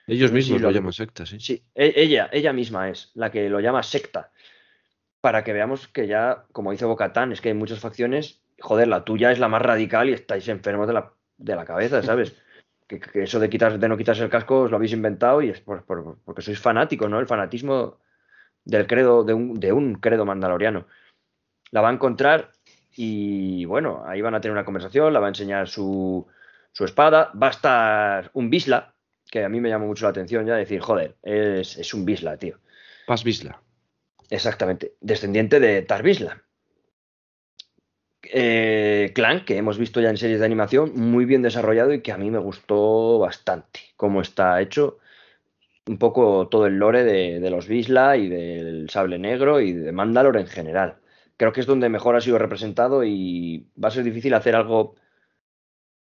Ellos mismos lo, llaman secta, sí. Sí, e, ella, ella misma es la que lo llama secta. Para que veamos que ya, como dice Bocatán, es que hay muchas facciones, joder, la tuya es la más radical y estáis enfermos de la, de la cabeza, ¿sabes? que, eso de, quitar, de no quitarse el casco os lo habéis inventado y es porque sois fanáticos, ¿no? El fanatismo del credo, de un, de un credo mandaloriano. La va a encontrar y bueno, ahí van a tener una conversación, la va a enseñar su, su espada, va a estar un Bisla, que a mí me llama mucho la atención ya decir, joder, es, es un Bisla, tío. Paz Bisla. Exactamente, descendiente de Tar Bisla. Eh, clan que hemos visto ya en series de animación, muy bien desarrollado y que a mí me gustó bastante cómo está hecho un poco todo el lore de, los Visla y del Sable Negro y de Mandalore en general. Creo que es donde mejor ha sido representado y va a ser difícil hacer algo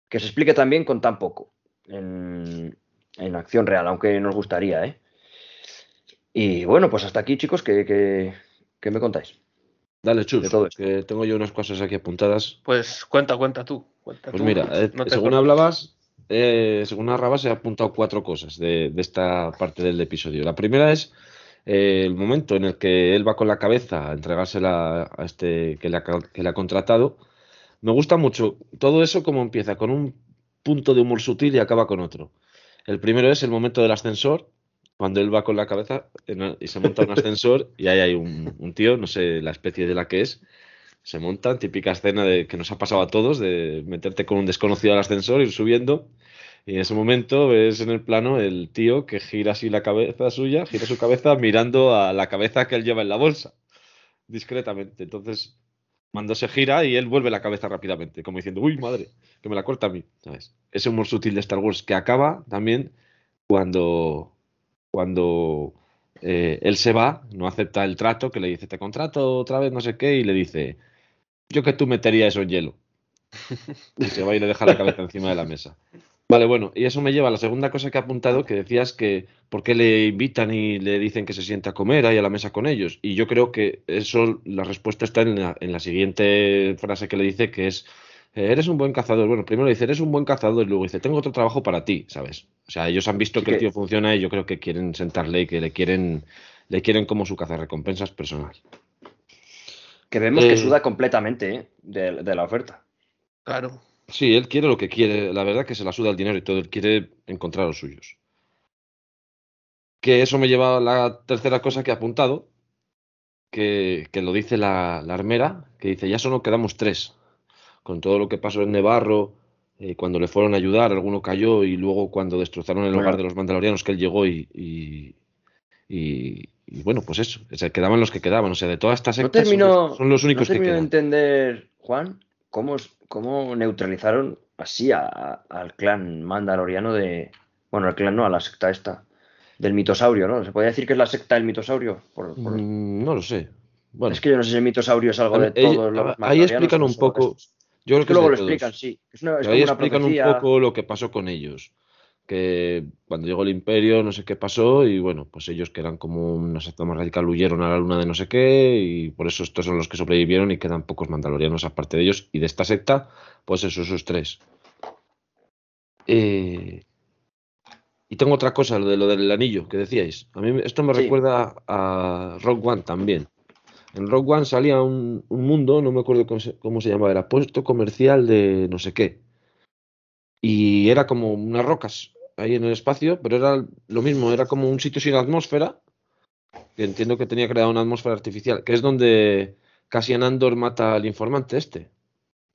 que se explique también con tan poco en, acción real, aunque nos gustaría, ¿eh? Y bueno, pues hasta aquí, chicos, ¿qué, me contáis? Dale, Chus, que tengo yo unas cosas aquí apuntadas. Pues cuenta, cuenta tú. pues mira, eh, según hablabas, eh, según narraba, se ha apuntado cuatro cosas de, esta parte del episodio. La primera es eh, el momento en el que él va con la cabeza a entregársela a este que le, ha, contratado. Me gusta mucho todo eso como empieza con un punto de humor sutil y acaba con otro. El primero es el momento del ascensor, cuando él va con la cabeza y se monta un ascensor y ahí hay un, un, tío, no sé la especie de la que es, se monta, típica escena de que nos ha pasado a todos, de meterte con un desconocido al ascensor, ir subiendo, y en ese momento ves en el plano el tío que gira así la cabeza suya, gira su cabeza mirando a la cabeza que él lleva en la bolsa, discretamente. Entonces, cuando se gira y él vuelve la cabeza rápidamente, como diciendo, uy, madre, que me la corta a mí. ¿Sabes? Ese humor sutil de Star Wars que acaba también cuando, cuando eh, él se va, no acepta el trato, que le dice, te contrato otra vez, no sé qué, y le dice, yo que tú metería eso en hielo. Y se va y le deja la cabeza encima de la mesa. Vale, bueno, y eso me lleva a la segunda cosa que he apuntado, que decías que por qué le invitan y le dicen que se siente a comer ahí a la mesa con ellos. Y yo creo que eso, la respuesta está en la, en la siguiente frase que le dice, que es, eh, eres un buen cazador. Bueno, primero le dice, eres un buen cazador y luego dice, tengo otro trabajo para ti, ¿sabes? O sea, ellos han visto que, el tío funciona y yo creo que quieren sentarle y que le quieren, le quieren como su recompensas personal. Que vemos que eh, suda completamente ¿eh? de, la oferta. Claro. Sí, él quiere lo que quiere. La verdad que se la suda el dinero y todo. Él quiere encontrar los suyos. Que eso me lleva a la tercera cosa que he apuntado. Que, que lo dice la, la, armera. Que dice, ya solo quedamos tres. Con todo lo que pasó en Nevarro. Eh, cuando le fueron a ayudar, alguno cayó. Y luego cuando destrozaron el hogar de los mandalorianos, que él llegó y, y, bueno, pues eso, se quedaban los que quedaban. O sea, de todas estas sectas son, los únicos no que quedan. de entender, Juan, cómo, cómo neutralizaron así al clan mandaloriano de. Bueno, al clan no, a la secta esta. Del mitosaurio, ¿no? ¿Se podría decir que es la secta del mitosaurio? Mm, no lo sé. Bueno, es que yo no sé si el mitosaurio es algo de todos los Ahí explican un poco. Yo creo que, luego lo explican, sí. ahí explican un poco lo que pasó con ellos que cuando llegó el imperio no sé qué pasó y bueno, pues ellos que eran como una secta más radical huyeron a la luna de no sé qué y por eso estos son los que sobrevivieron y quedan pocos mandalorianos aparte de ellos y de esta secta, pues eso, esos tres. Eh, y tengo otra cosa, lo de lo del anillo que decíais. A mí esto me recuerda a Rogue One también. En Rogue One salía un, mundo, no me acuerdo cómo se, cómo se llamaba, era puesto comercial de no sé qué y era como unas rocas ahí en el espacio, pero era lo mismo, era como un sitio sin atmósfera que entiendo que tenía creado una atmósfera artificial, que es donde Cassian Andor mata al informante este,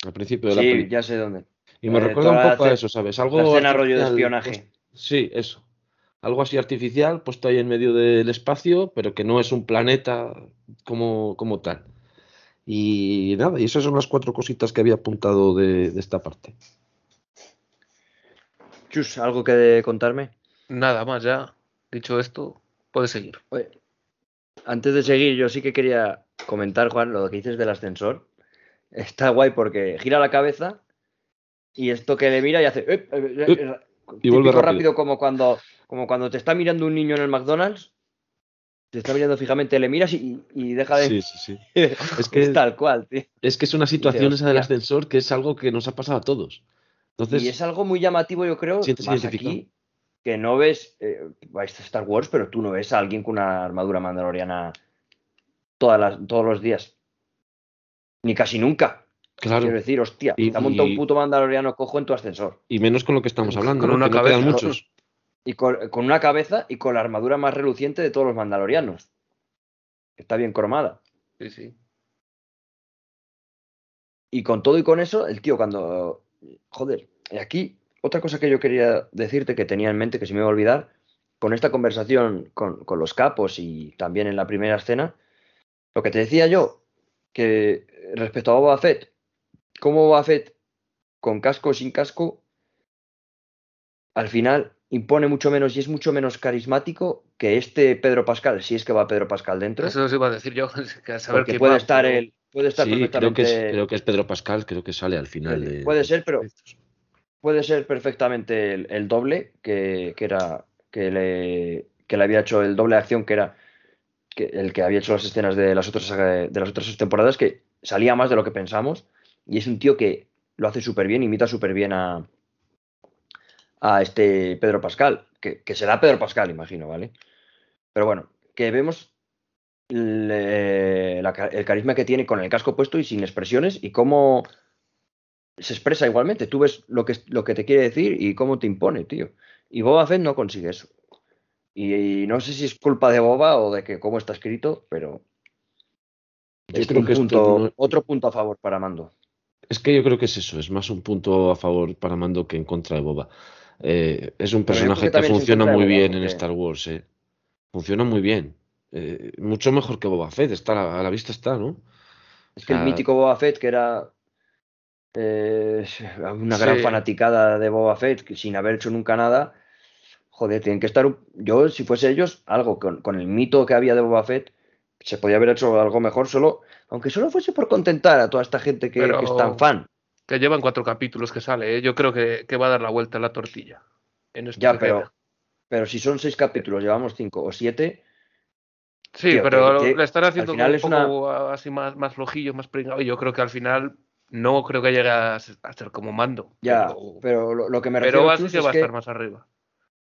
al principio de la Sí, película. ya sé dónde. Y me Eh, recuerda un poco a eso, ¿sabes? Algo rollo de espionaje. pues, sí, eso. Algo así artificial, puesto ahí en medio del espacio, pero que no es un planeta como, como tal. Y nada, y esas son las cuatro cositas que había apuntado de, de esta parte. Chus, ¿algo que de contarme? Nada más ya. Dicho esto, puedes seguir. Oye, antes de seguir, yo sí que quería comentar, Juan, lo que dices del ascensor. Está guay porque gira la cabeza y esto que le mira y hace... "Ep, eh, eh, eh", y vuelve típico rápido. como cuando, como cuando te está mirando un niño en el McDonald's, te está mirando fijamente, le miras y, y deja de... Sí, sí, sí. Es que, Es tal cual, tío. es que es una situación esa del ascensor que es algo que nos ha pasado a todos. Entonces, y es algo muy llamativo, yo creo, más aquí, que no ves, eh, vais a Star Wars, pero tú no ves a alguien con una armadura mandaloriana todas las, todos los días. Ni casi nunca. claro, Quiero decir, hostia, Y- te ha montado y- un puto mandaloriano cojo en tu ascensor. y menos con lo que estamos hablando, Con ¿no? una que no quedan cabeza. muchos. Y con, con una cabeza y con la armadura más reluciente de todos los mandalorianos. Está bien cromada. Sí, sí. Y con todo y con eso, el tío cuando... Joder, y aquí otra cosa que yo quería decirte que tenía en mente, que se me iba a olvidar, con esta conversación con, con los capos y también en la primera escena, lo que te decía yo, que respecto a Boba Fett, cómo Boba Fett, con casco o sin casco, al final impone mucho menos y es mucho menos carismático que este Pedro Pascal, si es que va Pedro Pascal dentro, Eso os iba a decir yo. que a saber porque qué puede va, estar el, puede estar Sí, creo perfectamente... que, es, creo que es Pedro Pascal, creo que sale al final. de- Puede ser, pero puede ser perfectamente el, el doble que, que era que le, que le había hecho el doble de acción que era que, el que había hecho las escenas de las otras de las otras temporadas que salía más de lo que pensamos y es un tío que lo hace súper bien imita súper bien a a este Pedro Pascal que, que será Pedro Pascal imagino vale pero bueno que vemos le- la ca- el carisma que tiene con el casco puesto y sin expresiones y cómo se expresa igualmente. Tú ves lo que, lo que te quiere decir y cómo te impone, tío. Y Boba Fett no consigue eso. Y, y no sé si es culpa de Boba o de que cómo está escrito, pero Yo es creo esto punto- no- otro punto a favor para Mando. Es que yo creo que es eso, es más un punto a favor para Mando que en contra de Boba. Eh, es un personaje que en funciona muy Boba, bien en Star Wars, eh. Funciona muy bien. Eh, mucho mejor que Boba Fett, está a la, vista está, ¿no? Es que el mítico Boba Fett, que era eh, una gran fanaticada de Boba Fett, que sin haber hecho nunca nada, joder, tienen que estar. Yo, si fuese ellos, algo con, con el mito que había de Boba Fett, se podía haber hecho algo mejor solo, aunque solo fuese por contentar a toda esta gente que, Pero- que es tan fan. Que llevan cuatro capítulos que sale, ¿eh? Yo creo que, que va a dar la vuelta a la tortilla. En Ya, pero, pero si son seis capítulos, llevamos cinco o siete, Sí, tío, pero que- le están haciendo un es una- poco así más, más flojillo, más pringado. Y yo creo que al final no creo que llegue a ser, a ser como mando. ya, pero, pero lo, lo que me pero refiero Chus, que es va a que- estar más arriba.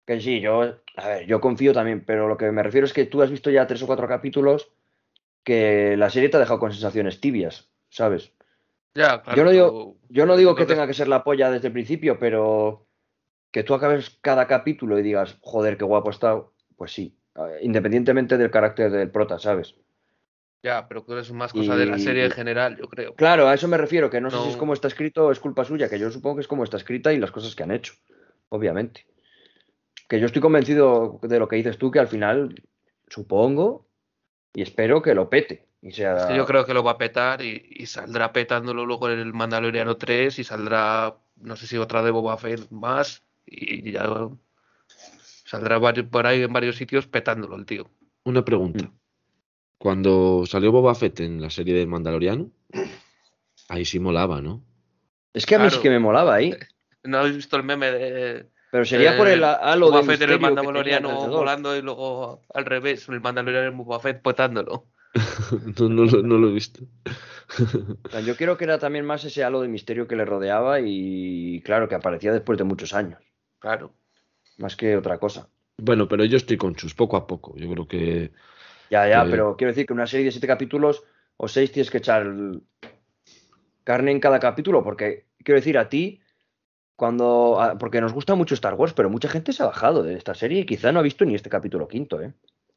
Que sí, yo, a ver, yo confío también, pero lo que me refiero es que tú has visto ya tres o cuatro capítulos que la serie te ha dejado con sensaciones tibias, ¿sabes? Ya, claro, yo no digo, pero- yo no digo que tenga que ser la polla desde el principio, pero que tú acabes cada capítulo y digas, joder, qué guapo estado, pues sí, independientemente del carácter del prota, ¿sabes? Ya, pero que es más cosa de la serie en general, yo creo. Claro, a eso me refiero, que no, sé si es como está escrito o es culpa suya, que yo supongo que es como está escrita y las cosas que han hecho, obviamente. Que yo estoy convencido de lo que dices tú, que al final, supongo y espero que lo pete. Y sea... Es que yo creo que lo va a petar y, y saldrá petándolo luego en el Mandaloriano 3 y saldrá, no sé si otra de Boba Fett más y ya saldrá por ahí en varios sitios petándolo el tío. Una pregunta. Mm. Cuando salió Boba Fett en la serie del Mandaloriano, ahí sí molaba, ¿no? Es que a mí sí que me molaba ahí, ¿No habéis visto el meme de pero sería por el Eh, halo de Boba Fett en el misterio que tenía Mandaloriano volando y luego al revés, el Mandaloriano en Boba Fett petándolo? no, no lo- no lo he visto. Yo creo que era también más ese halo de misterio que le rodeaba y claro, que aparecía después de muchos años, Claro. Más que otra cosa. bueno, pero yo estoy con Chus, poco a poco. Yo creo que Ya, ya, pero quiero decir que una serie de siete capítulos o seis tienes que echar el- carne en cada capítulo, porque quiero decir a ti, cuando. a- Porque nos gusta mucho Star Wars, pero mucha gente se ha bajado de esta serie y quizá no ha visto ni este capítulo quinto, ¿eh?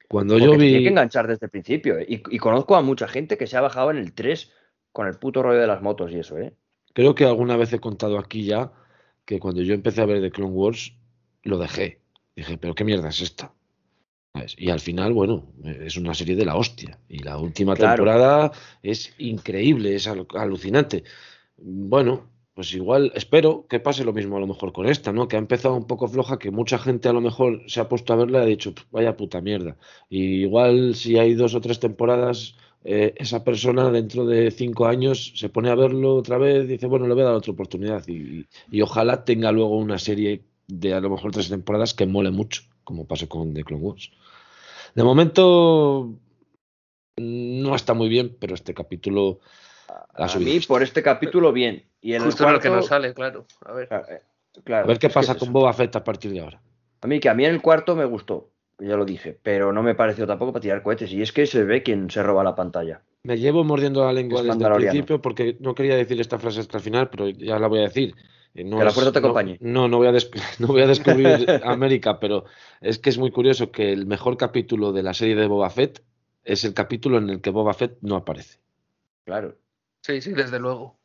Cuando Porque yo te tiene vi. que enganchar desde el principio. ¿eh? Y, y conozco a mucha gente que se ha bajado en el 3 con el puto rollo de las motos y eso, ¿eh? Creo que alguna vez he contado aquí ya que cuando yo empecé a ver The Clone Wars, lo dejé. Dije, pero qué mierda es esta. ¿Sabes? Y al final, bueno, es una serie de la hostia. Y la última Claro. temporada es increíble, es al- alucinante. Bueno, pues igual espero que pase lo mismo a lo mejor con esta, ¿no? Que ha empezado un poco floja, que mucha gente a lo mejor se ha puesto a verla y ha dicho, "Pf, vaya puta mierda. Y igual si hay dos o tres temporadas, eh, esa persona dentro de cinco años se pone a verlo otra vez y dice, bueno, le voy a dar otra oportunidad. Y, y ojalá tenga luego una serie de a lo mejor tres temporadas que mole mucho, como pasó con The Clone Wars. De momento no está muy bien, pero este capítulo ha A subido. mí, por este capítulo, bien. Y en Justo el en el que cuarto, nos sale, claro. A ver. Claro, eh, A ver qué es que pasa con. Boba Fett a partir de ahora. A mí, que a mí en el cuarto me gustó, ya lo dije, pero no me pareció tampoco para tirar cohetes. Y es que se ve quién se roba la pantalla. Me llevo mordiendo la lengua Es desde el principio porque no quería decir esta frase hasta el final, pero ya la voy a decir. Eh, No Que la es- fuerza te no- acompañe. No, no, voy a, des- no voy a descubrir América, pero es que es muy curioso que el mejor capítulo de la serie de Boba Fett es el capítulo en el que Boba Fett no aparece. Claro. Sí, sí, desde luego.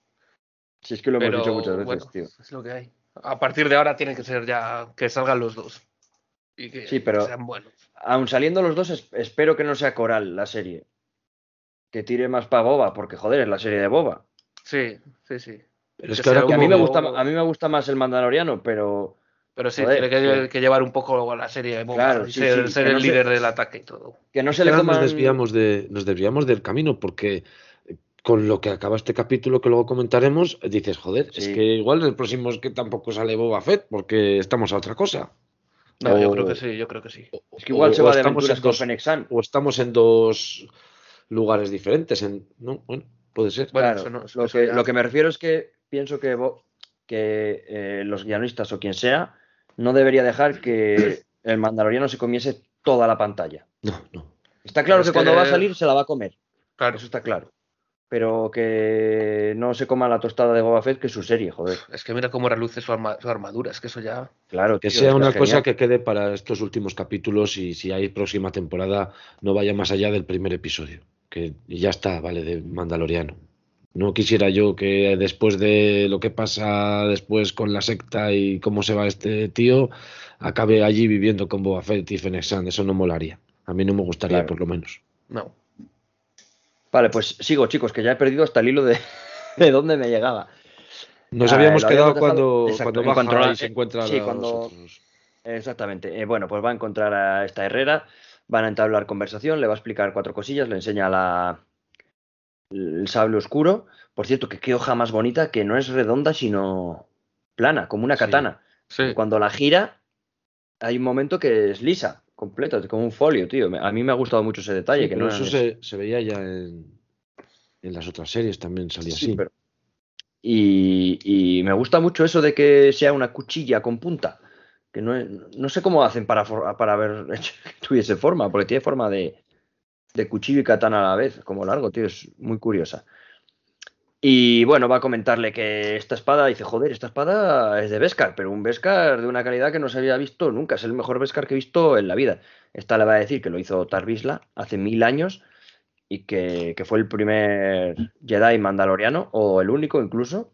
Si es que lo hemos Pero dicho muchas veces, bueno, tío. es lo que hay. A partir de ahora tiene que ser ya que salgan los dos. Y que Sí, pero- sean buenos. Aun saliendo los dos, es- espero que no sea coral la serie. Que tire más para Boba, porque joder, es la serie de Boba. Sí, sí, sí. Pero es Que ahora sea a mí, me gusta, a mí me gusta más el Mandaloriano, pero Pero sí, Joder, tiene que, sí. que llevar un poco la serie de Claro, y sí, ser, sí, ser que el no se- líder del ataque y todo. que no se le coman... nos desviamos de nos desviamos del camino porque con lo que acaba este capítulo que luego comentaremos dices joder es que igual el próximo es que tampoco sale Boba Fett porque estamos a otra cosa No, yo creo que sí, yo creo que sí. Es que igual o- se o va de aventuras en con Shand. o estamos en dos lugares diferentes en no bueno puede ser Bueno, Claro, eso no- eso lo, que, ya- lo que me refiero es que pienso que, que eh, los guionistas o quien sea no debería dejar que el mandaloriano se comiese toda la pantalla. no no Está claro Es que cuando va a salir se la va a comer, Claro, eso está claro. Pero que no se coma la tostada de Boba Fett, que es su serie, joder. es que mira cómo reluce su, arma- su armadura, es que eso ya. Claro, que tío, sea una cosa que quede para estos últimos capítulos y si hay próxima temporada no vaya más allá del primer episodio que ya está vale de Mandaloriano no quisiera yo que después de lo que pasa después con la secta y cómo se va este tío acabe allí viviendo con Boba Fett y Fennec eso no molaría a mí no me gustaría Claro. por lo menos No. Vale, pues sigo, chicos, que ya he perdido hasta el hilo de, de dónde me llegaba. nos habíamos lo quedado cuando, cuando baja y se encuentra sí, cuando-. Exactamente. Eh, bueno, pues va a encontrar a esta Herrera, van a entablar conversación, le va a explicar cuatro cosillas, le enseña la, el sable oscuro. Por cierto, que qué hoja más bonita, que no es redonda, sino plana, como una katana. Sí. Cuando la gira, hay un momento que es lisa, completa, como un folio, tío. A mí me ha gustado mucho ese detalle. Sí, que pero no eso es- se, se veía ya en, en las otras series también salía Sí, así pero- Y, y me gusta mucho eso de que sea una cuchilla con punta. Que no, no sé cómo hacen para, for- para haber hecho que tuviese forma, porque tiene forma de, de cuchillo y katana a la vez, como largo, tío, es muy curiosa. Y bueno, va a comentarle que esta espada, dice, joder, esta espada es de Beskar, pero un Beskar de una calidad que no se había visto nunca, es el mejor Beskar que he visto en la vida. Esta le va a decir que lo hizo Tarvisla hace mil años y que, que fue el primer Jedi mandaloriano, o el único incluso,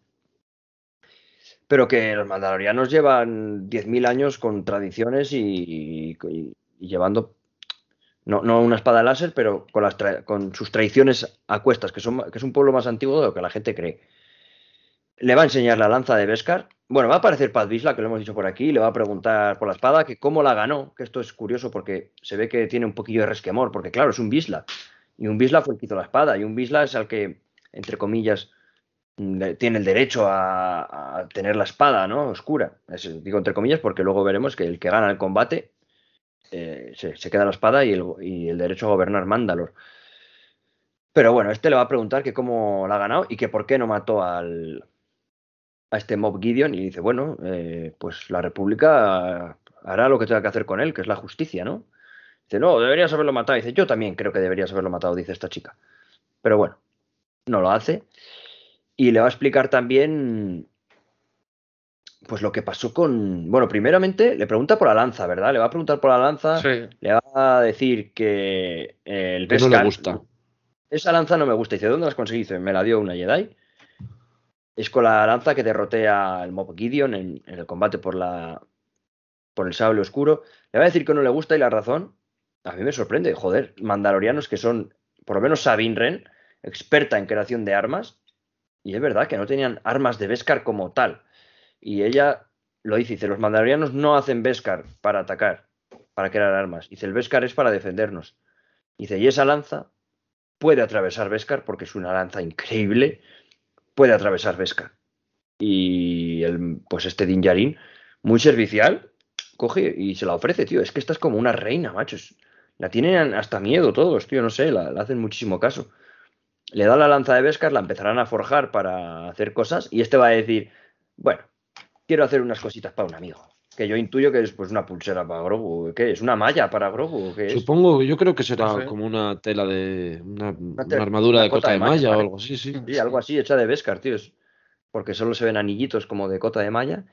pero que los mandalorianos llevan 10.000 años con tradiciones y, llevando, no, no una espada láser, pero con, las tra- con sus tradiciones a cuestas, que, son, que es un pueblo más antiguo de lo que la gente cree. Le va a enseñar la lanza de Beskar. Bueno, va a aparecer Paz Vizsla, que lo hemos dicho por aquí, le va a preguntar por la espada, que cómo la ganó, que esto es curioso porque se ve que tiene un poquillo de resquemor, porque claro, es un Vizsla. Y un Vizsla fue el que hizo la espada, y un Vizsla es el que, entre comillas, mm, tiene el derecho a, tener la espada, ¿no? Oscura. Digo entre comillas porque luego veremos que el que gana el combate eh, se, queda la espada y el, y el derecho a gobernar Mandalor. Pero bueno, este le va a preguntar que cómo la ha ganado y que por qué no mató al, a este Mob Gideon y dice, bueno, eh, pues la República hará lo que tenga que hacer con él, que es la justicia, ¿no? Dice, no, deberías haberlo matado. Dice, yo también creo que deberías haberlo matado, dice esta chica. Pero bueno, no lo hace. Y le va a explicar también pues lo que pasó con. Bueno, primeramente le pregunta por la lanza, ¿verdad? Le va a preguntar por la lanza. Sí. Le va a decir que eh, el no le gusta. Esa lanza no me gusta. Dice, ¿dónde las conseguí? Dice, me la dio una Jedi. Es con la lanza que derroté al Mob Gideon en, en el combate por la por el sable oscuro. Le va a decir que no le gusta y la razón, a mí me sorprende. Joder, mandalorianos que son, por lo menos Sabine Wren, experta en creación de armas. Y es verdad que no tenían armas de Beskar como tal. Y ella lo dice, dice, los mandalorianos no hacen Beskar para atacar, para crear armas. Dice, el Beskar es para defendernos. Dice, y esa lanza puede atravesar Beskar porque es una lanza increíble. Puede atravesar Beskar. Y el, pues este Din Djarin, muy servicial, coge y se la ofrece, tío. Es que esta es como una reina, macho. Es- La tienen hasta miedo todos, tío. No sé, la, la hacen muchísimo caso. Le da la lanza de Beskar, la empezarán a forjar para hacer cosas. Y este va a decir, bueno, quiero hacer unas cositas para un amigo. Que yo intuyo que es pues una pulsera para Grogu. ¿Qué es? ¿Una malla para Grogu? ¿o qué es? Supongo, yo creo que será No sé. como una tela de. Una, tela- una armadura una de cota de malla o algo así, sí. Sí, algo así, hecha de Beskar, tío. es- Porque solo se ven anillitos como de cota de malla.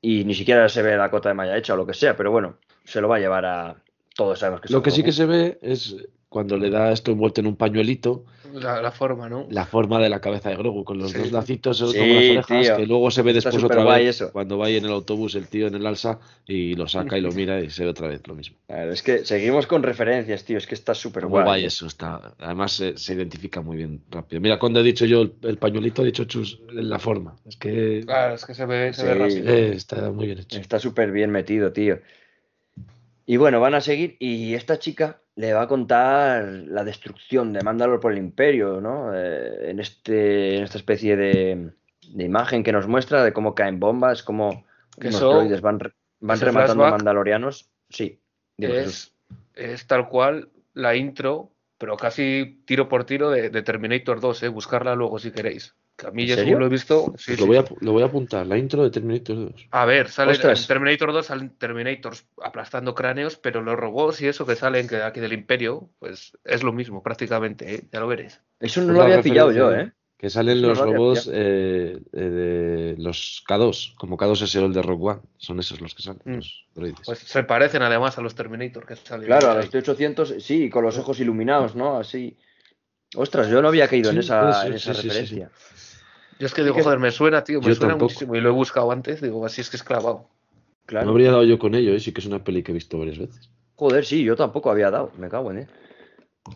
Y ni siquiera se ve la cota de malla hecha o lo que sea. Pero bueno, se lo va a llevar a. Todos sabemos que Lo que sí que se ve es cuando le da esto envuelto en un pañuelito, La, la forma, ¿no? la forma de la cabeza de Grogu, con los Sí. dos lacitos Sí, como las orejas, tío. que luego se ve después otra vez eso. cuando va ahí en el autobús el tío en el alza y lo saca y lo mira y se ve otra vez lo mismo. Claro, es que seguimos con referencias, tío. Es que está súper guay. guay eso está. Además se, se identifica muy bien rápido. Mira, cuando he dicho yo el, el pañuelito, he dicho chus en la forma. Es que Claro, es que se ve, se ve rápido. eh, está muy bien hecho. Está súper bien metido, tío. Y bueno, van a seguir y esta chica le va a contar la destrucción de Mandalor por el Imperio, ¿no? Eh, en, este, en esta especie de, de imagen que nos muestra de cómo caen bombas, cómo Que eso- droides van, van rematando mandalorianos. Sí, es, es tal cual la intro, pero casi tiro por tiro de, de Terminator 2, ¿eh? Buscarla luego si queréis. Que a mí ¿En ya serio? según lo he visto. sí, Pues sí. lo, voy a, lo voy a apuntar, la intro de Terminator 2. A ver, sale Ostras. en Terminator 2 salen Terminators aplastando cráneos, pero los robots y eso que salen que aquí del Imperio, pues es lo mismo prácticamente, ¿eh? ya lo veréis. Eso no Es lo había pillado yo, referencia, ¿eh? Que salen Eso los robots eh, eh, de los K2, como K2 es el de Rogue One. Son esos los que salen, Mm. los droides. Pues se parecen además a los Terminator que salen. Claro, a los T-800, sí, con los ojos iluminados, ¿no? Así. Ostras, yo no había caído en Sí, esa, ser, en esa sí, sí, sí, sí. referencia. Yo es que digo, joder, me suena, tío, me Yo suena tampoco. muchísimo y lo he buscado antes, digo, así es que es clavado. Claro. No habría dado yo con ello, ¿eh? sí que es una peli que he visto varias veces. Joder, sí, yo tampoco había dado, me cago en él.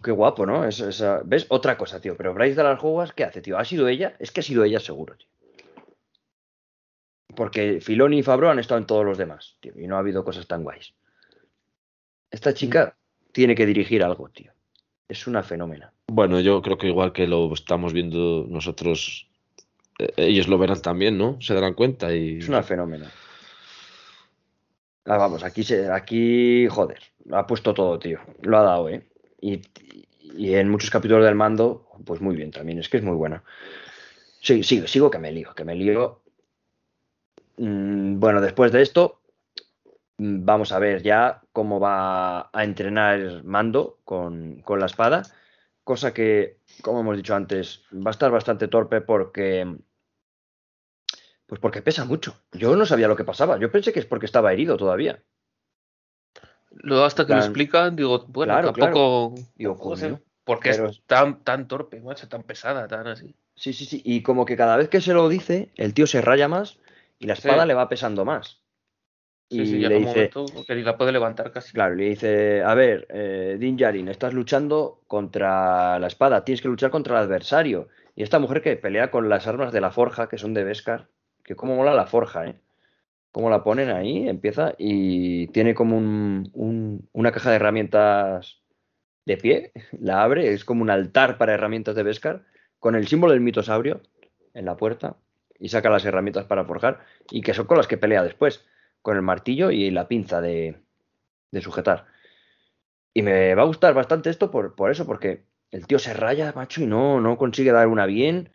Qué guapo, ¿no? Esa- ¿Ves? Otra cosa, tío. Pero Bryce de las Jugas, ¿qué hace, tío? ¿Ha sido ella? Es que ha sido ella seguro, tío. Porque Filoni y Fabro han estado en todos los demás, tío. Y no ha habido cosas tan guays. Esta chica tiene que dirigir algo, tío. Es una fenómena. Bueno, yo creo que igual que lo estamos viendo nosotros, ellos lo verán también, ¿no? Se darán cuenta y... Es una fenómena. Ah, vamos, aquí, se, aquí, joder, lo ha puesto todo, tío. Lo ha dado, ¿eh? Y, y en muchos capítulos del mando, pues muy bien también, es que es muy buena. Sí, sigo, sigo que me lío, que me lío. Mm, bueno, después de esto, mm, vamos a ver ya cómo va a entrenar Mando con, con la espada, cosa que, como hemos dicho antes, va a estar bastante torpe porque pues porque pesa mucho. Yo no sabía lo que pasaba. Yo pensé que es porque estaba herido todavía. Luego hasta que lo explican, digo, bueno, Claro, tampoco... Digo, tampoco sé coño. ¿Por qué Pero- es tan, tan torpe, macho, tan pesada, tan así? Sí, sí, sí. Y como que cada vez que se lo dice, el tío se raya más y la espada Sí. le va pesando más. Sí, y sí, le dice, momento que ni la puede levantar casi. claro, le dice, a ver, eh, Din Djarin, estás luchando contra la espada, tienes que luchar contra el adversario. Y esta mujer que pelea con las armas de la forja, que son de Beskar, que como mola la forja, ¿eh? Cómo la ponen ahí, empieza y tiene como un- una caja de herramientas de pie, la abre, es como un altar para herramientas de Beskar, con el símbolo del mitosaurio en la puerta, y saca las herramientas para forjar, y que son con las que pelea después, con el martillo y la pinza de, de sujetar. Y me va a gustar bastante esto por, por eso, porque el tío se raya, macho, y no, no consigue dar una bien.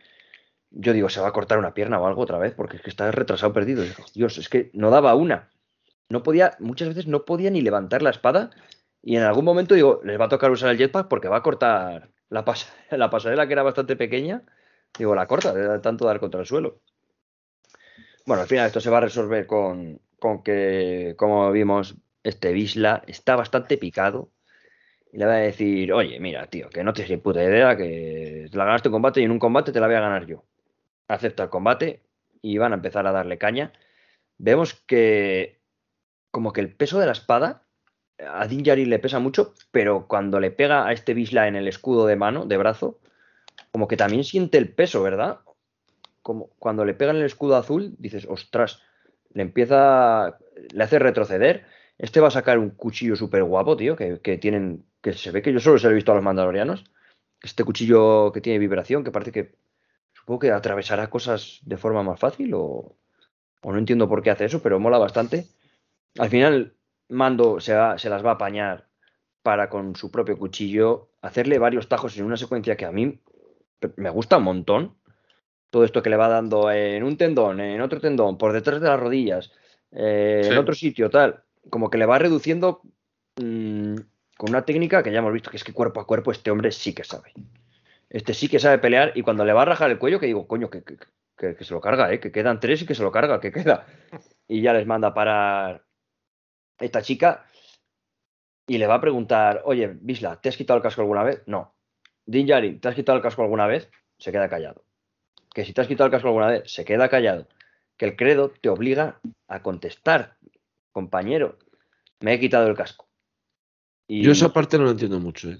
Yo digo, se va a cortar una pierna o algo otra vez, porque es que está retrasado perdido. Dios, es que no daba una. No podía, muchas veces no podía ni levantar la espada. Y en algún momento digo, les va a tocar usar el jetpack porque va a cortar la, pas- la pasarela que era bastante pequeña. Digo, la corta, de tanto dar contra el suelo. Bueno, al final esto se va a resolver con, con que, como vimos, este Bisla está bastante picado. Y le va a decir, oye, mira, tío, que no ni puta idea, que te la ganaste en combate y en un combate te la voy a ganar yo. Acepta el combate y van a empezar a darle caña. Vemos que como que el peso de la espada a Din Djarin le pesa mucho, pero cuando le pega a este Bisla en el escudo de mano, de brazo, como que también siente el peso, ¿verdad? Como cuando le pega en el escudo azul, dices, ostras, le empieza, le hace retroceder. Este va a sacar un cuchillo súper guapo, tío, que, que, tienen, que se ve que yo solo se lo he visto a los mandalorianos. Este cuchillo que tiene vibración, que parece que, supongo que atravesará cosas de forma más fácil o, o no entiendo por qué hace eso, pero mola bastante. Al final, Mando se, va, se las va a apañar para con su propio cuchillo hacerle varios tajos en una secuencia que a mí me gusta un montón. Todo esto que le va dando en un tendón, en otro tendón, por detrás de las rodillas, eh, Sí. en otro sitio, tal. Como que le va reduciendo mm, con una técnica que ya hemos visto que es que cuerpo a cuerpo este hombre sí que sabe. Este sí que sabe pelear y cuando le va a rajar el cuello, que digo, coño, que, que- que- que se lo carga, ¿eh? que quedan tres y que se lo carga, que queda. Y ya les manda a parar esta chica y le va a preguntar, oye, Bisla, ¿te has quitado el casco alguna vez? No. Din Djarin, ¿te has quitado el casco alguna vez? Se queda callado. Que si te has quitado el casco alguna vez, se queda callado. Que el credo te obliga a contestar, compañero. Me he quitado el casco. Y Yo esa parte no la entiendo mucho, ¿eh?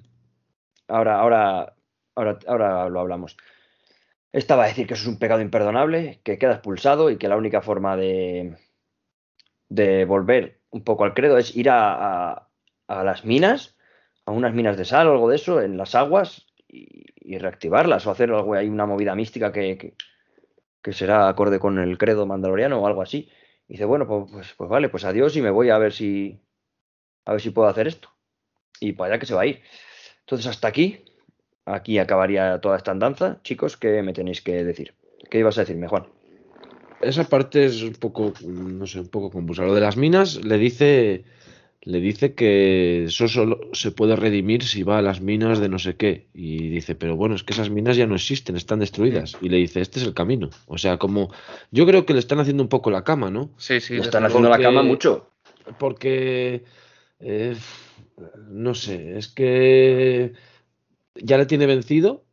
ahora, ahora, ahora, ahora lo hablamos. Esta va a decir que eso es un pecado imperdonable, que queda expulsado y que la única forma de, de volver un poco al credo es ir a, a- las minas, a unas minas de sal o algo de eso, en las aguas y, reactivarlas o hacer algo ahí, una movida mística que, que, que será acorde con el credo mandaloriano o algo así. Y dice, bueno, pues, pues, pues vale, pues adiós y me voy a ver si a ver si puedo hacer esto. Y para allá que se va a ir. Entonces, hasta aquí. Aquí acabaría toda esta andanza. Chicos, ¿qué me tenéis que decir? ¿Qué ibas a decirme, Juan? Esa parte es un poco, no sé, un poco confusa. Lo de las minas le dice, le dice que eso solo se puede redimir si va a las minas de no sé qué. Y dice, pero bueno, es que esas minas ya no existen, están destruidas. Y le dice, este es el camino. O sea, como yo creo que le están haciendo un poco la cama, ¿no? Sí, sí. Le están haciendo la cama mucho. Porque, eh, no sé, es que ya le tiene vencido.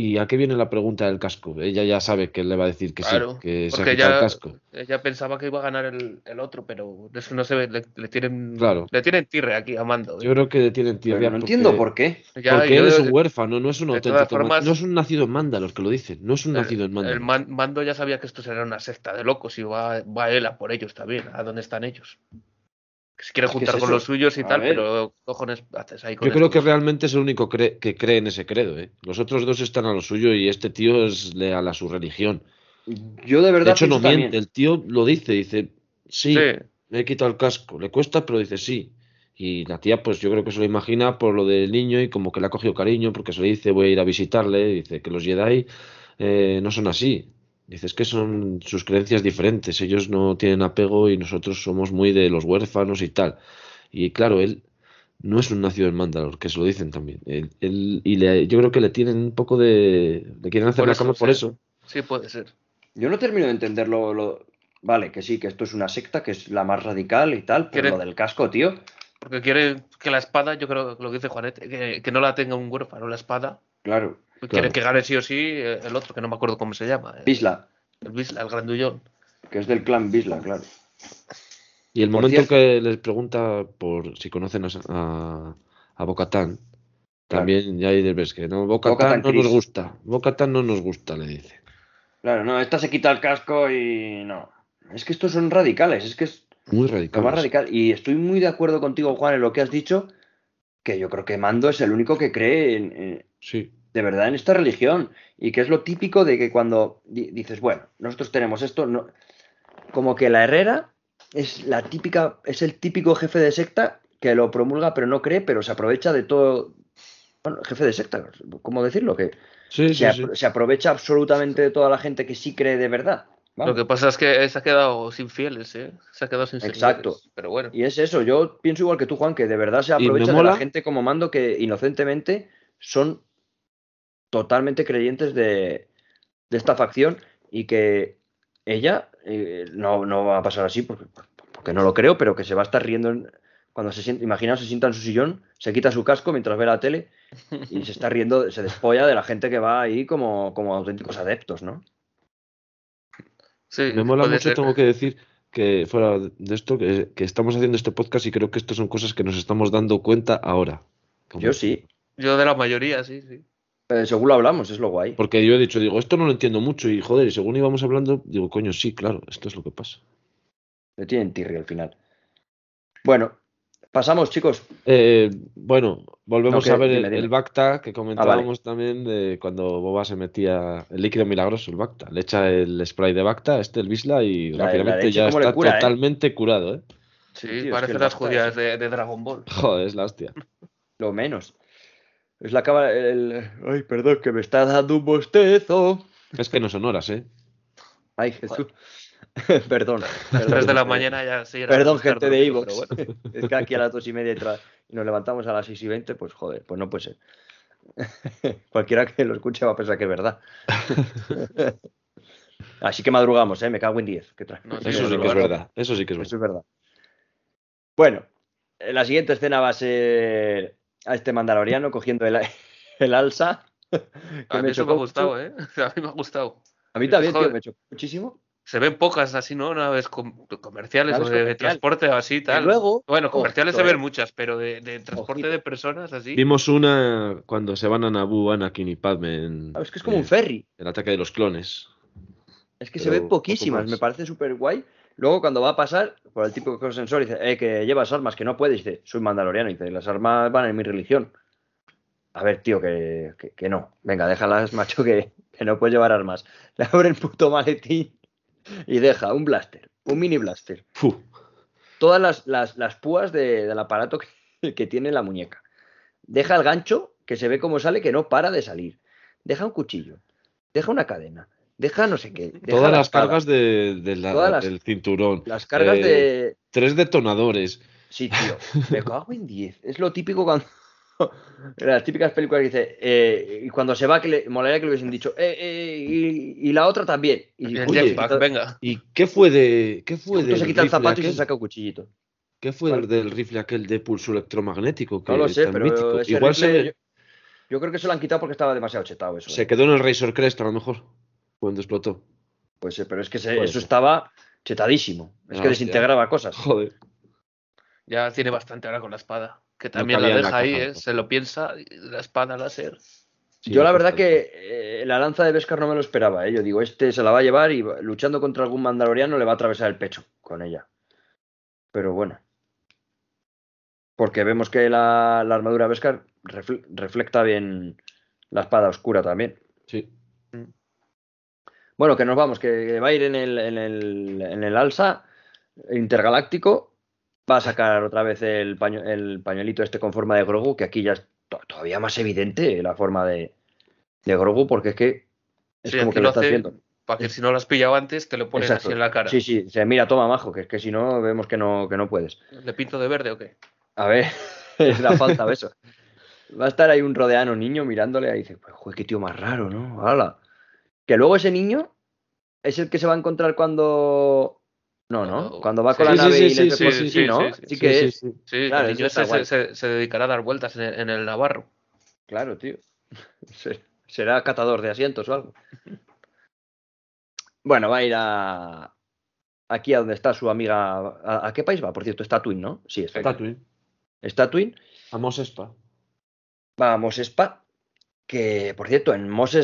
¿Y a qué viene la pregunta del casco? Ella ya sabe que él le va a decir que Claro, sí, que se ha quitado el casco. Ella pensaba que iba a ganar el, el otro, pero eso no se ve. Le, le tienen, Claro. le tienen tirre aquí a Mando. ¿eh? Yo creo que le tienen Pero tirria no entiendo por qué. Ya, porque él es un huérfano, no es un auténtico. formas- no es un nacido en Mandalor, que lo dicen. No es un el- nacido en Mandalor. el man- Mando ya sabía que esto será una secta de locos y va, va él a por ellos también. ¿A dónde están ellos? Que se quiere juntar es con los suyos y A tal, ver. pero ¿qué cojones haces ahí con Yo creo que realmente es el único cre- que cree en ese credo. ¿eh? Los otros dos están a lo suyo y este tío es leal a su religión. Yo de verdad De hecho, no también- miente. El tío lo dice. Dice, sí, Sí, me he quitado el casco. Le cuesta, pero dice sí. Y la tía, pues yo creo que se lo imagina por lo del niño y como que le ha cogido cariño porque se le dice voy a ir a visitarle. Dice que los Jedi eh, no son así. Dice es que son sus creencias diferentes. Ellos no tienen apego y nosotros somos muy de los huérfanos y tal. Y claro, él no es un nacido en Mandalor, que se lo dicen también. Él- él- y le- yo creo que le tienen un poco de. Le quieren hacer la cama por eso. sí puede ser. Yo no termino de entenderlo. Lo... Vale, que sí, que esto es una secta, que es la más radical y tal, pero Quiere- lo del casco, tío. Porque quiere que la espada, yo creo que lo que dice Juanete, que, que no la tenga un huérfano la espada. Claro. Quiere que gane sí o sí eh, el otro, que no me acuerdo cómo se llama. eh, Bisla, El Bisla, el grandullón. que es del clan Bisla, claro. Y el Por momento cierto- que les pregunta por si conocen a, a, a Bocatán, también ya ahí ves que no, Bocatán no nos gusta. Bocatán no nos gusta, le dice. Claro, no, esta se quita el casco y no. Es que estos son radicales, es que es Muy radical. más radical. Y estoy muy de acuerdo contigo, Juan, en lo que has dicho, que yo creo que Mando es el único que cree en- en, Sí, de verdad en esta religión y que es lo típico de que cuando di- dices, bueno, nosotros tenemos esto, no, como que la Herrera es la típica, es el típico jefe de secta que lo promulga pero no cree, pero se aprovecha de todo, bueno, jefe de secta, ¿cómo decirlo? Que sí, se, sí. apro- se aprovecha absolutamente de toda la gente que sí cree de verdad. Vamos. Lo que pasa es que se ha quedado sin fieles, ¿eh? Se ha quedado sin Exacto. seguidores, Pero bueno, Y es eso, yo pienso igual que tú, Juan, que de verdad se aprovecha de la gente como mando que inocentemente son totalmente creyentes de, de esta facción y que ella, eh, no, no va a pasar así porque, porque no lo creo, pero que se va a estar riendo en- cuando se sienta, imaginaos, se sienta en su sillón, se quita su casco mientras ve la tele y se está riendo, se despolla de la gente que va ahí como, como auténticos adeptos, ¿no? Sí, Me mola mucho, ser. tengo que decir que fuera de esto, que, que estamos haciendo este podcast y creo que esto son cosas que nos estamos dando cuenta ahora. Como- Yo sí, Yo de la mayoría, sí, sí. Eh, según lo hablamos, es lo guay. Porque yo he dicho, digo, esto no lo entiendo mucho y joder, y según íbamos hablando, digo, coño, sí, claro, esto es lo que pasa. Le tienen tirri al final. Bueno, pasamos, chicos. Eh, bueno, volvemos a ver dime, el, dime. el Bacta que comentábamos también de cuando Boba se metía el líquido milagroso, el Bacta. Le echa el spray de Bacta, este, el Bisla, y La- rápidamente ya está cura, ¿eh? totalmente curado, ¿eh? Sí, el las judías de, de Dragon Ball. Joder, es la hostia. Lo menos. Es la cámara. El... Ay, perdón, que me está dando un bostezo. Es que no son horas, ¿eh? Ay, Jesús. perdón. Las perdón, 3 de la mañana ya sí era Perdón, gente de pero bueno. es que aquí a las dos y media y, tra- y nos levantamos a las seis y veinte, pues joder, pues no puede ser. Cualquiera que lo escuche va a pensar que es verdad. Así que madrugamos, ¿eh? Me cago en 10. que tra- No, sí, Eso sí que es verdad. Eso sí que es Eso verdad. es verdad. Bueno, eh, la siguiente escena va a ser a este mandaloriano cogiendo el, el alza. que A mí eso me ha gustado, mucho. ¿eh? A mí me ha gustado. A mí también, tío, me chocó muchísimo. Se ven pocas así, ¿no? Naves com- comerciales Naves o de transporte o así, tal. luego, bueno, comerciales ojito, se ven eh. muchas, pero de, de transporte Ojito. de personas así. Vimos una cuando se van a Naboo, Anakin y Padme en Ah, Es que es como eh, un ferry. el ataque de los clones. Es que se ven poquísimas, me parece súper guay. Luego cuando va a pasar por el tipo de sensor dice, eh, que llevas armas, que no puedes, dice, soy mandaloriano, y dice, las armas van en mi religión. A ver, tío, que, que, que no. Venga, déjalas, macho, que, que no puedes llevar armas. Le abre el puto maletín y deja un blaster, un mini blaster. Fu. Todas las, las, las púas de- del aparato que, que tiene la muñeca. Deja el gancho, que se ve cómo sale, que no para de salir. Deja un cuchillo. Deja una cadena. Deja no sé qué. deja Todas la las espada, cargas de, de la- Todas las- del cinturón. Las cargas eh, de. Tres detonadores. Sí, tío. Me cago en 10. Es lo típico cuando. Las típicas películas que dice. eh, y cuando se va, que le molaría que le hubiesen dicho. Eh, eh, y, y la otra también. Y, el jetpack, quita- venga. ¿Y qué fue de qué fue del se quita el rifle zapato y se saca un cuchillito. ¿Qué fue del rifle aquel de pulso electromagnético? Que No lo sé, tan pero mítico? ese Igual se, rifle, yo, yo creo que se lo han quitado porque estaba demasiado chetado eso. se eh. quedó en el Razor Crest a lo mejor. Cuando explotó. Pues sí, pero es que se- eso ser. estaba chetadísimo. Es Ah, que hostia. desintegraba cosas. Joder. Ya tiene bastante ahora con la espada. Que también la deja ahí, ¿eh? Se lo piensa, la espada láser. Sí, yo la verdad que eh, la lanza de Beskar no me lo esperaba. ¿eh? Yo digo, este se la va a llevar y luchando contra algún mandaloriano le va a atravesar el pecho con ella. Pero bueno. Porque vemos que la, la armadura de Beskar refle- reflecta bien la espada oscura también. Sí. Bueno, que nos vamos, que va a ir en el, en el, en el alza intergaláctico. Va a sacar otra vez el, paño- el pañuelito este con forma de Grogu, que aquí ya es to- todavía más evidente la forma de, de Grogu, porque es que es Sí, como que lo lo estás hace viendo. Para que si no lo has pillado antes, te lo Exacto. así en la cara. Sí, sí, se mira, toma, majo, que es que si no vemos que no, que no puedes. ¿Le pinto de verde o qué? A ver, es la falta de eso. Va a estar ahí un rodeano niño mirándole ahí y dice, pues joder, qué tío más raro, ¿no? Hala. Que luego ese niño es el que se va a encontrar cuando. No, ¿no? Cuando va sí, con la sí, nave sí, y sí, les sí, por- sí, sí, ¿no? sí, Sí, sí, que sí, es. sí. Sí, Claro, el eso niño está ese guay. se, se- se dedicará a dar vueltas en el, en el Navarro. Claro, tío. Se- Será catador de asientos o algo. Bueno, va a ir a. Aquí a donde está su amiga. ¿A, a qué país va? Por cierto, está Twin, ¿no? Sí, es Tatooine. Está Twin. A Mos Espa. Va a Mos Espa. Que, por cierto, en Mos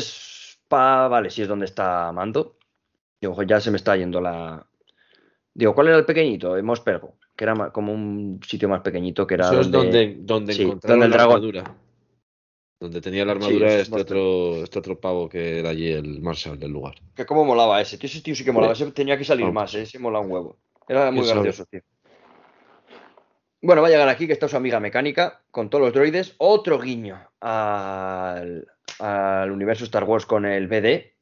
Espa, vale, sí es donde está Mando. Digo, ojo, ya se me está yendo la. Digo, ¿cuál era el pequeñito? En Mos Pergo. Que era como un sitio más pequeñito que era. Eso es donde, donde sí, encontraron donde el la dragón. armadura. Donde tenía la Sí, armadura es este, otro, este otro pavo que era allí el Marshall del lugar. Que cómo molaba ese, tío. Ese tío sí que molaba. Ese tenía que salir Vamos. más, ¿eh? ese mola un huevo. Era muy gracioso, tío. Bueno, va a llegar aquí, que está su amiga mecánica, con todos los droides. Otro guiño al, al universo Star Wars con el BD,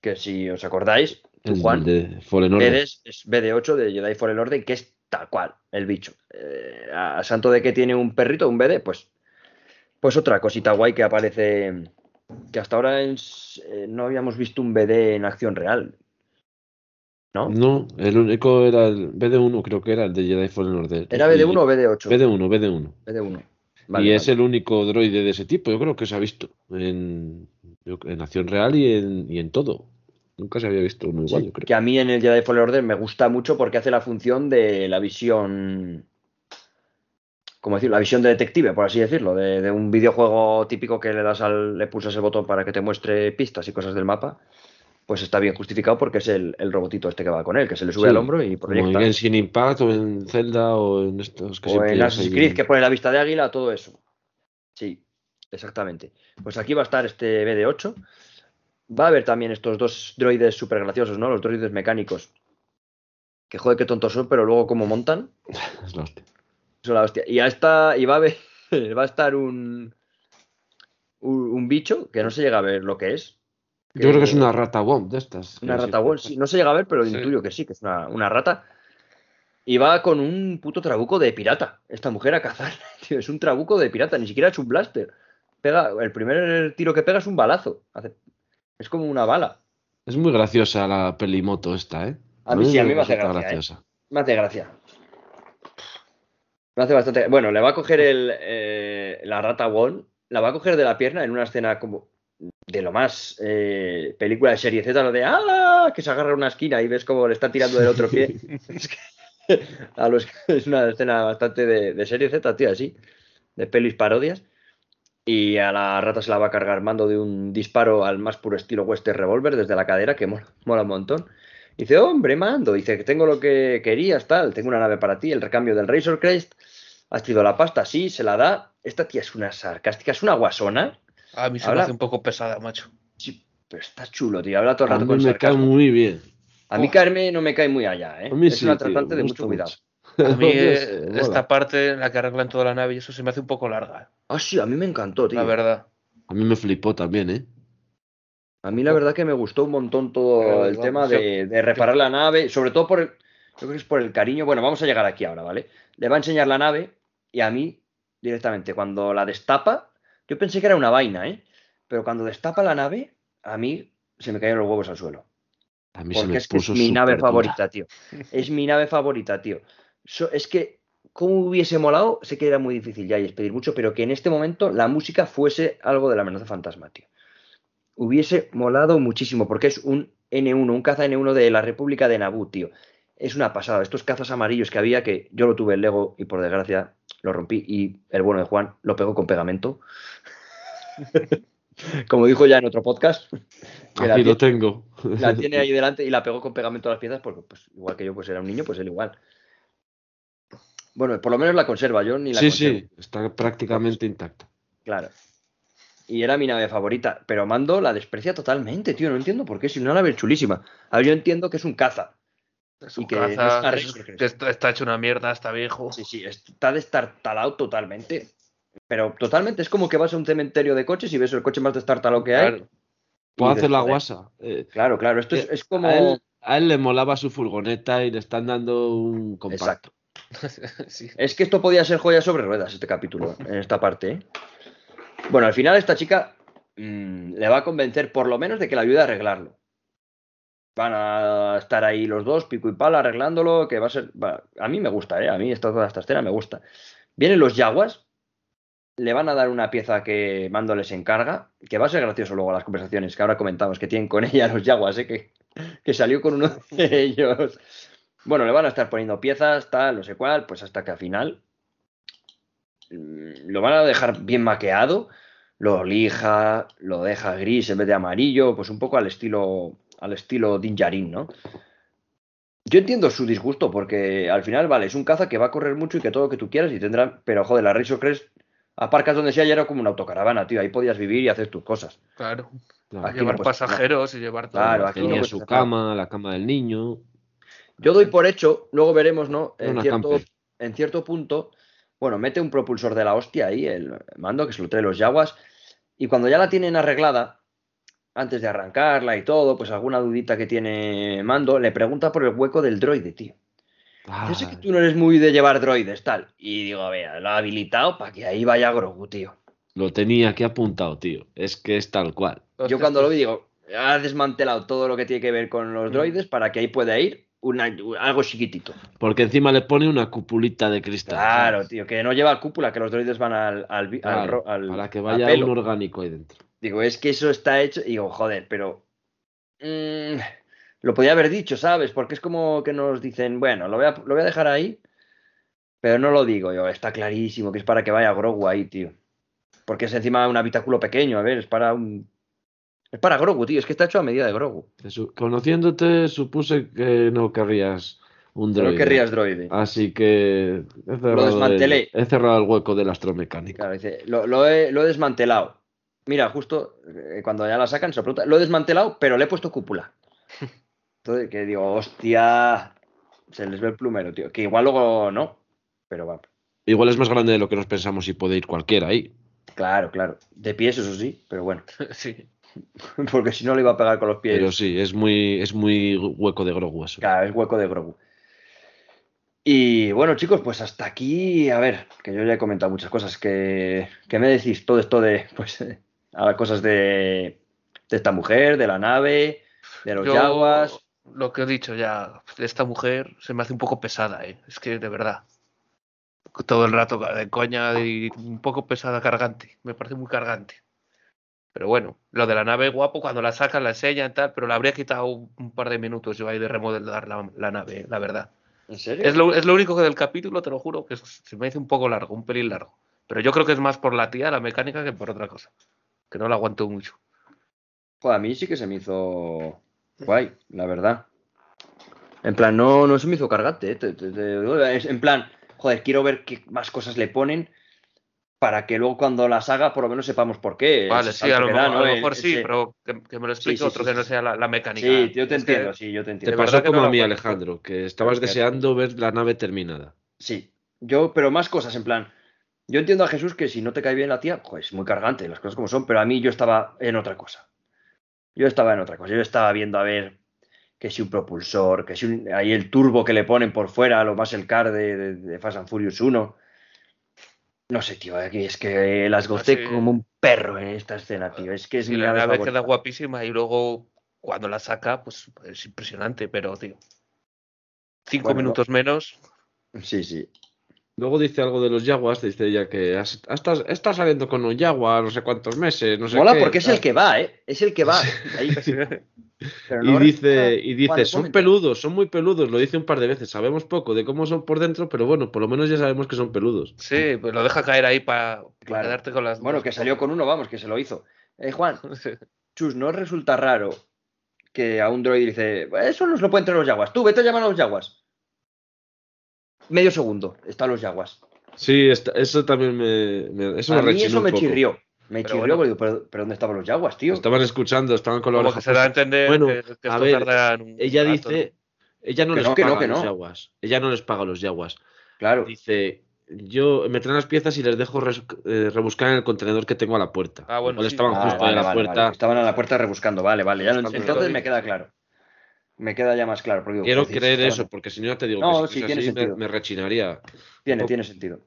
que si os acordáis, tú, Juan, de Fallen Order. BD es, es BD8 de Jedi Fallen Order, que es tal cual, el bicho. Eh, a santo de que tiene un perrito, un BD, pues, pues otra cosita guay que aparece, que hasta ahora es- eh, no habíamos visto un BD en acción real. ¿no? No, el único era el BD1, creo que era el de Jedi Fallen Order. ¿Era BD1 o BD8? BD1, BD1. BD1. Y Vale, es el único droide de ese tipo, yo creo que se ha visto en, en acción real y en, y en todo. Nunca se había visto uno igual, Sí, yo creo. que a mí en el Jedi Fallen Order me gusta mucho porque hace la función de la visión. ¿Cómo decirlo? La visión de detective, por así decirlo. De, de un videojuego típico que le das al. le pulsas el botón para que te muestre pistas y cosas del mapa. Pues está bien justificado porque es el, el robotito este que va con él, que se le sube Sí, al hombro y Como en proyecta. Genshin Impact o en Zelda o en estos que O en Assassin's Creed, que pone la vista de águila, todo eso. Sí, exactamente. Pues aquí va a estar este BD8. Va a haber también estos dos droides súper graciosos, ¿no? Los droides mecánicos. Que joder, qué tontos son, pero luego cómo montan. Es la hostia. Es la hostia. Y, ya está, y va, a haber- va a estar un, un, un bicho que no se llega a ver lo que es. Yo creo que es una rata bomb de estas. Una rata ball, sí. No se llega a ver, pero Sí. intuyo que sí, que es una, una rata. Y va con un puto trabuco de pirata. Esta mujer a cazar. Tío, es un trabuco de pirata, ni siquiera es un blaster. Pega, el primer tiro que pega es un balazo. Hace- es como una bala. Es muy graciosa la pelimoto esta, ¿eh? A mí sí, a mí me hace gracia, ¿eh? graciosa. Me hace gracia. Me hace bastante. Bueno, le va a coger el, eh, la rata Wall, la va a coger de la pierna en una escena como de lo más eh, película de serie Z, lo de ¡Hala! que se agarra una esquina y ves cómo le está tirando del otro pie. Es que a los- es una escena bastante de, de serie Z, tío, así, de pelis parodias. Y a la rata se la va a cargar mando de un disparo al más puro estilo Western Revolver desde la cadera, que mola, mola un montón. Dice, hombre, mando, dice que tengo lo que querías, tal, tengo una nave para ti, el recambio del Razor Crest, has traído la pasta, sí, se la da. Esta tía es una sarcástica, es una guasona, A mí se Habla- me hace un poco pesada, macho. sí, pero está chulo, tío, habla todo el A rato mí con me cae muy bien. A mí Carmen no me cae muy allá, ¿eh? A mí es sí, una tratante de gusta mucho cuidado. A mí eh, esta parte en la que arreglan toda la nave y eso se me hace un poco larga, Ah, sí, a mí me encantó, tío. la verdad. A mí me flipó también, ¿eh? A mí la verdad que me gustó un montón todo Pero, el tema yo- de, de reparar la nave, sobre todo por el, yo creo que es por el cariño. Bueno, vamos a llegar aquí ahora, ¿vale? Le va a enseñar la nave y a mí directamente cuando la destapa, yo pensé que era una vaina, ¿eh? Pero cuando destapa la nave, a mí se me cayeron los huevos al suelo. A mí se me es que es puso mi nave dura. favorita, tío. Es mi nave favorita, tío. So- es que, ¿cómo hubiese molado? Sé que era muy difícil ya y es pedir mucho, pero que en este momento la música fuese algo de la amenaza fantasma, tío. Hubiese molado muchísimo, porque es un N1, un caza N1 de la República de Naboo, tío. Es una pasada. Estos cazas amarillos que había, que yo lo tuve en Lego y por desgracia lo rompí y el bueno de Juan lo pegó con pegamento. Como dijo ya en otro podcast. que la Aquí lo tengo. la tiene ahí delante y la pegó con pegamento a las piezas porque, pues, igual que yo, pues era un niño, pues él igual. Bueno, por lo menos la conserva, yo ni la Sí, conservo. sí, está prácticamente intacta. Claro. Y era mi nave favorita, pero Mando la desprecia totalmente, tío. No entiendo por qué, si una nave chulísima. A ver, yo entiendo que es un caza. Es Y un que no es es- está, está hecho una mierda, está viejo. Sí, sí, está destartalado totalmente. Pero totalmente, es como que vas a un cementerio de coches y ves el coche más destartalado que hay. Claro. Puedo hacer la guasa. Eh, Claro, claro, esto es, Eh, es como. a, él, a él le molaba su furgoneta y le están dando un compacto. Exacto. Sí. Es que esto podía ser joya sobre ruedas, este capítulo, en esta parte. ¿eh? Bueno, al final esta chica mm, le va a convencer por lo menos de que la ayude a arreglarlo. Van a estar ahí los dos, pico y pala, arreglándolo, que va a ser... va- A mí me gusta, ¿eh? A mí esta, toda esta escena me gusta. Vienen los yaguas, le van a dar una pieza que Mando les encarga, que va a ser gracioso luego las conversaciones que ahora comentamos que tienen con ella los yaguas, ¿eh? Que, que salió con uno de ellos. Bueno, le van a estar poniendo piezas, tal, no sé cuál, pues hasta que al final mm, lo van a dejar bien maqueado, lo lija, lo deja gris en vez de amarillo, pues un poco al estilo al estilo Din Djarin, ¿no? Yo entiendo su disgusto porque al final, vale, es un caza que va a correr mucho y que todo lo que tú quieras y tendrá, pero joder, la Razor Crest aparcas donde sea y era como una autocaravana, tío, ahí podías vivir y hacer tus cosas. Claro. Claro. Aquí no llevar pasajeros y llevar todo. Claro, aquí no Tenía su cama, la cama del niño. Yo doy por hecho, luego veremos, ¿no? En cierto, en cierto punto, bueno, mete un propulsor de la hostia ahí, el mando que se lo trae los Yaguas, y cuando ya la tienen arreglada, antes de arrancarla y todo, pues alguna dudita que tiene mando, le pregunta por el hueco del droide, tío. Ah, Yo sé que tú no eres muy de llevar droides, tal. Y digo, a ver, lo ha habilitado para que ahí vaya Grogu, tío. Lo tenía aquí apuntado, tío. Es que es tal cual. Yo cuando lo vi digo, ha desmantelado todo lo que tiene que ver con los droides para que ahí pueda ir una- algo chiquitito. Porque encima le pone una cupulita de cristal. Claro, ¿sabes? tío, que no lleva cúpula, que los droides van al, al, para que vaya un orgánico ahí dentro. Digo, es que eso está hecho. Y digo, joder, pero. mm, lo podía haber dicho, ¿sabes? Porque es como que nos dicen, bueno, lo voy a, lo voy a dejar ahí, pero no lo digo yo. Está clarísimo que es para que vaya Grogu ahí, tío. Porque es encima un habitáculo pequeño, a ver, es para un. Es para Grogu, tío, es que está hecho a medida de Grogu. Conociéndote, supuse que no querrías un droide. no querrías droide. Así que he cerrado, desmantelé. el, he cerrado el hueco del astromecánico. Claro, dice, lo, lo he, lo he desmantelado. Mira, justo eh, cuando ya la sacan, se lo pregunta, lo he desmantelado, pero le he puesto cúpula. Entonces, que digo, hostia, se les ve el plumero, tío. Que igual luego no, pero va. Igual es más grande de lo que nos pensamos y puede ir cualquiera ahí. Claro, claro. De pies, eso sí, pero bueno. Sí. Porque si no le iba a pegar con los pies. Pero sí, es muy, es muy hueco de Grogu eso. Claro, es hueco de Grogu. Y bueno, chicos, pues hasta aquí, a ver, que yo ya he comentado muchas cosas. que que me decís todo esto de, pues, eh, a cosas de, de esta mujer, de la nave, de los Yo, yaguas? Lo que he dicho ya, esta mujer se me hace un poco pesada, ¿eh? Es que de verdad. Todo el rato de coña y un poco pesada, cargante. Me parece muy cargante. Pero bueno, lo de la nave guapo, cuando la sacan, la enseñan y tal, pero le habría quitado un, par de minutos yo ahí de remodelar la, la nave, eh, la verdad. ¿En serio? Es lo, es lo único que del capítulo, te lo juro, que se me hace un poco largo, un pelín largo. Pero yo creo que es más por la tía, la mecánica, que por otra cosa. Que no la aguanto mucho. Joder, a mí sí que se me hizo guay, la verdad. En plan, no, no se me hizo cargante. eh, te- te- te- es- en plan, joder, quiero ver qué más cosas le ponen para que luego cuando las haga por lo menos sepamos por qué. Vale, sí, a lo mejor, a lo El- mejor sí, ese- pero que, que me lo explique sí, otro sí, que no sea la, la mecánica. Sí, yo te Es que- entiendo, sí, yo te Te entiendo. de pasó como no a mí, Alejandro, que estabas deseando ver la nave terminada. Sí, yo, pero más cosas, en plan. Yo entiendo a Jesús que si no te cae bien la tía, pues es muy cargante, las cosas como son, pero a mí yo estaba en otra cosa. Yo estaba en otra cosa. Yo estaba viendo a ver que si un propulsor, que si un- ahí el turbo que le ponen por fuera, lo más el car de, de, de Fast and Furious 1. No sé, tío, es que las gocé como un perro en esta escena, tío. Es que es mi la nave nave favorita. queda guapísima y luego cuando la saca, pues es impresionante, pero tío. Cinco Bueno, minutos menos. Sí, sí. Luego dice algo de los Jaguars, dice ella que has- estás saliendo con un Jaguar no sé cuántos meses, no sé Mola qué, porque es el que va, ¿eh? Es el que va. Ahí. Pero Y dice, y dice, son momento. peludos, son muy peludos, lo dice un par de veces, sabemos poco de cómo son por dentro, pero bueno, por lo menos ya sabemos que son peludos. Sí, pues lo deja caer ahí para Claro. quedarte con las. Bueno, que salió con uno, vamos, que se lo hizo. Eh, Juan, Chus, ¿no resulta raro que a un droid dice, eso nos lo pueden traer los yaguas? Tú, vete a llamar a los yaguas. Medio segundo, están los yaguas. Sí, esta- eso también me, me- eso a me mí eso un me chirrió. Me Pero chirrió, bueno. porque digo, pero, pero ¿dónde estaban los yaguas, tío? Estaban escuchando, estaban con la oreja se da a entender Bueno, que, que a ver, Ella rato, dice, ella no Que les no, que no, paga que a los no. Jaguas, ella no les paga los Jaguas. Claro. Dice, yo me traen las piezas y les dejo res- eh, rebuscar en el contenedor que tengo a la puerta. Ah, bueno, sí. estaban Ah, justo vale, a la vale, puerta. vale. Estaban a la puerta rebuscando, vale, vale. ya entonces me queda claro. Me queda ya más claro. porque Quiero creer eso, porque si no ya te digo No, que si sí, es tiene así, me, sentido. me rechinaría. Tiene, tiene sentido.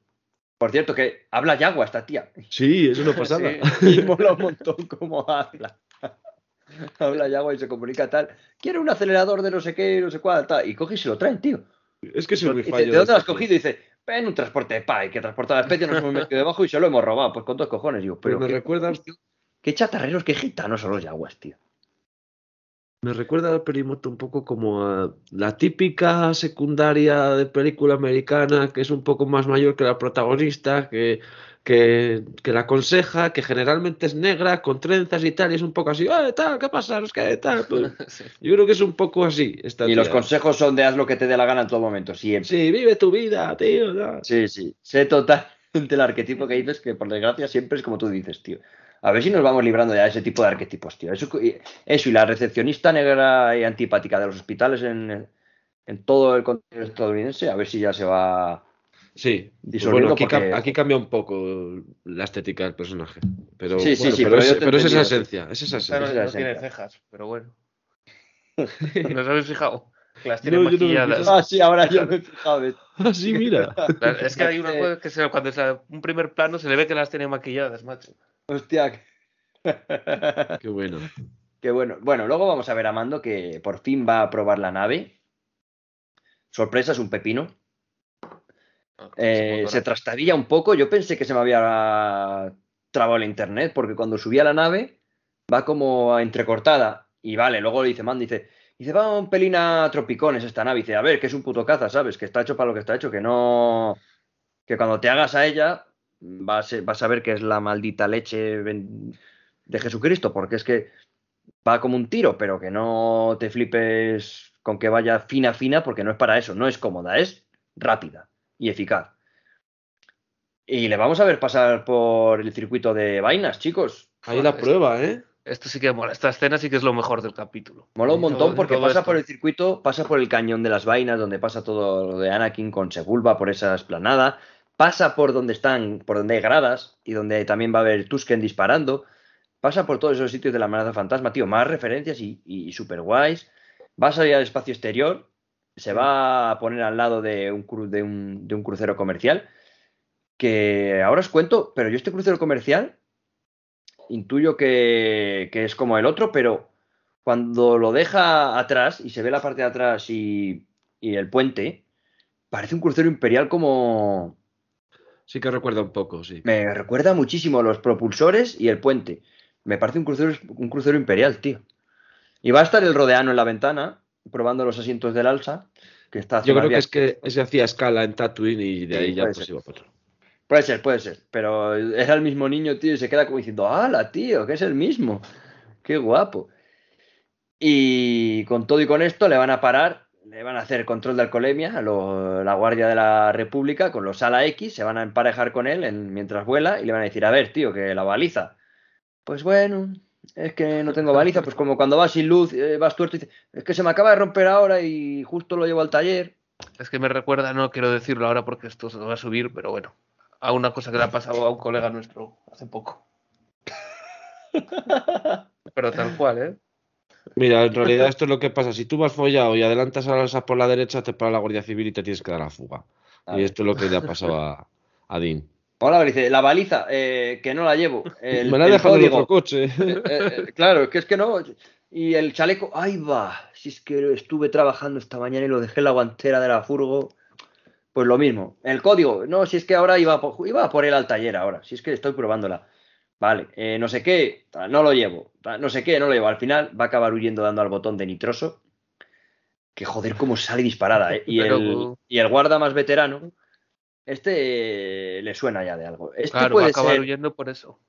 Por cierto, que habla yagua esta tía. Sí, es una pasada. Sí. Y mola un montón cómo habla. habla yagua y se comunica tal. Quiere un acelerador de no sé qué, no sé cuál, tal. Y coge y se lo traen, tío. Es que muy Dice, fallo. ¿De dónde lo has este cogido? Y dice, en un transporte de PAI, que transporta la especie, nos hemos metido debajo y se lo hemos robado. Pues con dos cojones, digo. Pero Pero me qué, recuerda- tío, qué chatarreros, qué gitanos son los yaguas, tío. Me recuerda al Perimoto un poco como a la típica secundaria de película americana que es un poco más mayor que la protagonista, que, que, que la aconseja, que generalmente es negra, con trenzas y tal, y es un poco así, ¡eh, tal, qué pasa! Tal. pues. Yo creo que es un poco así. Esta Y los consejos son de haz lo que te dé la gana en todo momento, siempre. Sí, vive tu vida, tío. Sí, sí. Sé totalmente el arquetipo que dices, que por desgracia siempre es como tú dices, tío. A ver si nos vamos librando ya de ese tipo de arquetipos, tío. Eso, y- eso y la recepcionista negra y antipática de los hospitales en, en todo el continente estadounidense, a ver si ya se va. Sí, pues Disolviendo bueno, aquí, porque- cam- aquí cambia un poco la estética del personaje. Pero, Sí, sí, bueno, sí, pero, pero es, pero esa esencia, es esa esencia. Esa no tiene cejas, pero bueno. ¿No os habéis fijado? Las tiene No, no maquilladas. fijado. Ah, sí, ahora yo me he fijado. Ah, sí, mira. Es que hay una Eh, cosa que se- cuando es un primer plano se le ve que las tiene maquilladas, macho. Hostia. Qué bueno. Que bueno, bueno, luego vamos a ver a Mando que por fin va a probar la nave. Sorpresa, es un pepino. Ah, Eh, se trastabilla un poco. Yo pensé que se me había trabado el internet, porque cuando subí a la nave va como entrecortada. Y vale, luego le dice Mando, dice, dice, va un pelín a tropicones esta nave. Dice, a ver, que es un puto caza, ¿sabes? Que está hecho para lo que está hecho, que no. Que cuando te hagas a ella, vas, a- vas a ver que es la maldita leche de Jesucristo, porque es que va como un tiro, pero que no te flipes con que vaya fina, fina, porque no es para eso, no es cómoda, es rápida y eficaz. Y le vamos a ver pasar por el circuito de vainas, chicos. Ahí la prueba, ¿eh? Esto sí que mola. Esta escena sí que es lo mejor del capítulo. Mola un Todo- montón porque todo pasa esto. por el circuito, pasa por el cañón de las vainas, donde pasa todo lo de Anakin con Sebulba por esa esplanada, pasa por donde están, por donde hay gradas y donde también va a haber Tusken disparando, pasa por todos esos sitios de la amenaza fantasma, tío, más referencias y, y super guays. Va a salir al espacio exterior, se va a poner al lado de un, cru- de un, de un crucero comercial, que ahora os cuento, pero yo este crucero comercial intuyo que, que es como el otro, pero cuando lo deja atrás y se ve la parte de atrás y, y el puente, parece un crucero imperial como... Sí que recuerda un poco, sí. Me recuerda muchísimo los propulsores y el puente. Me parece un crucero, un crucero imperial, tío. Y va a estar el rodeano en la ventana, probando los asientos del alza, que está Yo creo que es que ese hacía escala en Tatooine y de Sí, ahí ya pues ser. iba para otro. Puede ser, puede ser. Pero era el mismo niño, tío, y se queda como diciendo, ¡hala, tío! Que es el mismo. ¡Qué guapo! Y con todo y con esto le van a parar, le van a hacer control de alcoholemia a lo- la Guardia de la República con los ala X, se van a emparejar con él en- mientras vuela y le van a decir, a ver, tío, que la baliza. Pues bueno, es que no tengo baliza, pues como cuando vas sin luz, eh, vas tuerto y dices, es que se me acaba de romper ahora y justo lo llevo al taller. Es que me recuerda, no quiero decirlo ahora porque esto se va a subir, pero bueno, a una cosa que le ha pasado a un colega nuestro hace poco. Pero tal cual, ¿eh? Mira, en realidad esto es lo que pasa. Si tú vas follado y adelantas a las por la derecha, te para la Guardia Civil y te tienes que dar la fuga. A Y esto es lo que le ha pasado a, a Dean. Hola, dice, la baliza, eh, que no la llevo. El, Me la ha dejado en otro coche. Eh, eh, claro, que es que no. Y el chaleco, ahí va. Si es que estuve trabajando esta mañana y lo dejé en la guantera de la furgo. Pues lo mismo. El código, no, si es que ahora iba, por- iba a por él al taller ahora. Si es que estoy probándola. Vale, eh, no sé qué, no lo llevo. No sé qué, no lo llevo. Al final va a acabar huyendo dando al botón de nitroso. Que joder, cómo sale disparada, ¿eh? Y, Pero- el, y el guarda más veterano, este eh, le suena ya de algo. Este claro, va a puede acabar ser. huyendo por eso.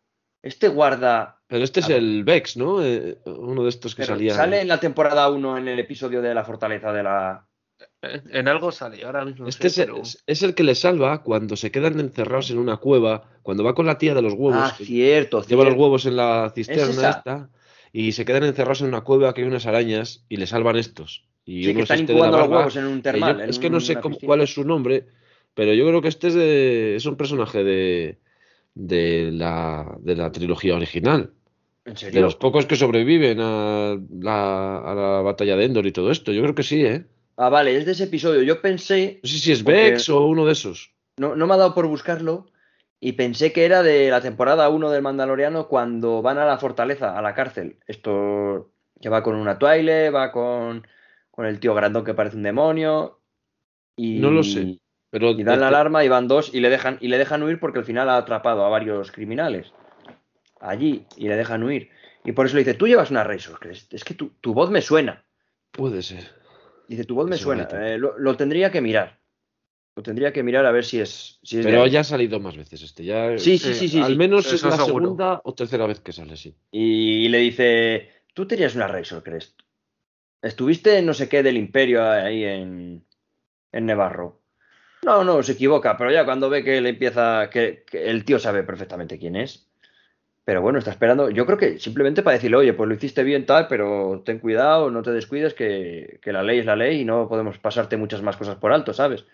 Este guarda Pero este es el Vex, ¿no? Eh, uno de estos que salía. Sale en la temporada 1 en el episodio de la fortaleza de la. En, en algo sale, ahora mismo. no Este sé, es, pero- es- el que le salva cuando se quedan encerrados en una cueva, cuando va con la tía de los huevos, Ah, cierto. lleva los huevos en la cisterna esta, y se quedan encerrados en una cueva que hay unas arañas y le salvan estos. Y Sí, que están este incubando los huevos en un termal. yo- en es que no sé cómo- cuál es su nombre, pero yo creo que este es, de- es un personaje de, de, la, de la trilogía original. ¿En De los pocos que sobreviven a la, a la batalla de Endor y todo esto. Yo creo que sí, ¿eh? Ah, vale, es de ese episodio. Yo pensé. No sé si es Vex o uno de esos. No, no me ha dado por buscarlo. Y pensé que era de la temporada 1 del Mandaloriano cuando van a la fortaleza, a la cárcel. Esto que va con una Twilight, va con, con el tío grandón que parece un demonio. Y, No lo sé, Pero Y dan la alarma y van dos y le dejan, y le dejan huir porque al final ha atrapado a varios criminales allí y le dejan huir. Y por eso le dice, tú llevas una Razor es que tu, tu voz me suena. puede ser. Dice, tu voz me suena. Eh, lo, lo tendría que mirar. Lo tendría que mirar a ver si es, si es Pero ya ha salido más veces este. Ya, Sí, sí, sí, sí. al sí. menos es la seguro. segunda o tercera vez que sale, sí. Y le dice, tú tenías una Razor Crest. Estuviste en no sé qué del Imperio ahí en, en Nevarro. No, no, se equivoca, pero ya cuando ve que le empieza, que, que el tío sabe perfectamente quién es. Pero bueno, está esperando. Yo creo que simplemente para decirle, oye, pues lo hiciste bien tal, pero ten cuidado, no te descuides, que, que la ley es la ley y no podemos pasarte muchas más cosas por alto, ¿sabes?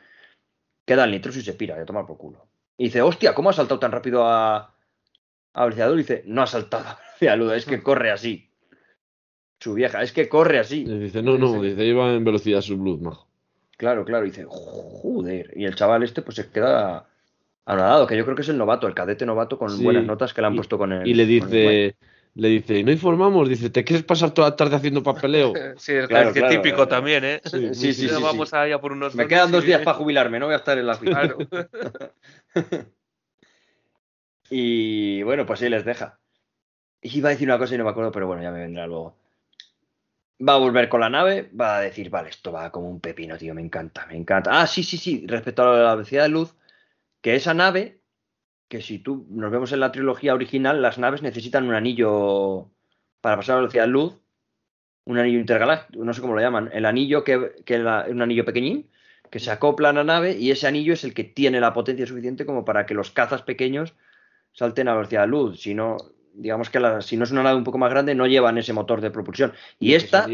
Queda el nitro y se pira, a tomar por culo. Y dice, hostia, ¿cómo ha saltado tan rápido a, a velocidad luz? Y dice, no ha saltado a es que corre así. Su vieja, es que corre así. Y dice, no, no, dice, iba en velocidad subluz, majo. Claro, claro, y dice, joder. Y el chaval este pues se queda anonadado, que yo creo que es el novato, el cadete novato con Sí, buenas notas que le han y- puesto con el. Y le dice, le dice, no informamos, dice, ¿te quieres pasar toda la tarde haciendo papeleo? Sí, es Claro, que claro, típico también, ¿eh? Sí, Sí, sí, sí. Vamos sí. allá por unos Me quedan dos y- días para jubilarme, no voy a estar en la. Claro. Y bueno, pues sí les deja. Iba a decir una cosa y no me acuerdo, pero bueno, ya me vendrá luego. Va a volver con la nave, va a decir, vale, esto va como un pepino, tío, me encanta, me encanta. Ah, sí, sí, sí, respecto a la velocidad de luz, que esa nave, que si tú nos vemos en la trilogía original, las naves necesitan un anillo para pasar a velocidad de luz, un anillo intergaláctico, no sé cómo lo llaman, el anillo que, que la- un anillo pequeñín, que se acopla a la nave y ese anillo es el que tiene la potencia suficiente como para que los cazas pequeños salten a velocidad de luz. Si no, digamos que la- si no es una nave un poco más grande, no llevan ese motor de propulsión. Y Que esta,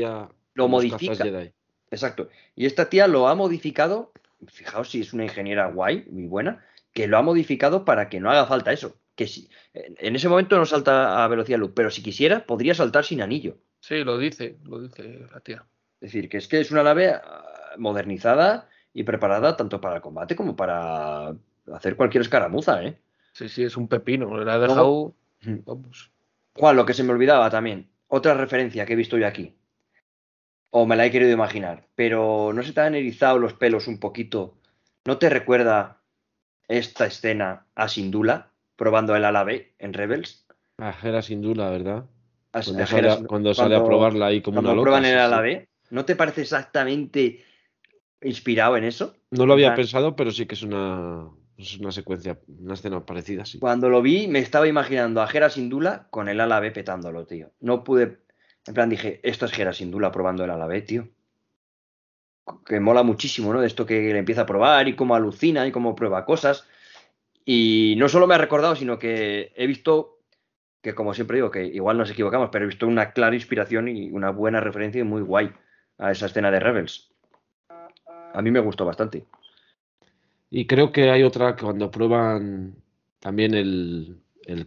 lo modifica. exacto. Y esta tía lo ha modificado. Fijaos si es una ingeniera guay, muy buena, que lo ha modificado para que no haga falta eso. Que si, en ese momento no salta a velocidad de luz, pero si quisiera, podría saltar sin anillo. Sí, lo dice, lo dice la tía. Es decir, que es que es una nave ah, modernizada y preparada tanto para el combate como para hacer cualquier escaramuza, ¿eh? Sí, sí, es un pepino. Le ha dejado. Vamos. Juan, lo que se me olvidaba también, otra referencia que he visto yo aquí, o me la he querido imaginar, pero no se te han erizado los pelos un poquito. ¿No te recuerda esta escena a Sindula probando el ala B en Rebels? A Hera sin duda, ¿verdad? Cuando sale, a- Hera- cuando sale a probarla ahí como una loca. prueban el ala B, ¿no te parece exactamente inspirado en eso? No lo había pensado, pero sí que es una, es una secuencia, una escena parecida, sí. Cuando lo vi, me estaba imaginando a Gera Sindula con el ala B petándolo, tío. No pude. En plan, dije, esto es Gera Sindula probando el ala B, tío. Que mola muchísimo, ¿no? De esto que le empieza a probar y cómo alucina y cómo prueba cosas. Y no solo me ha recordado, sino que he visto que, como siempre digo, que igual nos equivocamos, pero he visto una clara inspiración y una buena referencia y muy guay a esa escena de Rebels. A mí me gustó bastante. Y creo que hay otra que cuando prueban también el, el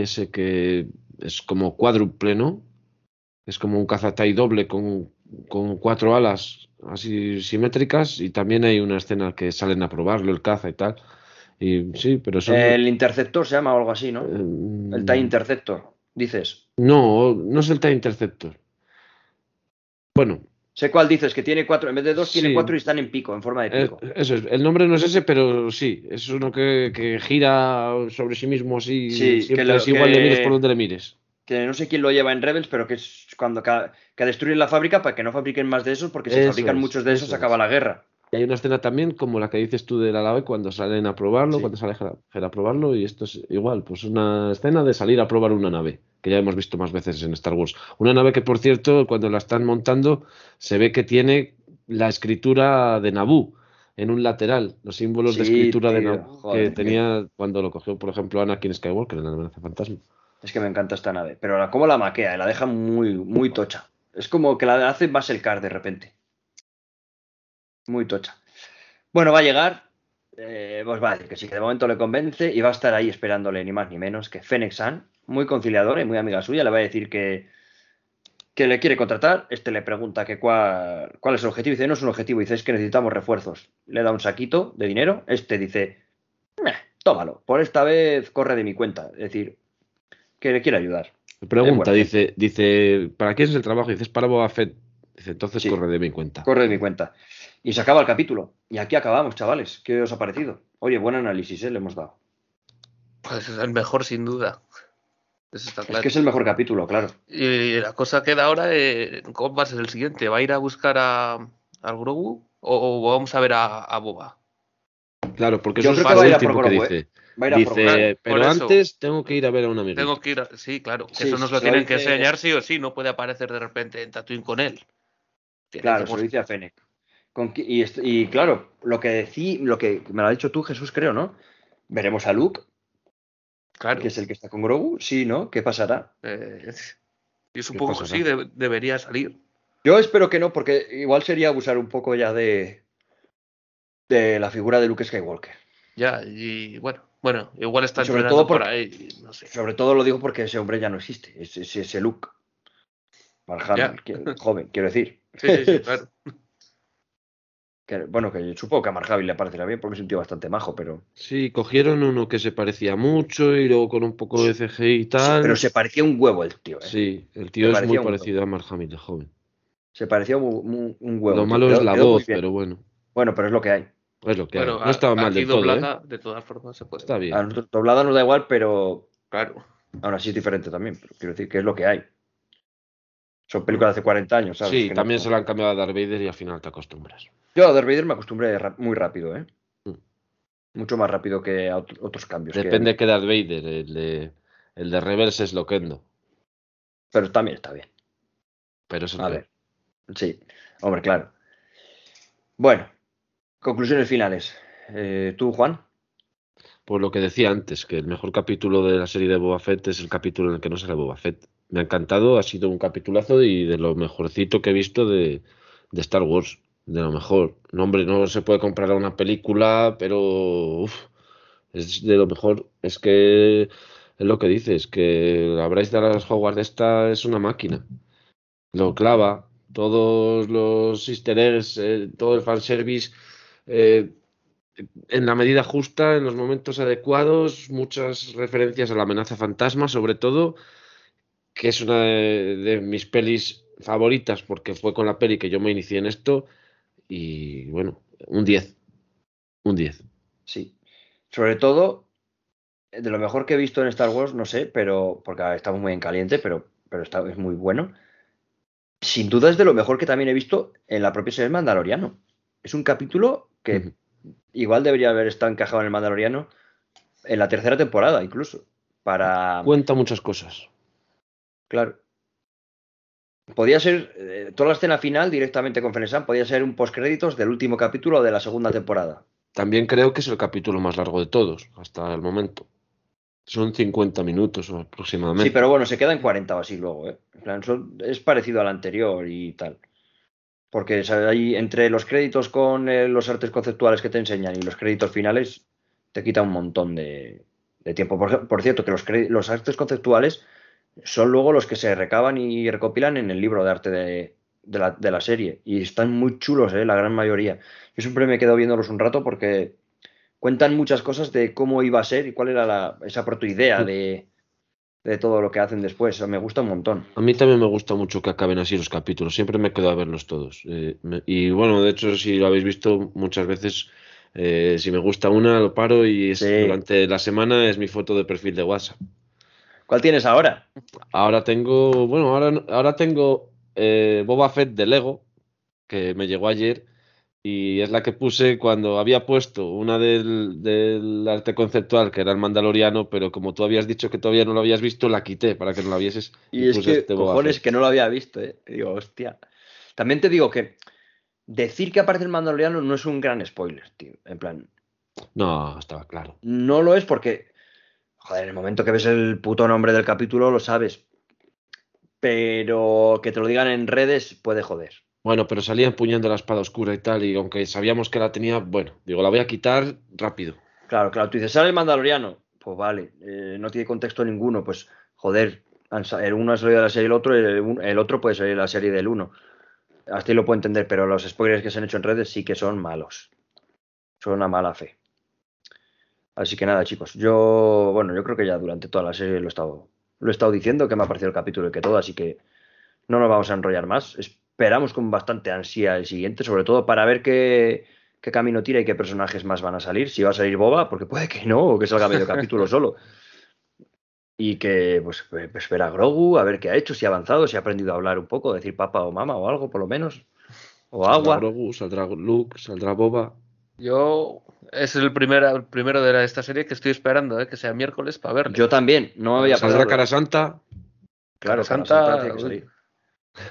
ese que es como cuádruple, ¿no? Es como un cazatai doble con, con cuatro alas así simétricas y también hay una escena que salen a probarlo, el caza y tal. Y sí, pero son... El Interceptor se llama o algo así, ¿no? eh, El TIE Interceptor, dices. No, no es el TIE Interceptor. Bueno, Sé cuál dices, que tiene cuatro, en vez de dos, tiene cuatro y están en pico, en forma de eh, pico. eso es. El nombre no es ese, pero sí, es uno que, que gira sobre sí mismo así. Sí, siempre que lo- es igual, le mires por donde le mires. Que no sé quién lo lleva en Rebels, pero que es cuando ca- que destruyen la fábrica para que no fabriquen más de esos, porque si Eso fabrican es, muchos de esos eso acaba es. la guerra. Y hay una escena también como la que dices tú de la nave cuando salen a probarlo, Sí. cuando sale a probarlo, y esto es igual, pues una escena de salir a probar una nave, que ya hemos visto más veces en Star Wars. Una nave que, por cierto, cuando la están montando, se ve que tiene la escritura de Naboo en un lateral, los símbolos de escritura de Naboo joder, que tenía cuando lo cogió, por ejemplo, Anakin Skywalker en la amenaza fantasma. Es que me encanta esta nave. Pero la, cómo la maquea, y la deja muy, muy tocha. Es como que la hace más el car de repente. Muy tocha. Bueno, va a llegar. eh, pues va a decir que sí, que de momento le convence y va a estar ahí esperándole ni más ni menos que Fennec muy conciliadora y muy amiga suya, le va a decir que, que le quiere contratar. Este le pregunta que cuál, cuál es el objetivo. Dice, no es un objetivo, dice, es que necesitamos refuerzos. Le da un saquito de dinero. Este dice, "Meh, tómalo, por esta vez corre de mi cuenta. Es decir, que le quiere ayudar. Pregunta, dice, dice, ¿para quién es el trabajo? Dices, para Boba Fett. Dice, entonces Sí. corre de mi cuenta. Corre de mi cuenta. Y se acaba el capítulo. Y aquí acabamos, chavales. ¿Qué os ha parecido? Oye, buen análisis, ¿eh? Le hemos dado. Pues es el mejor, sin duda. Eso está claro. Es que es el mejor capítulo, claro. Y la cosa queda ahora, eh, ¿cómo va a ser el siguiente? ¿Va a ir a buscar a, al Grogu o, o vamos a ver a, a Boba? Claro, porque Yo eso es creo que lo va a ir a por que ¿eh? Dice. Va a ir a por Dice, pero Por eso. antes tengo que ir a ver a un amigo. Tengo que ir a... Sí, claro. Sí, eso nos lo tienen que enseñar sí o sí. No puede aparecer de repente en Tatooine con él. Tiene Claro, que se lo dice a Fennec. Con y, est- y claro, lo que decí, lo que me lo ha dicho tú, Jesús, creo, ¿no? Veremos a Luke, Claro. que es el que está con Grogu. Sí, ¿no? ¿Qué pasará? eh, yo ¿Qué supongo que sí, de- debería salir. Yo espero que no, porque igual sería abusar un poco ya de, de la figura de Luke Skywalker. Ya, y bueno, bueno, igual está sobre entrenando todo por- por ahí, no sé. Sobre todo lo digo porque ese hombre ya no existe. Ese, ese, ese Luke. Que- joven, quiero decir. Sí, sí, sí, claro. Que, bueno, que supongo que a Mark Hamill le parecerá bien porque es un tío bastante majo, pero. Sí, cogieron uno que se parecía mucho y luego con un poco de CGI y tal. Pero se parecía un huevo el tío, ¿eh? Sí, el tío es muy parecido a Mark Hamill de joven. Se parecía un, un- un huevo. Lo malo es la voz, pero bueno. Bueno, pero es lo que hay. Es lo que. Bueno, No estaba a- mal del todo, ¿eh? doblada, de todas formas, se puede. Está bien. A nosotros doblada nos da igual, pero Claro. aún así es diferente también. Pero quiero decir que es lo que hay. Son películas de hace 40 años, ¿sabes? Sí, Que no- también se lo han cambiado a Darth Vader y al final te acostumbras. Yo a Darth Vader me acostumbré muy rápido, ¿eh? Mm. Mucho más rápido que a ot- otros cambios. que- Depende de qué Darth Vader. El de, el de Rebels es Loquendo. Pero también está bien. Pero es el A ver. Sí, hombre, claro. Bueno, conclusiones finales. Eh, ¿Tú, Juan? Por lo que decía antes, que el mejor capítulo de la serie de Boba Fett es el capítulo en el que no sale Boba Fett. Me ha encantado, ha sido un capitulazo y de lo mejorcito que he visto de, Star Wars. De lo mejor. No, hombre, no se puede comprar a una película, pero uf, es de lo mejor. Es que es lo que dices, que la Bryce Dallas Howard esta es una máquina. Lo clava, todos los easter eggs, eh, todo el fanservice. Eh, en la medida justa, en los momentos adecuados, muchas referencias a la amenaza fantasma, sobre todo, que es una de, de mis pelis favoritas, porque fue con la peli que yo me inicié en esto, y bueno, un 10. Un 10. Sí. Sobre todo, de lo mejor que he visto en Star Wars, no sé, pero. Porque estamos muy en caliente, pero, pero está, es muy bueno. Sin duda es de lo mejor que también he visto en la propia serie Mandaloriano. Es un capítulo que igual debería haber estado encajado en el Mandaloriano en la tercera temporada, incluso. Para. Cuenta muchas cosas. Claro. Podía ser eh, toda la escena final directamente con Fenesan, podía ser un postcréditos del último capítulo de la segunda temporada. También creo que es el capítulo más largo de todos, hasta el momento. Son 50 minutos aproximadamente. Sí, pero bueno, se queda en 40 o así luego, ¿eh? En plan, son- es parecido al anterior y tal. Porque ahí entre los créditos con eh, los artes conceptuales que te enseñan y los créditos finales, te quita un montón de, de tiempo. Por, cierto, que los, los artes conceptuales son luego los que se recaban y recopilan en el libro de arte de, de la, de la serie. Y están muy chulos, ¿eh? La gran mayoría. Yo siempre me quedo viéndolos un rato porque cuentan muchas cosas de cómo iba a ser y cuál era la, esa protoidea de, de todo lo que hacen después. Me gusta un montón. A mí también me gusta mucho que acaben así los capítulos. Siempre me quedo a verlos todos. Eh, me- y bueno, de hecho, si lo habéis visto muchas veces, eh, si me gusta una, lo paro y es- Sí. durante la semana es mi foto de perfil de WhatsApp. ¿Cuál tienes ahora? Ahora tengo, bueno, ahora, ahora tengo eh, Boba Fett de Lego, que me llegó ayer, y es la que puse cuando había puesto una del, del arte conceptual, que era el Mandaloriano, pero como tú habías dicho que todavía no lo habías visto, la quité para que no la vieses. Y es puse que, este cojones, que no lo había visto, ¿eh? Y digo, hostia. También te digo que decir que aparece el Mandaloriano no es un gran spoiler, tío. En plan, No, estaba claro. no lo es porque, joder, en el momento que ves el puto nombre del capítulo lo sabes. Pero que te lo digan en redes puede joder. Bueno, pero salía empuñando la espada oscura y tal, y aunque sabíamos que la tenía, bueno, digo, la voy a quitar rápido. Claro, claro, tú dices, ¿sale el Mandaloriano? Pues vale, eh, no tiene contexto ninguno, pues joder, el uno ha salido de la serie del otro, el, el otro puede salir de la serie del uno. Hasta ahí lo puedo entender, pero los spoilers que se han hecho en redes sí que son malos. Son una mala fe. Así que nada, chicos, yo, bueno, yo creo que ya durante toda la serie lo he estado, lo he estado diciendo, que me ha parecido el capítulo y que todo, así que no nos vamos a enrollar más. Esperamos con bastante ansia el siguiente, sobre todo para ver qué, qué camino tira y qué personajes más van a salir. Si va a salir Boba, porque puede que no, o que salga medio capítulo solo. Y que, pues, pues, espera a Grogu, a ver qué ha hecho, si ha avanzado, si ha aprendido a hablar un poco, decir papá o mamá o algo, por lo menos. O Saldrá agua. Grogu, saldrá Luke, saldrá Boba. Yo es el, primer, el primero de la- esta serie que estoy esperando, ¿eh? que sea miércoles para verlo. Yo también, no me había Saldrá pasado. Cara Santa. Claro, Cara Cara Santa, Santa tiene que salir.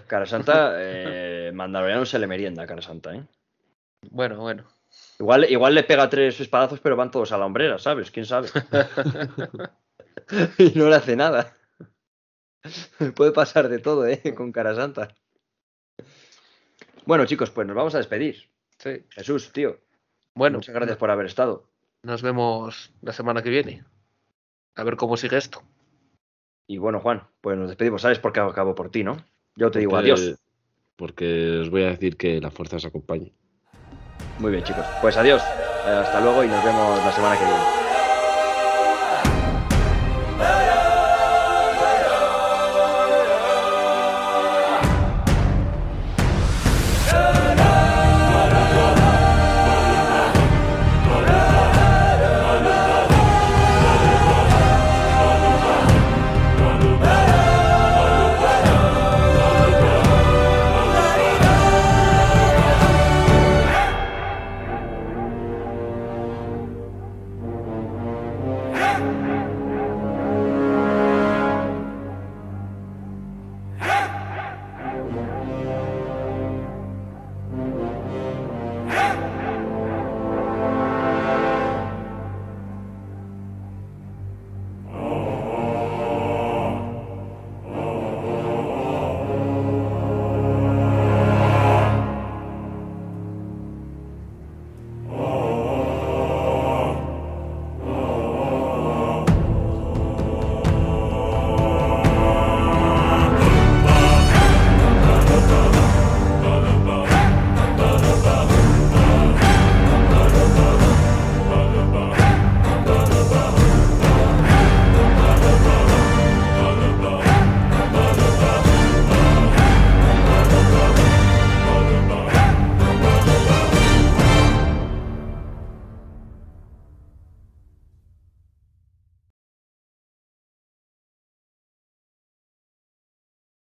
Cara Santa, eh, Mandaloriano se le merienda a Cara Santa, ¿eh? Bueno, bueno. Igual, igual le pega tres espadazos, pero van todos a la hombrera, ¿sabes? ¿Quién sabe? y no le hace nada. Puede pasar de todo, ¿eh? Con cara santa. Bueno, chicos, pues nos vamos a despedir. Sí. Jesús, tío, Bueno, muchas gracias por haber estado. nos vemos la semana que viene. A ver cómo sigue esto. Y bueno, Juan, pues nos despedimos. ¿Sabes por qué acabo por ti, no? Yo te digo porque- adiós. Porque os voy a decir que la fuerza os acompañe. Muy bien, chicos. Pues adiós. Eh, hasta luego y nos vemos la semana que viene.